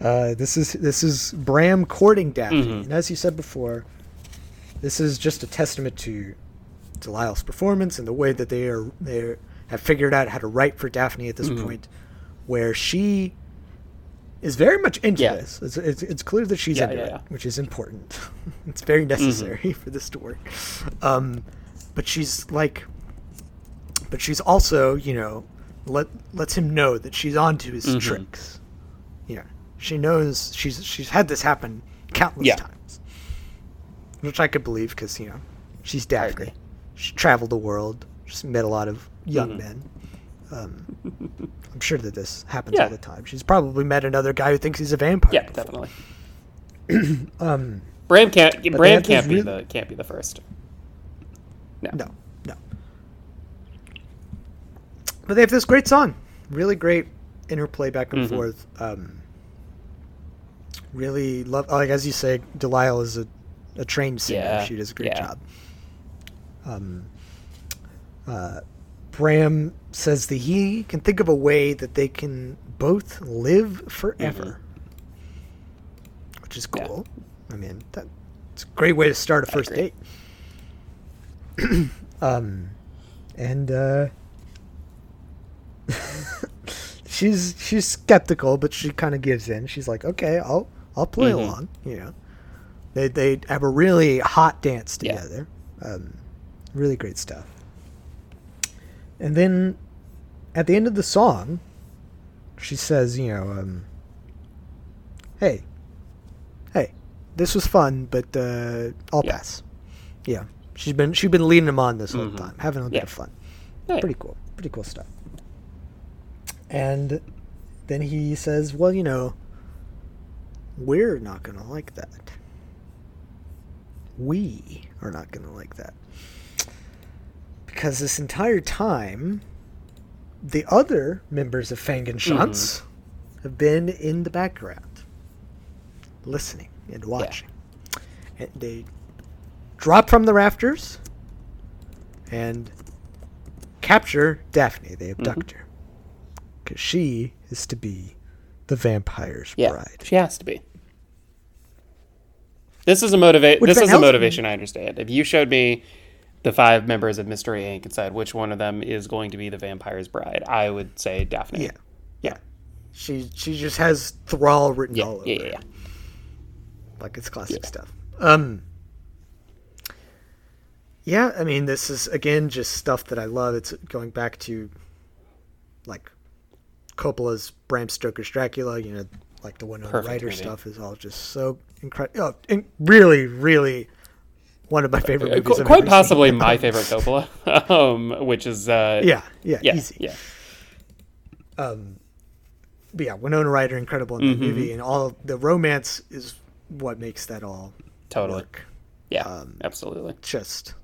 uh, this is this is Bram courting Daphne, Mhm. and as you said before, this is just a testament to DeLisle's performance and the way that they are they have figured out how to write for Daphne at this Mhm. point, where she is very much into Yeah. this. It's, it's, it's clear that she's Yeah, into yeah, it. Mm-hmm. which is important. it's very necessary for this to work. Um, but she's like, but she's also, you know, let lets him know that she's onto his Mhm. tricks. Yeah, she knows she's she's had this happen countless times, which I could believe because you know she's Daphne. She traveled the world. She's met a lot of young Mhm. men. Um, I'm sure that this happens Yeah. all the time. She's probably met another guy who thinks he's a vampire. Yeah, before. definitely. Um, Bram can't Bram can't be really- the can't be the first. No. no, no. But they have this great song. Really great interplay back and Mhm. forth. Um, really love, like as you say, DeLisle is a, a trained singer. Yeah, She does a great yeah. job. Um, uh, Bram says that he can think of a way that they can both live forever, which is Yeah. cool. I mean, that, it's a great way to start a first date. um, and uh, she's she's skeptical, but she kind of gives in. She's like, okay, I'll I'll play Mhm. along. You know, they they have a really hot dance Yeah. together. Um, really great stuff. And then at the end of the song, she says, you know, um, hey, hey, this was fun, but uh, I'll Yeah. pass. Yeah, she's been she's been leading him on this whole Mhm. time, having a bit of fun. Right. Pretty cool, pretty cool stuff. And then he says, well, you know, we're not gonna like that. We are not gonna like that because this entire time, the other members of Fangenschanz mm-hmm. have been in the background, listening and watching. And they drop from the rafters and capture Daphne. They mm-hmm. abduct her because she is to be the vampire's Yeah, bride. she has to be. This is a motivate. This is a motivation I understand. If you showed me the five members of Mystery Inc. and said which one of them is going to be the vampire's bride, I would say Daphne. Yeah. yeah, She she just has thrall written yeah, all over. yeah, yeah. her. yeah. like it's classic stuff. Um Yeah, I mean this is again just stuff that I love. It's going back to like Coppola's Bram Stoker's Dracula, you know, like the Winona Perfect Ryder movie. stuff is all just so incredible. Oh, really, really one of my favorite Uh, movies. qu- quite possibly seen. my favorite Coppola, um, which is uh, Yeah, yeah, yeah, easy. yeah, But yeah, Winona Ryder incredible in that Mhm. movie, and all the romance is what makes that all totally, work. yeah, Um, absolutely. just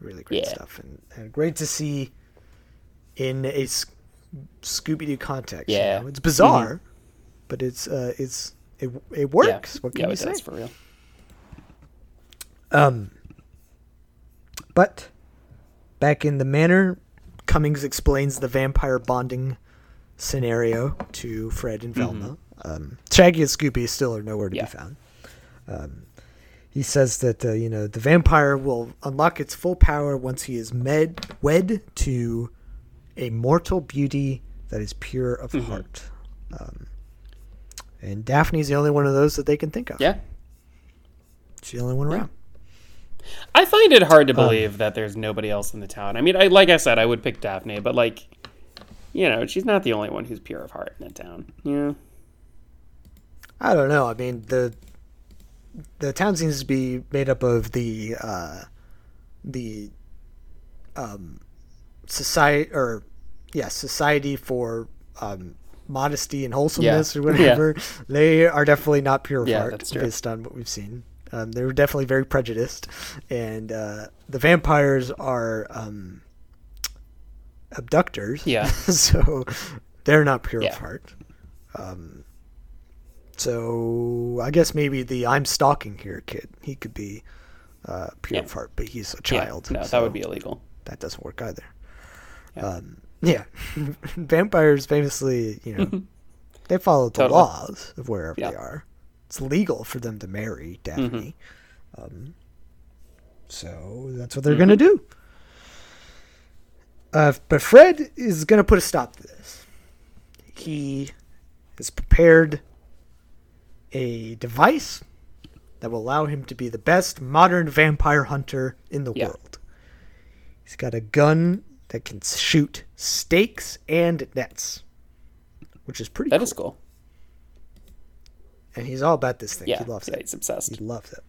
really great Yeah. stuff and, and great to see in a Scooby Doo context. you Yeah. know? it's bizarre, but it's uh, it's it, it works. Yeah, What can yeah, you it say? does for real. Um, but back in the manor, Cummings explains the vampire bonding scenario to Fred and Velma. Um, Shaggy and Scooby still are nowhere to Mm-hmm. Yeah. be found. Um, he says that uh, you know the vampire will unlock its full power once he is med wed to a mortal beauty that is pure of Mm-hmm. heart. Um, and Daphne's the only one of those that they can think of. Yeah, She's the only one around. I find it Um, hard to believe that there's nobody else in the town. I mean, I like I said, I would pick Daphne, but like, you know, she's not the only one who's pure of heart in the town. Yeah, I don't know. I mean, the the town seems to be made up of the uh, the um, society or yeah society for um, modesty and wholesomeness Yeah. or whatever. They are definitely not pure of Yeah, heart based on what we've seen. Um, they were definitely very prejudiced, and uh, the vampires are um, abductors. Yeah. so they're not pure Yeah. of heart. Um, so I guess maybe the I'm stalking here kid. He could be uh, pure Yeah. of heart, but he's a Yeah, child. no, so that would be illegal. that doesn't work either. Yeah. Um, yeah, vampires famously, you know, they follow the Totally. laws of wherever Yeah. they are. It's legal for them to marry Daphne. Um, so that's what they're Mm-hmm. going to do. Uh, but Fred is going to put a stop to this. He has prepared a device that will allow him to be the best modern vampire hunter in the Yeah. world. He's got a gun that can shoot stakes and nets, which is pretty That cool. is cool. And he's all about this thing. Yeah, he loves yeah, it. he's obsessed. He loves it.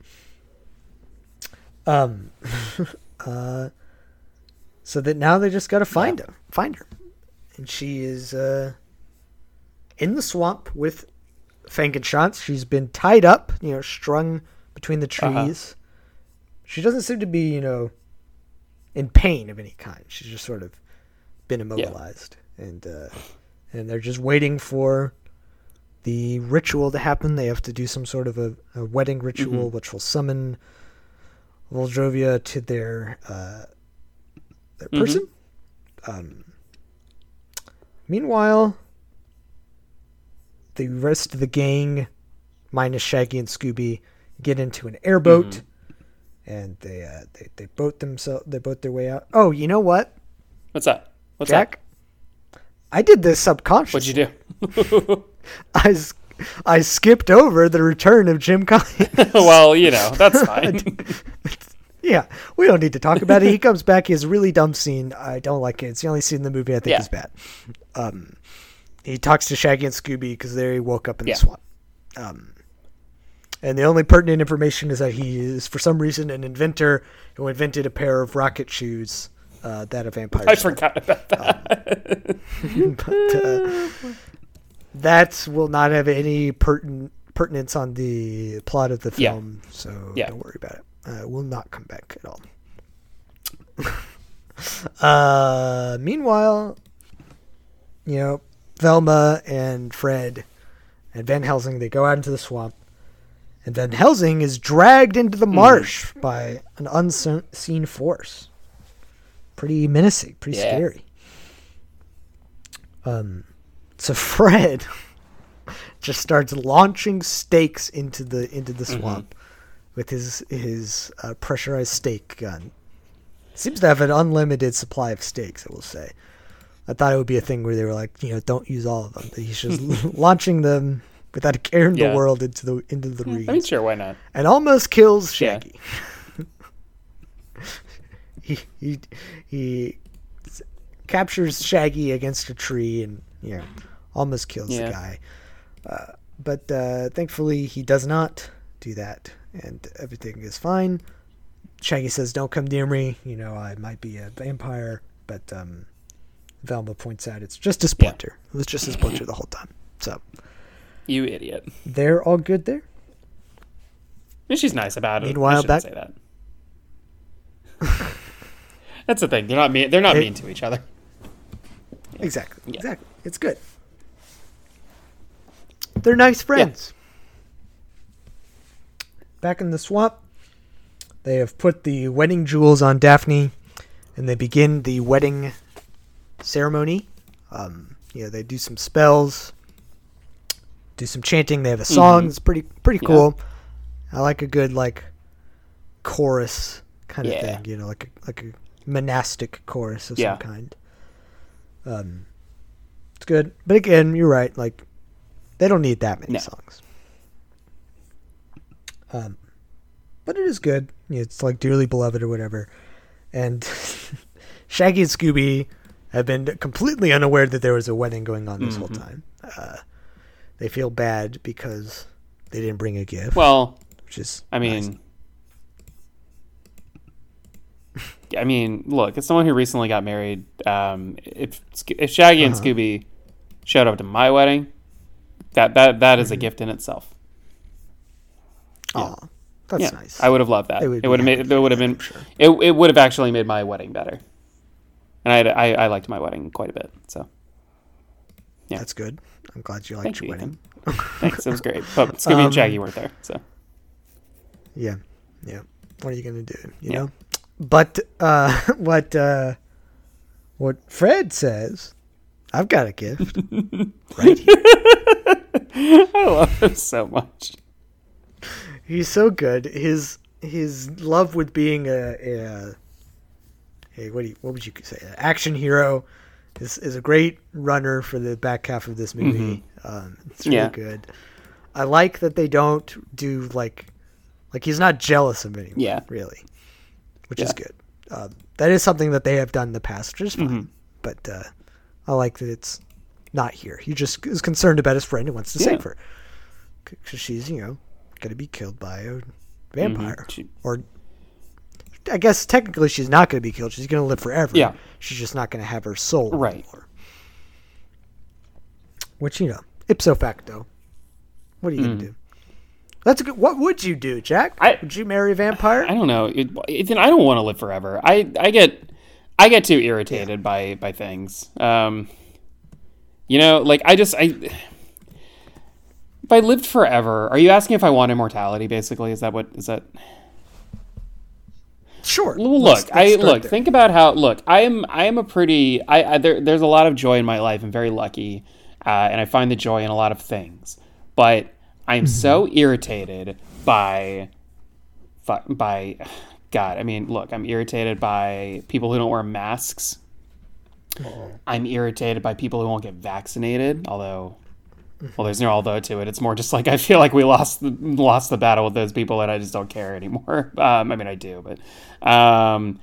Um, uh, so that now they just got to find him, find her, and she is uh in the swamp with Fangenschanz. She's been tied up, you know, strung between the Uh-huh. trees. She doesn't seem to be, you know, in pain of any kind. She's just sort of been immobilized, and uh, and they're just waiting for the ritual to happen. They have to do some sort of a, a wedding ritual, Mm-hmm. which will summon Voldrovia to their uh, their Mhm. person. Um, meanwhile, the rest of the gang, minus Shaggy and Scooby, get into an airboat, Mm-hmm. and they uh, they they boat themselves. They boat their way out. Oh, you know what, What's that? What's Jack? I did this subconsciously. What'd you do? I, I skipped over the return of Jim Cummings. well, you know, that's fine. yeah, we don't need to talk about it. He comes back. He has a really dumb scene. I don't like it. It's the only scene in the movie I think Yeah. is bad. Um, he talks to Shaggy and Scooby because they woke up in Yeah. the swamp. Um, and the only pertinent information is that he is, for some reason, an inventor who invented a pair of rocket shoes uh, that a vampire. I forgot about that. but uh, that will not have any pertin- pertinence on the plot of the Yeah. film, so Yeah. don't worry about it. Uh, it will not come back at all. uh, meanwhile, you know, Velma and Fred and Van Helsing they go out into the swamp, and Van Helsing is dragged into the marsh by an unseen force. Pretty menacing, pretty Yeah. scary. Um, so Fred just starts launching stakes into the into the swamp with his his uh, pressurized stake gun. Seems to have an unlimited supply of stakes. I will say. I thought it would be a thing where they were like, you know, don't use all of them. But he's just launching them without a care in Yeah. the world into the into the reeds I mean, sure, why not? and almost kills Yeah. Shaggy. he he he captures Shaggy against a tree and you know almost kills Yeah. the guy. Uh, but uh, thankfully he does not do that, and everything is fine. Shaggy says, "Don't come near me. You know I might be a vampire." But um, Velma points out it's just a splinter. It was just a splinter the whole time. So You idiot. they're all good there. I mean, she's nice about it. Meanwhile, back- say that. That's the thing. They're not mean. They're not It- mean to each other. Exactly. Yeah. Exactly. It's good. They're nice friends. Back in the swamp, they have put the wedding jewels on Daphne, and they begin the wedding ceremony. Um, you know, they do some spells, do some chanting. They have a song. Mhm. It's pretty pretty Yeah. cool. I like a good like chorus kind of Yeah. thing. You know, like a like a monastic chorus of Yeah. some kind. Um, it's good, but again, you're right. Like, they don't need that many No. songs. Um, but it is good. It's like dearly beloved or whatever. And Shaggy and Scooby have been completely unaware that there was a wedding going on this whole Mhm. time. Uh, they feel bad because they didn't bring a gift, Well, which is I nice. mean, I mean, look, as someone who recently got married, um, if if Shaggy and Uh-huh. Scooby showed up to my wedding, that that that is a Mm-hmm. gift in itself. Aw, that's yeah, nice. I would have loved that. They It would would have made it would have been sure. it it would have actually made my wedding better. And I, I I liked my wedding quite a bit. So yeah. That's good. I'm glad you liked Thank your you, wedding. thanks, it was great. But Scooby Um, and Shaggy weren't there, so Yeah, yeah. What are you gonna do? You Yeah. know. But uh, what uh, what Fred says, I've got a gift right here. I love him so much. He's so good. His his love with being a a, a what do you, what would you say? An action hero is is a great runner for the back half of this movie. Um, it's really Yeah. good. I like that they don't do like like he's not jealous of anyone. Yeah. really, which is good. Um, that is something that they have done in the past, which is fine. Mhm. But uh, I like that it's not here. He just is concerned about his friend and wants to Yeah. save her because she's you know going to be killed by a vampire, She- or I guess technically she's not going to be killed. She's going to live forever. Yeah. she's just not going to have her soul Right. anymore. Which you know, ipso facto, what are you going to do? That's a good. What would you do, Jack? Mm. I- would you marry a vampire? I don't know. It, Ethan, I don't want to live forever. I, I get I get too irritated by by things. Um, you know, like I just I if I lived forever, are you asking if I want immortality? Basically, is that what is that? sure. Well, Let's- look, let's I look. there. Think about how. Look, I am. I am a pretty. I, I there, there's a lot of joy in my life. I'm very lucky, uh, and I find the joy in a lot of things. But I'm so Mm-hmm. irritated by, by, God. I mean, look. I'm irritated by people who don't wear masks. I'm irritated by people who won't get vaccinated. Although, well, there's no although to it. It's more just like I feel like we lost the, lost the battle with those people, and I just don't care anymore. Um, I mean, I do, but um,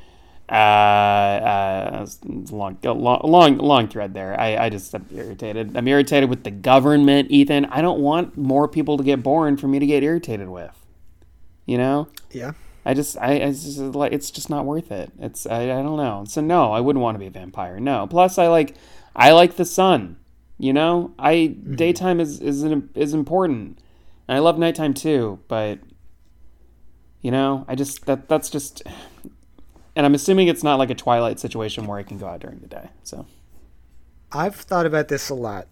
uh, uh, long, long, long, long thread there. I, I just I'm irritated. I'm irritated with the government, Ethan. I don't want more people to get born for me to get irritated with. You know. Yeah. I just, I, I just, it's just not worth it. It's, I, I don't know. So no, I wouldn't want to be a vampire. No. Plus, I like, I like the sun. You know, I Mm-hmm. daytime is is an- is important, and I love nighttime too. But you know, I just that that's just, and I'm assuming it's not like a Twilight situation where I can go out during the day. So I've thought about this a lot.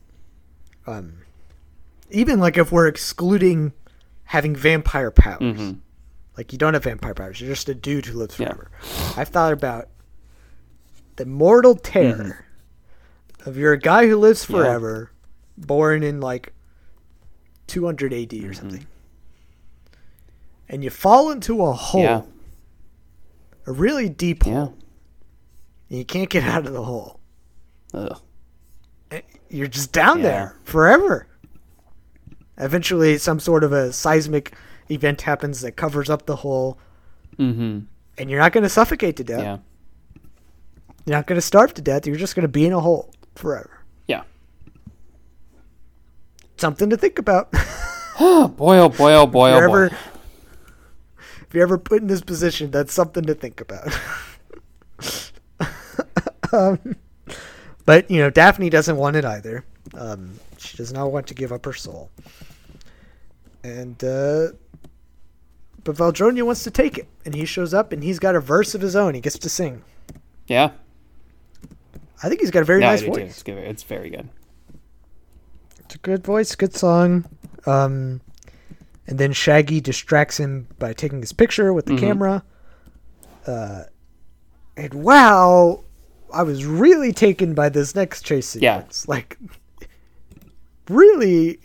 Um, even like if we're excluding having vampire powers, Mhm. Like you don't have vampire powers, you're just a dude who lives Yeah. forever. I've thought about the mortal terror of you're a guy who lives Mm-hmm. Yeah. forever, born in like 200 AD Mm-hmm. or something, and you fall into a hole, yeah, a really deep hole, yeah. and you can't get out of the hole. Ugh. you're just down Yeah. there forever. Eventually, some sort of a seismic event happens that covers up the hole, Mm-hmm. and you're not going to suffocate to death. Yeah. You're not going to starve to death. You're just going to be in a hole forever. Yeah. Something to think about. Oh boy! Oh boy! Oh boy! if Oh you're boy! ever, if you're ever put in this position, that's something to think about. um, but you know, Daphne doesn't want it either. Um, she does not want to give up her soul, and uh, but Valdronia wants to take it, and he shows up, and he's got a verse of his own. He gets to sing. Yeah. I think he's got a very Yeah, nice I do too. voice. It's good. It's very good. It's a good voice, good song. Um, and then Shaggy distracts him by taking his picture with the Mhm. camera. Uh, and wow, I was really taken by this next chase Yeah. sequence. Like, really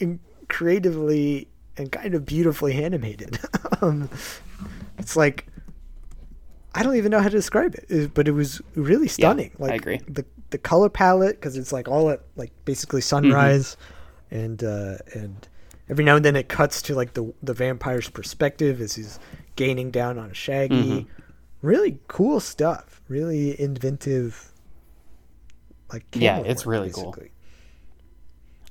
creatively and kind of beautifully animated. um, it's like I don't even know how to describe it, but it was really stunning. I like agree. the the color palette because it's like all at like basically sunrise, and uh, and every now and then it cuts to like the the vampire's perspective as he's gaining down on Shaggy. Mhm. Really cool stuff. Really inventive. Like Yeah, it's really cool.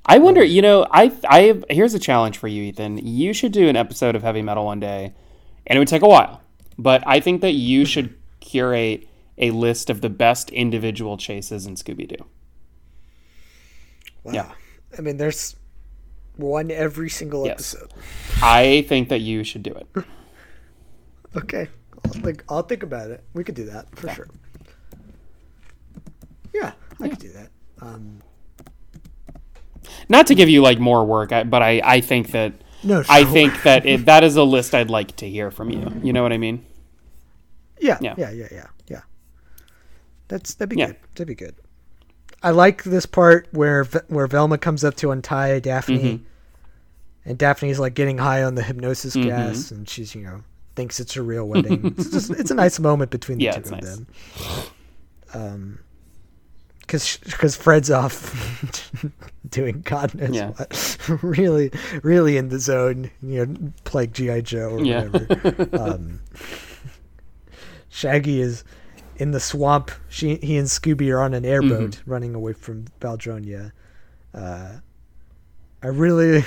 I wonder, you know, I I here's a challenge for you, Ethan. You should do an episode of Heavy Meddle one day, and it would take a while. But I think that you should curate a list of the best individual chases in Scooby Doo. Wow. Yeah. I mean, there's one every single Yes. episode. I think that you should do it. Okay, I'll think. I'll think about it. We could do that for Yeah. sure. Yeah, I could do that. Um, Not to give you like more work, but I I think that no, I think that it, that is a list I'd like to hear from you. You know what I mean? Yeah, Yeah. yeah, yeah, yeah, yeah. That's that'd be Yeah. good. That'd be good. I like this part where where Velma comes up to untie Daphne, Mhm. and Daphne's like getting high on the hypnosis Mhm. gas, and she's you know thinks it's a real wedding. it's just it's a nice moment between the Yeah, two of nice. them. Um, because because Fred's off doing God knows Yeah. what, really really in the zone, you know, like GI Joe or Yeah. whatever. um, Shaggy is in the swamp. She, he and Scooby are on an airboat Mm-hmm. running away from Valdronia. Uh, I really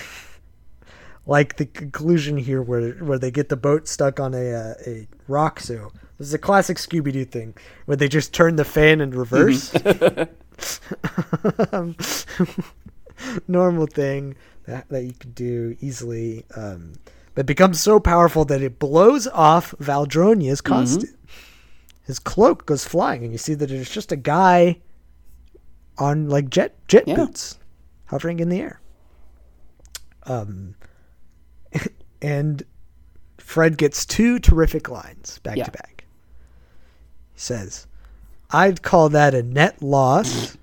like the conclusion here, where where they get the boat stuck on a uh, a rock. So this is a classic Scooby Doo thing, where they just turn the fan in reverse. Um, normal thing that, that you could do easily. Um, but it becomes so powerful that it blows off Valdronia's Mm-hmm. costume. His cloak goes flying, and you see that it's just a guy on like jet jet Yeah. boots, hovering in the air. Um, and Fred gets two terrific lines back Yeah. to back. He says, "I'd call that a net loss,"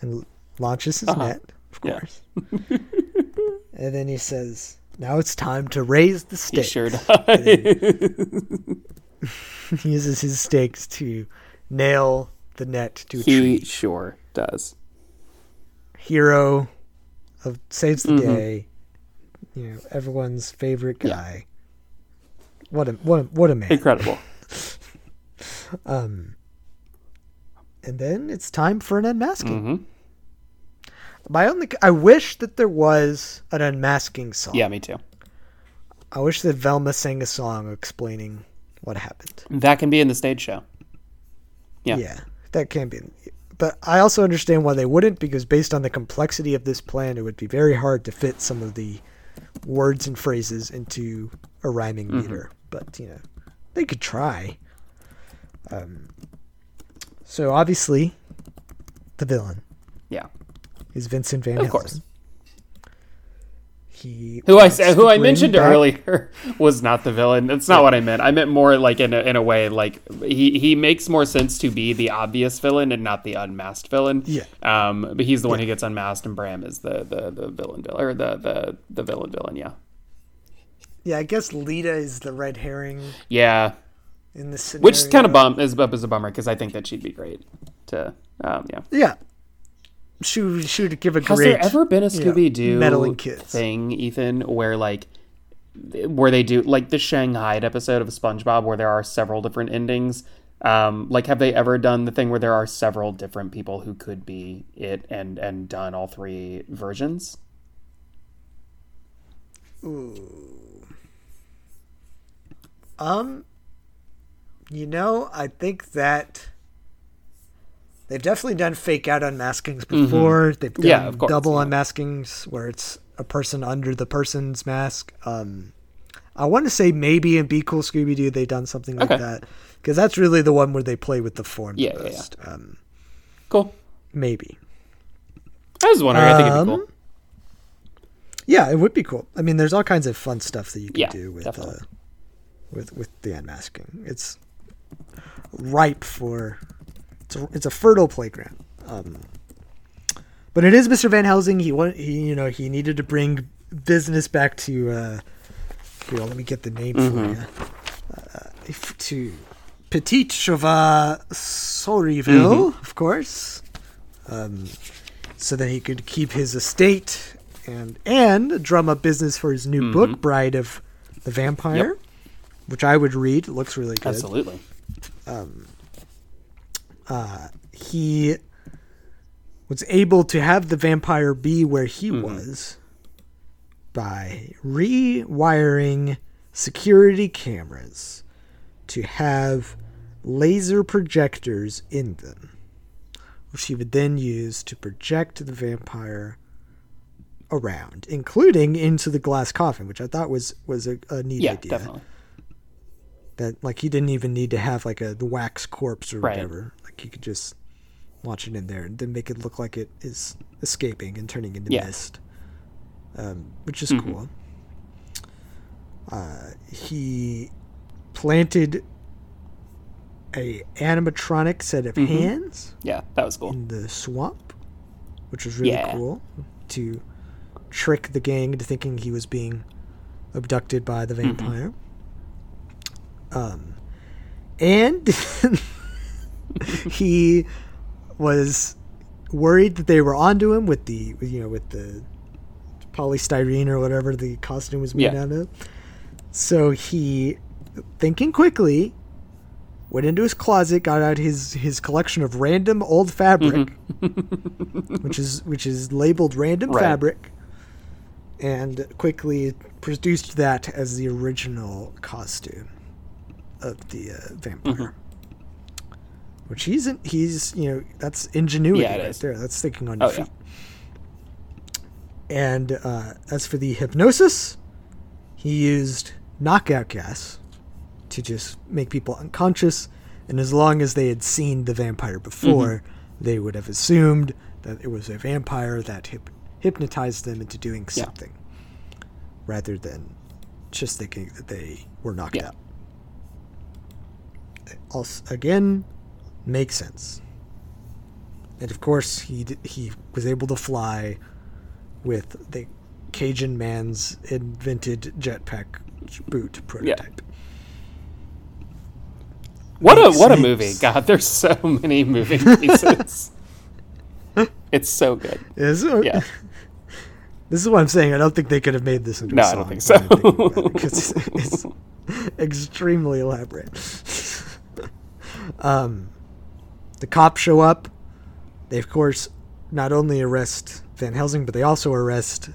and launches his Uh-huh. net, of Yeah. course. and then he says, "Now it's time to raise the He stakes." sure does. he uses his stakes to nail the net to a He tree. sure does. Hero of saves the Mhm. day. You know, everyone's favorite Yeah. guy. What a what a, what a man. Incredible. Um, and then it's time for an unmasking. hmm My only, I wish that there was an unmasking song. Yeah, me too. I wish that Velma sang a song explaining what happened. That can be in the stage show. Yeah. Yeah, that can be. But I also understand why they wouldn't, because based on the complexity of this plan, it would be very hard to fit some of the words and phrases into a rhyming Mm-hmm. meter. But you know, they could try. Um, so obviously, the villain Yeah. is Vincent Van Of Helsing. course. He Who I said, who I mentioned back- earlier was not the villain. That's not what I meant. I meant more like in a, in a way like he he makes more sense to be the obvious villain and not the unmasked villain. Yeah. Um, but he's the one who gets unmasked, and Bram is the the the villain villain or the the the villain villain. Yeah. Yeah, I guess Lita is the red herring Yeah. In this scenario. Which is kind of bum is is a bummer because I think that she'd be great to um yeah. Yeah. She she would give a Has great. there ever been a Scooby Doo meddling kids. thing, Ethan, where like where they do like the Shanghai episode of SpongeBob where there are several different endings? Um, like have they ever done the thing where there are several different people who could be it and and done all three versions? Ooh. Um, you know, I think that they've definitely done fake out unmaskings before. They've done Mm-hmm. Yeah, course, double yeah. unmaskings where it's a person under the person's mask. Um, I want to say maybe in Be Cool Scooby Doo they've done something like Okay. that because that's really the one where they play with the form Yeah, the yeah, yeah. Um, Cool. maybe. I was wondering. I think it'd be Um, cool. Yeah, it would be cool. I mean, there's all kinds of fun stuff that you can do with uh, with with the unmasking. It's ripe for it's a, it's a fertile playground. Um, but it is Mr. Van Helsing. He want he you know he needed to bring business back to. Uh, here, let me get the name Mm-hmm. for you. Uh, if- to Petit Chauvat Sorryville, Mm-hmm. of course, um, so that he could keep his estate and and drum up business for his new book, Bride of the Vampire, which I would read. It looks really good. Absolutely. Um, uh, he was able to have the vampire be where he mm-hmm. was by rewiring security cameras to have laser projectors in them, which he would then use to project the vampire around, including into the glass coffin, which I thought was was a, a neat Yeah, idea. definitely. That like he didn't even need to have like a wax corpse or Right. whatever. Like he could just launch it in there and then make it look like it is escaping and turning into Yeah. mist, um, which is Mhm. cool. Uh, he planted a animatronic set of Mhm. hands Yeah, that was cool. in the swamp, which was really Yeah. cool to trick the gang into thinking he was being abducted by the Mm-hmm. Um, and he was worried that they were onto him with the you know with the polystyrene or whatever the costume was made Yeah. out of. So he, thinking quickly, went into his closet, got out his his collection of random old fabric, which is which is labeled random Right. fabric, and quickly produced that as the original costume of the uh, vampire. Which he's in, he's you know that's ingenuity Yeah, right is. there. That's thinking on your Oh, yeah. feet. And uh, as for the hypnosis, he used knockout gas to just make people unconscious. And as long as they had seen the vampire before, they would have assumed that it was a vampire that hyp- hypnotized them into doing Yeah. something, rather than just thinking that they were knocked Yeah. out. Also, again, makes sense. And of course, he he was able to fly with the Cajun man's invented jetpack boot prototype. What a makes what a movie! God, there's so many moving pieces. it's so good. Is it? Yeah. This is what I'm saying. I don't think they could have made this into No, a I song. don't think so. now I'm thinking about it, 'cause it's, it's extremely elaborate. Um, the cops show up. They, of course, not only arrest Van Helsing, but they also arrest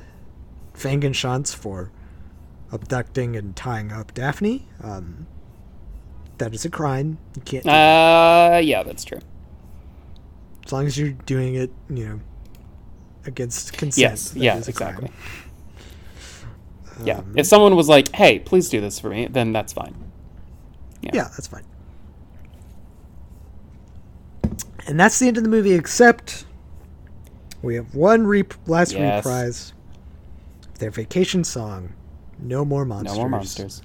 Fangenschanz for abducting and tying up Daphne. Um, that is a crime. You can't. Uh, yeah, that's true. As long as you're doing it, you know, against consent. Yes, yeah, is a crime. exactly. yeah, Um, if someone was like, "Hey, please do this for me," then that's fine. Yeah, that's fine. And that's the end of the movie, except we have one rep- last Yes. reprise. Their vacation song, "No More Monsters." No more monsters.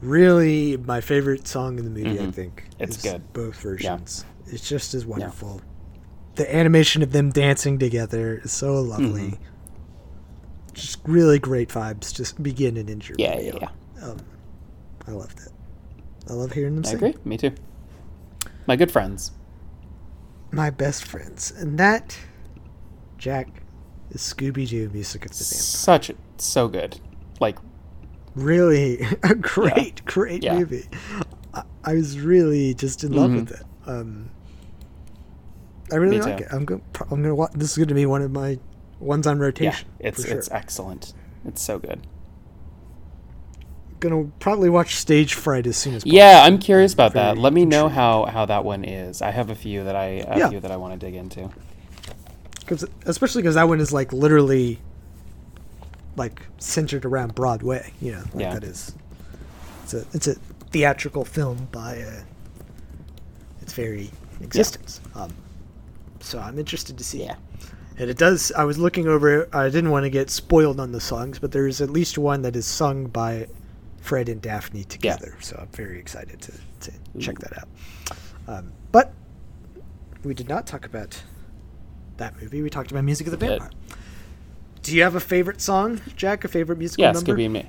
Really, my favorite song in the movie. I Mhm. think It's good. Both versions. It's just as wonderful. The animation of them dancing together is so lovely. Mhm. Just really great vibes. Just begin and end your Yeah, video. yeah, yeah. Um, I loved it. I love hearing them I sing. agree. Me too. My good friends. My best friends, and that, Jack, is Scooby Doo Music of the Vampire. Such so good. Like Really, a great, great Yeah. movie. I, I was really just in love Mhm. with it. Um, I really Me like too. it. I'm going. I'm going to watch. This is going to be one of my ones on yeah, rotation. it's sure. it's excellent. It's so good. Gonna probably watch Stage Fright as soon as possible. Yeah, I'm curious about that. Let me know how how that one is. I have a few that I a Yeah. few that I want to dig into. Cause, especially because that one is like literally, like centered around Broadway. You know, like Yeah. that is. It's a it's a theatrical film by uh, its very existence. Um, so I'm interested to see. Yeah. And it does. I was looking over. I didn't want to get spoiled on the songs, but there's at least one that is sung by Fred and Daphne together. So I'm very excited to, to check that out. Um, but we did not talk about that movie. We talked about Music of the. Vampire. Do you have a favorite song, Jack? A favorite musical Yeah, number? Scooby and me.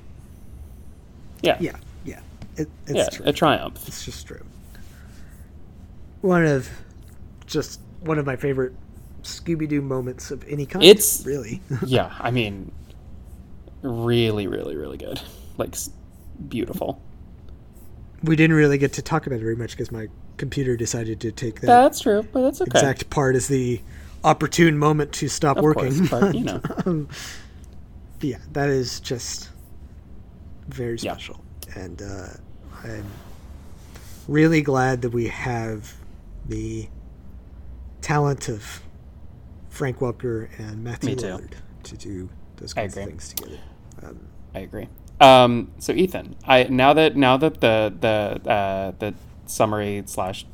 Yeah. Yeah, yeah. It, it's yeah, true. a triumph. It's just true. One of just one of my favorite Scooby Doo moments of any kind. It's- really yeah, I mean, really, really, really good. Like, beautiful. we didn't really get to talk about it very much because my computer decided to take that That's true, but that's okay. exact part is the opportune moment to stop Of working. course, but, you know. um, yeah, that is just very Yeah. special, and uh, I'm really glad that we have the talent of Frank Welker and Matthew. Lillard to do those kinds of things together. Um, I agree. Um, so Ethan, I now that now that the the uh, the summary slash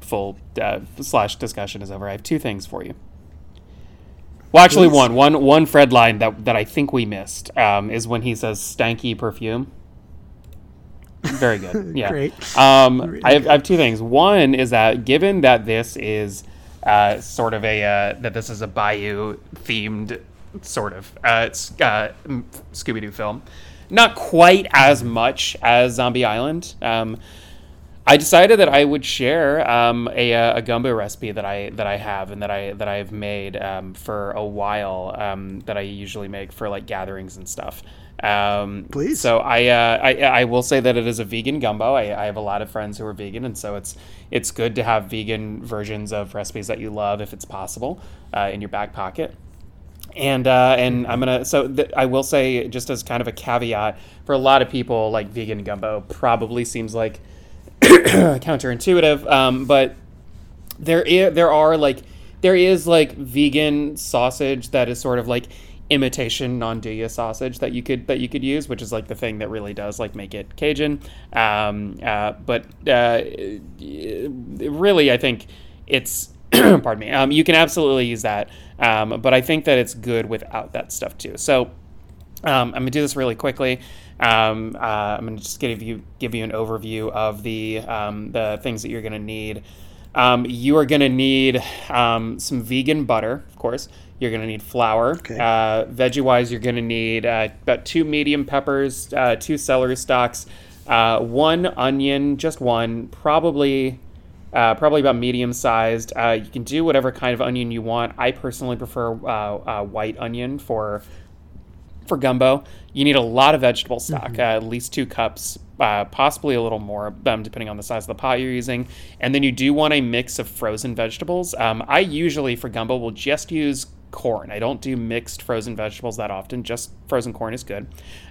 full uh, slash discussion is over, I have two things for you. Well, actually, Please. one one one Fred line that that I think we missed um, is when he says "stanky perfume." Very good. Yeah. Great. Um, Really I, have, good. I have two things. One is that given that this is uh, sort of a uh, that this is a Bayou themed sort of uh, uh, Scooby Doo film, not quite as much as Zombie Island. Um, I decided that I would share um, a, uh, a gumbo recipe that I that I have and that I that I've made um, for a while um, that I usually make for like gatherings and stuff. Um, Please. So I, uh, I I will say that it is a vegan gumbo. I, I have a lot of friends who are vegan, and so it's it's good to have vegan versions of recipes that you love if it's possible uh, in your back pocket and uh, and I'm gonna so th- I will say just as kind of a caveat for a lot of people like vegan gumbo probably seems like counterintuitive, um, but there i- there are like there is like vegan sausage that is sort of like imitation andouille sausage that you could that you could use, which is like the thing that really does like make it Cajun. Um, uh, but uh, really, I think it's pardon me. Um, you can absolutely use that, um, but I think that it's good without that stuff too. So um, I'm gonna do this really quickly. Um, uh, I'm gonna just give you give you an overview of the um, the things that you're gonna need. Um, you are gonna need um, some vegan butter, of course. You're gonna need flour. Okay. Uh, veggie wise, you're gonna need uh, about two medium peppers, uh, two celery stalks, Uh, one onion, just one, probably uh, probably about medium sized. Uh, you can do whatever kind of onion you want. I personally prefer uh, uh white onion for for gumbo. You need a lot of vegetable stock, mm-hmm. Uh, at least two cups, uh, possibly a little more, um, depending on the size of the pot you're using. And then you do want a mix of frozen vegetables. Um, I usually for gumbo will just use corn. I don't do mixed frozen vegetables that often. Just frozen corn is good.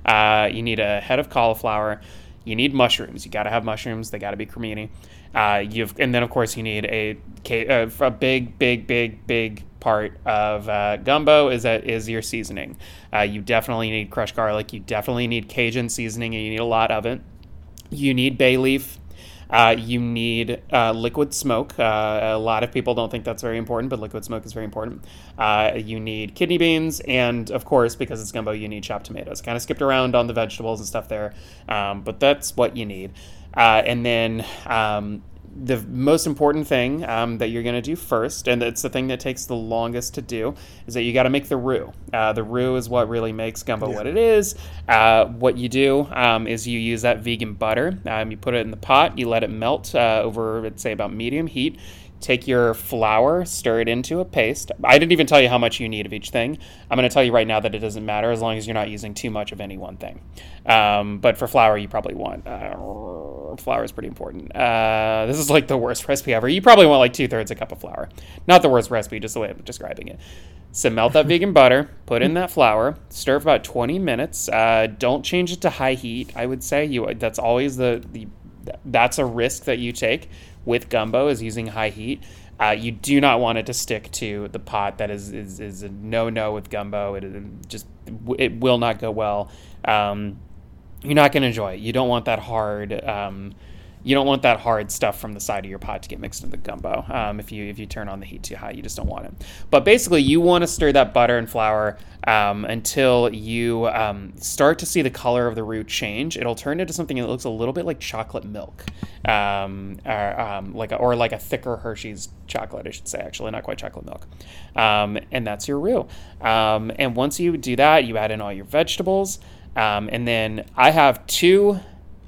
you need a head of cauliflower. You need mushrooms. You got to have mushrooms. They got to be cremini. Uh, you've and then of course you need a uh, a big big big big part of uh, gumbo is that is your seasoning. Uh, you definitely need crushed garlic. You definitely need Cajun seasoning, and you need a lot of it. You need bay leaf. Uh, you need uh, liquid smoke. Uh, a lot of people don't think that's very important, but liquid smoke is very important. You need kidney beans, and of course, because it's gumbo, you need chopped tomatoes. Kind of skipped around on the vegetables and stuff there, um, but that's what you need. Uh, and then um, the most important thing um, that you're going to do first, and it's the thing that takes the longest to do, is that you got to make the roux. Uh, the roux is what really makes gumbo yeah. what it is. Uh, what you do um, is you use that vegan butter. Um, you put it in the pot, you let it melt uh, over, let's say, about medium heat take your flour, stir it into a paste. I didn't even tell you how much you need of each thing. I'm going to tell you right now that it doesn't matter as long as you're not using too much of any one thing. Um, but for flour, you probably want uh, flour is pretty important. Uh, this is like the worst recipe ever. You probably want like two thirds a cup of flour. Not the worst recipe, just the way I'm describing it. So melt that vegan butter, put in that flour, stir for about 20 minutes. Uh, don't change it to high heat. I would say you that's always the, the that's a risk that you take with gumbo is using high heat. Uh, you do not want it to stick to the pot. That is is, is a no no with gumbo. It, it, just it will not go well. Um, you're not going to enjoy it. You don't want that hard. Um, you don't want that hard stuff from the side of your pot to get mixed into the gumbo. Um, if you if you turn on the heat too high, you just don't want it. But basically, you want to stir that butter and flour um, until you um, start to see the color of the roux change. It'll turn into something that looks a little bit like chocolate milk, um, or um, like a, or like a thicker Hershey's chocolate, I should say. Actually, not quite chocolate milk. Um, and that's your roux. and once you do that, you add in all your vegetables. And then I have two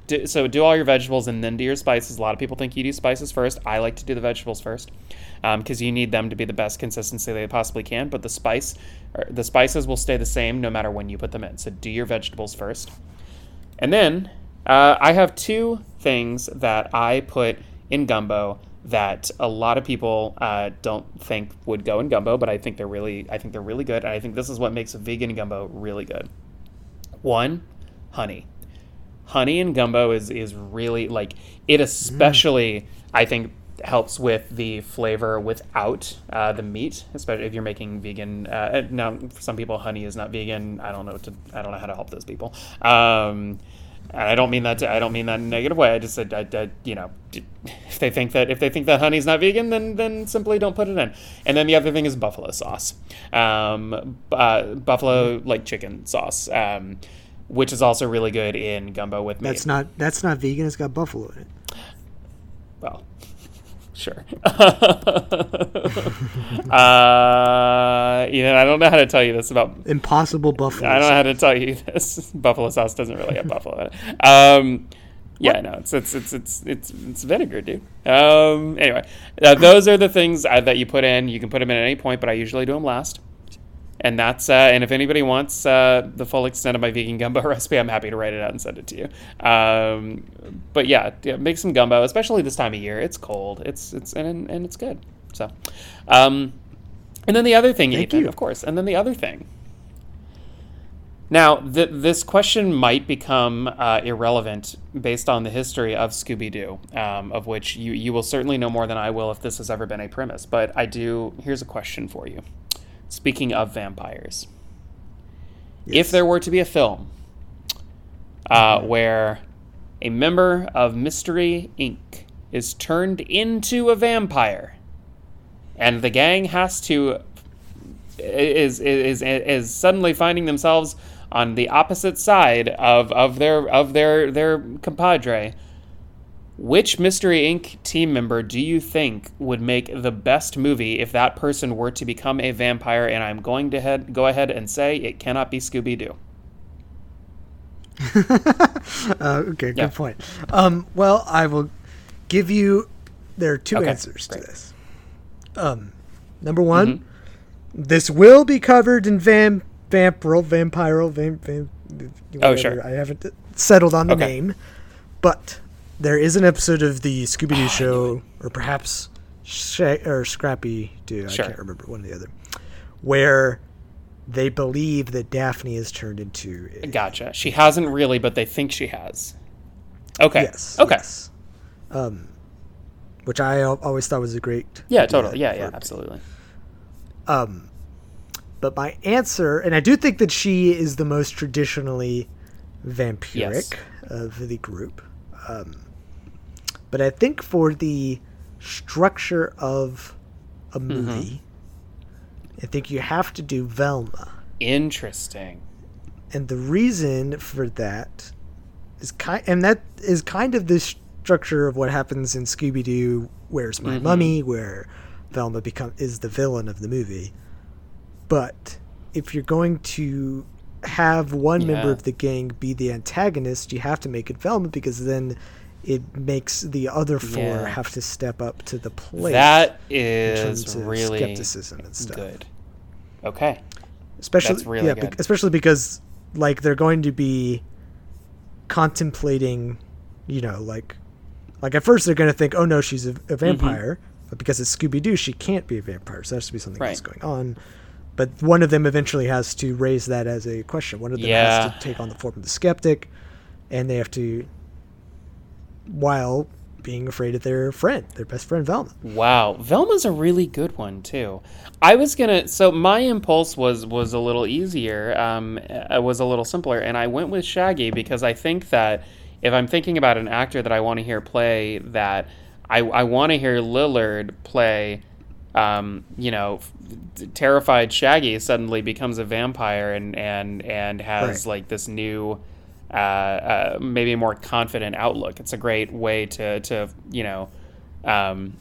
do, so do all your vegetables and then do your spices. A lot of people think you do spices first. I like to do the vegetables first because um, you need them to be the best consistency they possibly can. But the spice, the spices will stay the same no matter when you put them in. So do your vegetables first, and then uh, I have two things that I put in gumbo that a lot of people uh, don't think would go in gumbo, but I think they're really, I think they're really good, and I think this is what makes a vegan gumbo really good. One, honey honey and gumbo is is really like it especially mm. I think helps with the flavor without uh, the meat, especially if you're making vegan. Uh, now, for some people, honey is not vegan. I don't know to I don't know how to help those people. Um, and I don't mean that to, I don't mean that in a negative way. I just said I, I, you know if they think that if they think that honey's not vegan, then then simply don't put it in. And then the other thing is buffalo sauce, um, uh, buffalo like chicken sauce. Um, which is also really good in gumbo with meat. That's not that's not vegan. It's got buffalo in it. Well, sure. uh, you know, I don't know how to tell you this about impossible buffalo. I don't know how to tell you this. buffalo sauce doesn't really have buffalo in it. Um, yeah, no, it's it's it's it's it's, it's vinegar, dude. Um, anyway, uh, those are the things uh, that you put in. You can put them in at any point, but I usually do them last and that's uh, and if anybody wants uh, the full extent of my vegan gumbo recipe, I'm happy to write it out and send it to you. Um, but yeah, yeah, make some gumbo, especially this time of year. It's cold. It's it's and and it's good. So, um, and then the other thing, Thank Ethan, you. of course, and then the other thing. Now, th- this question might become uh, irrelevant based on the history of Scooby Doo, um, of which you, you will certainly know more than I will if this has ever been a premise. But I do. Here's a question for you. Speaking of vampires, yes. if there were to be a film uh, where a member of Mystery Inc. is turned into a vampire, and the gang has to is is is suddenly finding themselves on the opposite side of, of their of their their compadre which Mystery Inc. team member do you think would make the best movie if that person were to become a vampire? And I'm going to head, go ahead and say it cannot be Scooby Doo. uh, okay, good Yeah. point. Um, well, I will give you. There are two Okay, answers to this. Um, number one, Mm-hmm. this will be covered in Vam Vampiral Vampiral vamp. Vam. Oh, sure. I haven't settled on the Okay. name, but there is an episode of the Scooby Oh, Doo show, or perhaps Sha- or Scrappy Doo. Sure. I can't remember one or the other, where they believe that Daphne is turned into a Gotcha. She hasn't really, but they think she has. Okay. Yes. Okay. yes. Um, which I always thought was a great. Yeah, totally. Yeah, yeah, absolutely. Um, but my answer, and I do think that she is the most traditionally vampiric Yes. of the group. Um, but I think for the structure of a Mm-hmm. movie, I think you have to do Velma. Interesting. and the reason for that is kind and that is kind of the structure of what happens in Scooby Doo Where's My Mummy where Velma become is the villain of the movie but if you're going to have one member of the gang be the antagonist you have to make it Velma because then it makes the other four Yeah. have to step up to the plate That is in is terms of really skepticism and stuff good. Okay. especially That's really yeah, good. bec- especially because like they're going to be contemplating, you know, like like at first they're going to think, oh no, she's a, Mm-hmm. vampire, but because it's Scooby Doo, she can't be a vampire. So there has to be something else Right. going on. But one of them eventually has to raise that as a question. One of them Yeah. has to take on the form of the skeptic, and they have to, while being afraid of their friend, their best friend Velma. Wow, Velma's a really good one too. I was gonna. So my impulse was was a little easier. Um, it was a little simpler, and I went with Shaggy because I think that if I'm thinking about an actor that I want to hear play that, I I want to hear Lillard play. Um, you know, f- terrified Shaggy suddenly becomes a vampire and and and has Right. like this new uh, uh, maybe a more confident outlook. It's a great way to to you know um,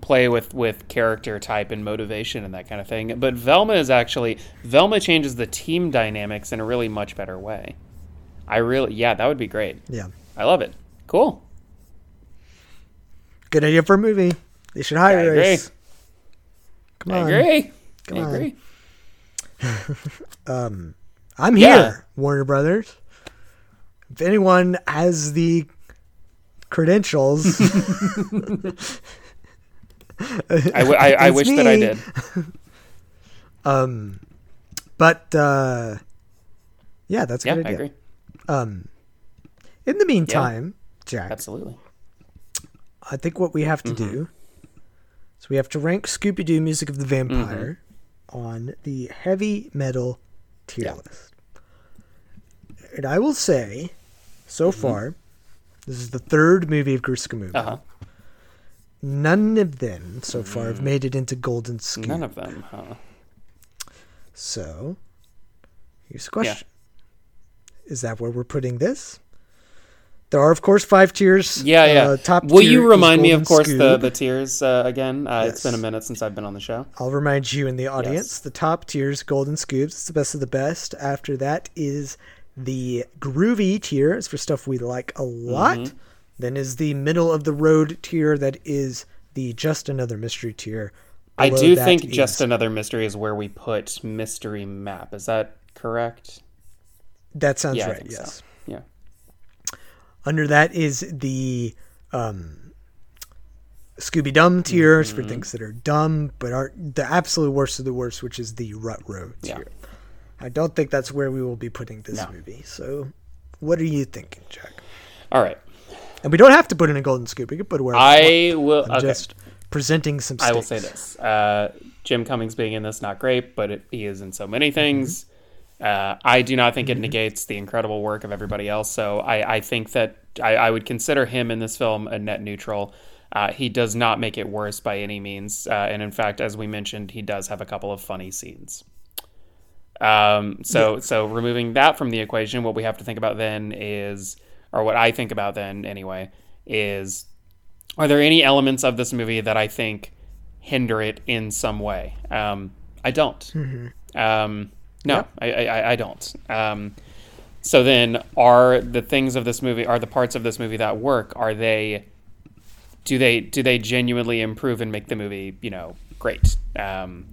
play with with character type and motivation and that kind of thing. But Velma is actually Velma changes the team dynamics in a really much better way. I really yeah, that would be great. Yeah, I love it. Cool. good idea for a movie. They should hire I agree. us. Come I on. agree. Come I on. agree. I'm Yeah. here, Warner Brothers. If anyone has the credentials, I, w- I, I It's wish that I did. um, but uh, yeah, that's a Yeah, good I idea. agree. Um, in the meantime, Jack, Absolutely. I think what we have to Mm-hmm. do is we have to rank Scooby Doo Music of the Vampire Mm-hmm. on the Heavy Meddle tier Yeah. list. And I will say, so far, this is the third movie of GrooScooMoMo. Mm-hmm. Uh huh. None of them so far have made it into Golden Scoop. Mm. None of them, huh? So, here's a question: Is that where we're putting this? There are, of course, five tiers. Yeah, yeah. Uh, top. Will you remind me, of course, the the tiers uh, again? Uh, It's been a minute since I've been on the show. I'll remind you in the audience. Yes. The top tiers, Golden Scoops. It's the best of the best. After that is the groovy tier. is for stuff we like a lot. Mm-hmm. Then is the middle of the road tier. That is the just another mystery tier. I do think is- just another mystery is where we put mystery map. Is that correct? that sounds Yeah, right. think so. Yes. Yeah. Under that is the um, Scooby Dum tier for Mm-hmm. things that are dumb but aren't the absolute worst of the worst, which is the Rut Row Yeah. I don't think that's where we will be putting this No. movie. So, what are you thinking, Jack? All right. And we don't have to put in a golden scoop. We can put where I will. I'm Okay. just presenting some. I will say this: uh, Jim Cummings being in this not great, but it, he is in so many things. Uh, I do not think it negates the incredible work of everybody else. So I, I think that I, I would consider him in this film a net neutral. Uh, he does not make it worse by any means, uh, and in fact, as we mentioned, he does have a couple of funny scenes. Um, so so removing that from the equation, what we have to think about then is, or what I think about then anyway, is are there any elements of this movie that I think hinder it in some way? Um, I don't. Um, no, I, I, I don't. Um, So then, are the things of this movie, are the parts of this movie that work, are they, do they, do they genuinely improve and make the movie, you know, great? Um,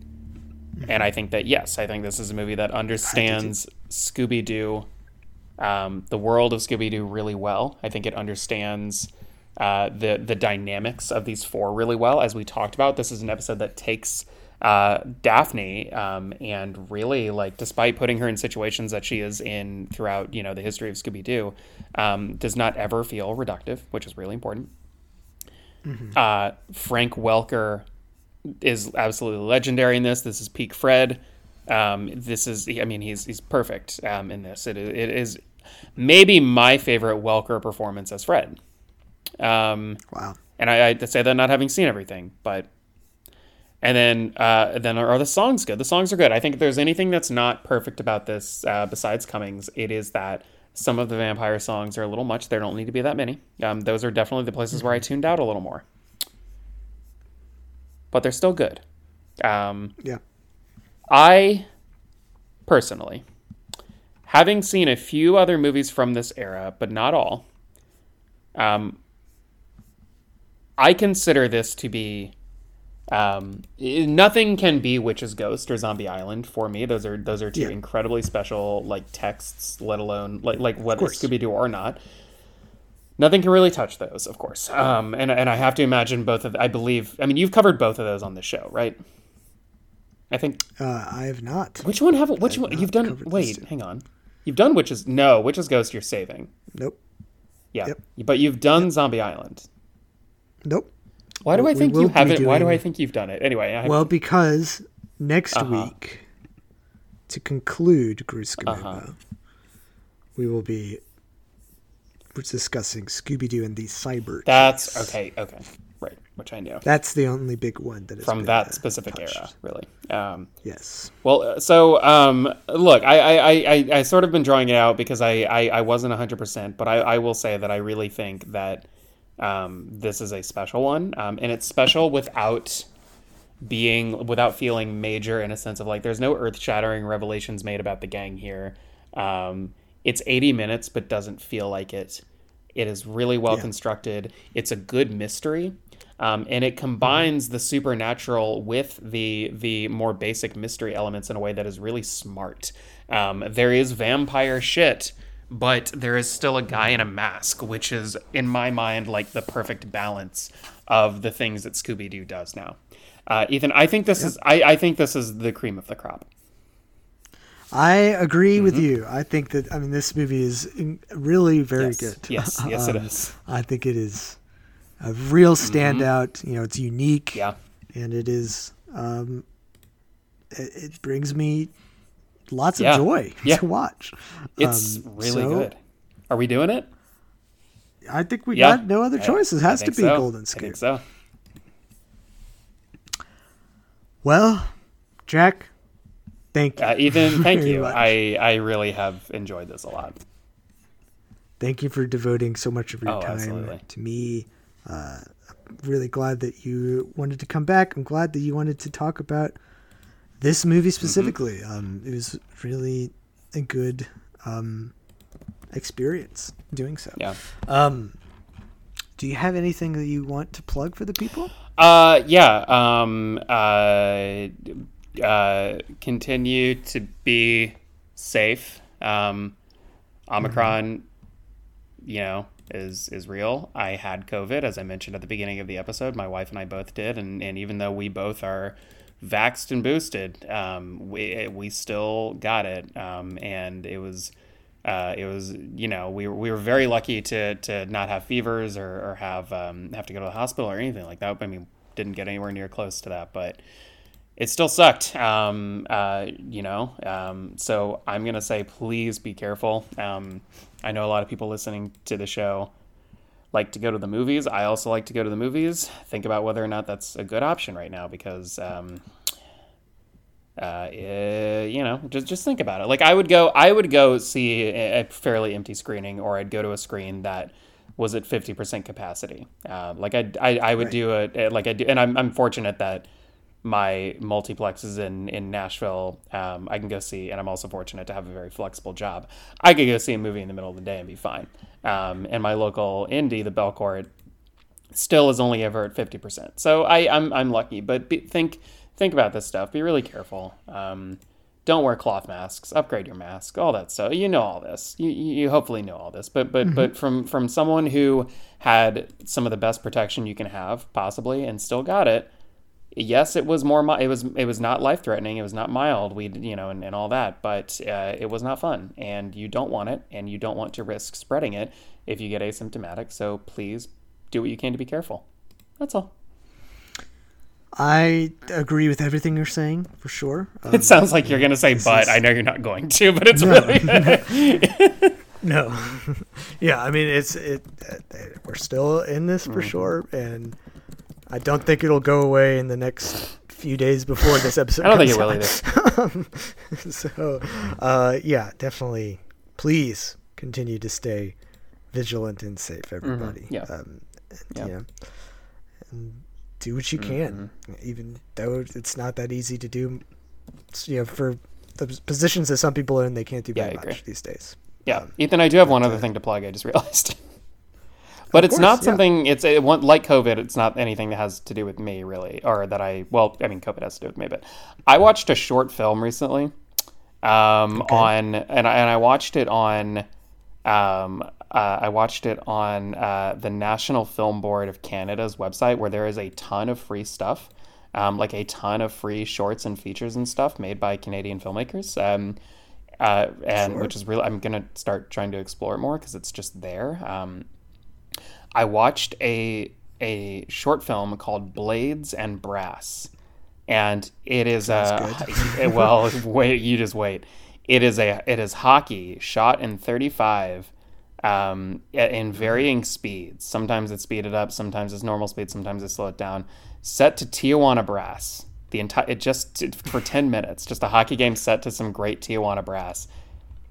and I think that yes, I think this is a movie that understands Scooby Doo, um, the world of Scooby Doo really well. I think it understands uh, the the dynamics of these four really well. As we talked about, this is an episode that takes uh, Daphne um, and really like, despite putting her in situations that she is in throughout you know the history of Scooby Doo, um, does not ever feel reductive, which is really important. Uh, Frank Welker is absolutely legendary in this. This is peak Fred. Um, this is, I mean, he's he's perfect um, in this. It, it is maybe my favorite Welker performance as Fred. Um, Wow. and I, I say that not having seen everything, but and then uh, then are the songs good? The songs are good. I think if there's anything that's not perfect about this, uh, besides Cummings, it is that some of the vampire songs are a little much. There don't need to be that many. Um, those are definitely the places where I tuned out a little more, but they're still good. Um, Yeah. I personally, having seen a few other movies from this era, but not all, um, I consider this to be um, nothing can be Witch's Ghost or Zombie Island for me. Those are those are two Yeah. incredibly special like texts, let alone like like whether. Scooby Doo or not. Nothing can really touch those, of course. Um, and and I have to imagine both of. I believe. I mean, you've covered both of those on the show, right? I think Uh, I have not. which one have which have one you've done? Wait, hang on. You've done Witch's no Witch's Ghost. You're saving. Nope. Yeah, Yep. but you've done Zombie Island. Nope. Why do We- I think you haven't? Why do I think you've done it? Anyway, I Well, because next Uh-huh. week, to conclude GrooScooMoMo, Uh-huh. we will be discussing Scooby Doo and the Cyber. that's okay. Okay, right. Which I knew That's the only big one that is from that specific era, really. Um, Yes. Well, uh, so um, look, I, I, I, I, sort of been drawing it out because I, I, I wasn't 100%, but I, I will say that I really think that um, this is a special one. Um, and it's special without being, without feeling major in a sense of like, there's no earth shattering revelations made about the gang here. Um, it's 80 minutes, but doesn't feel like it. It is really well Yeah. constructed. It's a good mystery. Um, and it combines the supernatural with the the more basic mystery elements in a way that is really smart. Um, there is vampire shit, but there is still a guy in a mask, which is in my mind like the perfect balance of the things that Scooby Doo does now. Uh, Ethan, I think this is I, I think this is the cream of the crop. I agree with Mm-hmm. you. I think that I mean this movie is in- really very yes, good. yes, yes, it Um, is. I think it is a real standout. You know, it's unique. Mm-hmm. Yeah, and it is um, it, it brings me lots Yeah. of joy Yeah. to watch. it's Um, really so good. Are we doing it? I think we Yeah. got no other I- choice. It has to be so. Golden I think so. Well, Jack, thank you. Uh, Ethan, thank you. much. I, I really have enjoyed this a lot. Thank you for devoting so much of your Oh, time absolutely. to me. Uh, I'm really glad that you wanted to come back. I'm glad that you wanted to talk about this movie Mm-hmm. specifically. Um, it was really a good um, experience doing so. Yeah. Um, do you have anything that you want to plug for the people? Uh, yeah. Um, uh, uh, continue to be safe. Um, Omicron, you know, is is real. I had COVID, as I mentioned at the beginning of the episode. My wife and I both did, and and even though we both are vaxxed and boosted, um, we we still got it, um, and it was. Uh, it was, you know, we were, we were very lucky to, to not have fevers or, or have um, have to go to the hospital or anything like that. I mean, didn't get anywhere near close to that, but it still sucked. Um, uh, you know, um, so I'm gonna say, please be careful. Um, I know a lot of people listening to the show like to go to the movies. I also like to go to the movies. Think about whether or not that's a good option right now because um, uh, eh, you know, just just think about it. Like I would go, I would go see a, a fairly empty screening, or I'd go to a screen that was at fifty percent capacity. Uh, like I, I, I would Right. do it like I do, and I'm I'm fortunate that my multiplexes in in Nashville, um, I can go see, and I'm also fortunate to have a very flexible job. I could go see a movie in the middle of the day and be fine. Um, and my local indie, the Belcourt, still is only ever at fifty percent. So I I'm I'm lucky, but be, think think about this stuff. Be really careful. Um, don't wear cloth masks. Upgrade your mask. All that stuff. You know all this. You, you hopefully know all this. But but but from from someone who had some of the best protection you can have possibly and still got it yes, it was more. It was it was not life threatening. It was not mild. We you know and, and all that, but uh, it was not fun. And you don't want it, and you don't want to risk spreading it if you get asymptomatic. So please do what you can to be careful. That's all. I agree with everything you're saying for sure. Um, it sounds like you're going to say, but is... I know you're not going to, but it's no. really. no, yeah, I mean it's it. We're still in this for mm-hmm. sure, and I don't think it'll go away in the next few days before this episode. I don't think it will either. so, uh, yeah, definitely. Please continue to stay vigilant and safe, mm-hmm. everybody. Mm-hmm. Yeah. Um, and, yeah. You know, and do what you can, mm-hmm. even though it's not that easy to do. You know, for the positions that some people are in, they can't do very much these days. Yeah, um, Ethan, I do have one other uh, thing to plug. I just realized. but it's course, not something. Yeah. It's it, like COVID. It's not anything that has to do with me really, or that I. Well, I mean, COVID has to do with me, but I watched a short film recently, um, okay. on and I, and I watched it on, um, uh, I watched it on uh, the National Film Board of Canada's website, where there is a ton of free stuff, um, like a ton of free shorts and features and stuff made by Canadian filmmakers. Um, uh, and sure. which is really, I'm gonna start trying to explore it more because it's just there. Um, I watched a a short film called Blades and Brass, and it is a well. wait, you just wait. It is a it is hockey shot in 35 um, in varying speeds. Sometimes it's speeded up, sometimes it's normal speed, sometimes it's slowed down. Set to Tijuana brass. The entire it just for 10 minutes, just a hockey game set to some great Tijuana brass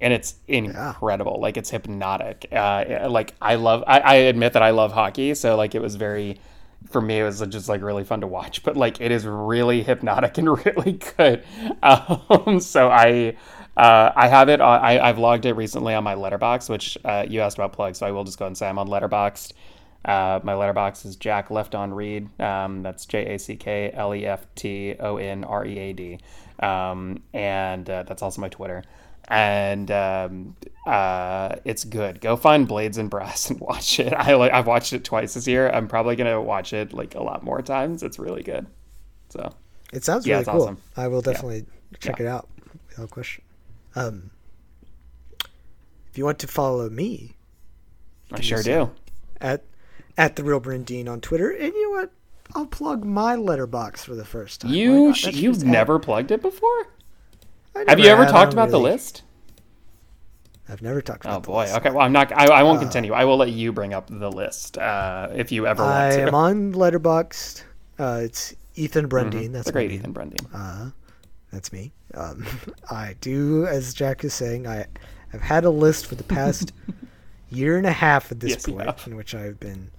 and it's incredible. Yeah. Like it's hypnotic. Uh, like I love. I, I, admit that I love hockey, so like it was very. For me, it was just like really fun to watch, but like it is really hypnotic and really good. Um, so I, uh, I have it. On, I I've logged it recently on my Letterboxd, which uh, you asked about plugs, so I will just go and say I'm on Letterboxd. Uh, my Letterboxd is Jack Left on Read. Um, that's J A C K L E F T O N R E A D, um, and uh, that's also my Twitter and um, uh, it's good. Go find Blades and Brass and watch it. I like I've watched it twice this year. I'm probably gonna watch it like a lot more times. It's really good. So it sounds yeah, really cool. Awesome. I will definitely yeah. check yeah. it out without question. Um, if you want to follow me, I sure do. At at the real Brundeen on Twitter, and you know what? I'll plug my Letterboxd for the first time. You sh- you've never plugged it before? Have you ever talked about really... the list? I've never talked about. Oh boy. Okay. Well, I'm not. I, I won't uh, continue. I will let you bring up the list uh, if you ever want I to. I am on Letterboxd. Uh, it's Ethan Brundeen. Mm-hmm. That's the great Ethan Brundeen. Uh, that's me. Um, I do, as Jack is saying, I have had a list for the past year and a half at this yes, point, in which I've been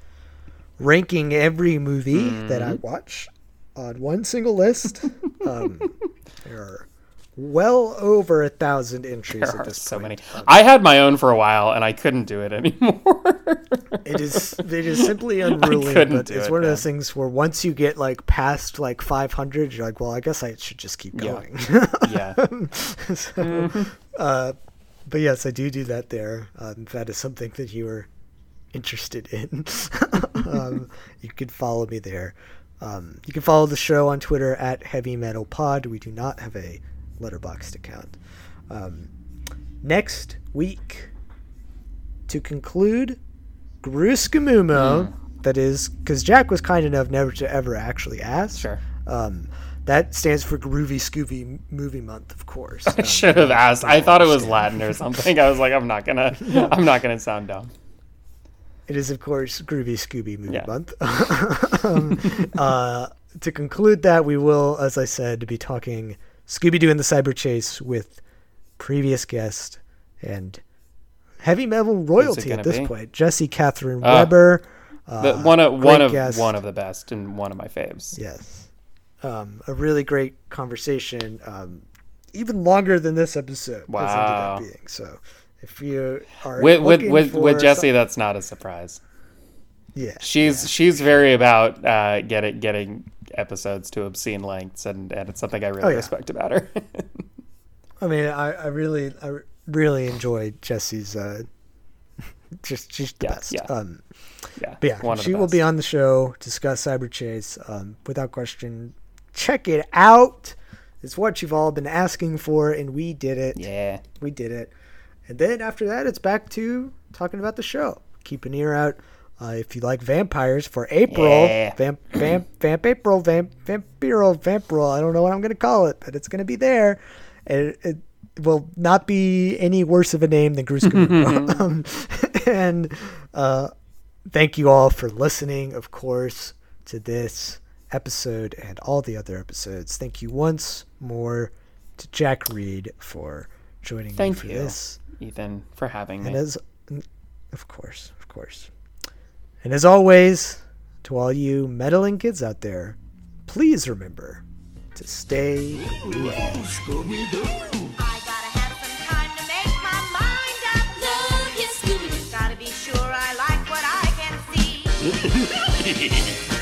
ranking every movie mm-hmm. that I mm-hmm. watch on one single list. um, there are well over a thousand entries there at this so point. many. I had my own for a while and I couldn't do it anymore. it is it is simply unruly, but it's it, one of those things where once you get like past like 500, you're like, well, I guess I should just keep going. Yeah. yeah. so, mm-hmm. uh, but yes, I do do that there. Um, that is something that you are interested in. um, you can follow me there. Um, you can follow the show on Twitter at Heavy Meddle Pod. We do not have a Letterboxd account. Um, next week, to conclude, GrooScooMoMo, mm. that is, because Jack was kind enough never to ever actually ask. Sure. Um, that stands for Groovy Scooby Movie Month, of course. I um, should have asked. I thought it was Latin or something. I was like, I'm not gonna, I'm not gonna sound dumb. It is, of course, Groovy Scooby Movie yeah. Month. um, uh, to conclude that, we will, as I said, be talking Scooby Doo and the Cyber Chase with previous guest and Heavy Meddle royalty at this be? point, Jesse Catherine uh, Weber. Uh, one of one of guest. one of the best and one of my faves. Yes. Um, a really great conversation, um, even longer than this episode. has ended Wow. up being. So if you are with with with, with Jesse, that's not a surprise. Yeah, She's she's very about uh, getting getting episodes to obscene lengths, and, and it's something I really Oh, yeah. respect about her. I mean, I, I really, I really enjoy Jesse's. Uh, just, she's the Yeah, best. yeah. Um, yeah, yeah, she will be on the show discuss Cyber Chase. Um, without question, check it out. It's what you've all been asking for, and we did it. Yeah, we did it. And then after that, it's back to talking about the show. Keep an ear out. Uh, if you like vampires for April, Yeah. vamp, vamp, vamp April, vamp, vampiro, vampiro. I don't know what I'm going to call it, but it's going to be there. And it, it will not be any worse of a name than Gumuro. um, and uh, thank you all for listening, of course, to this episode and all the other episodes. Thank you once more to Jack Read for joining Thank me for you. this. Ethan, for having me. And as, of course, of course. And as always, to all you meddling kids out there, please remember to stay I gotta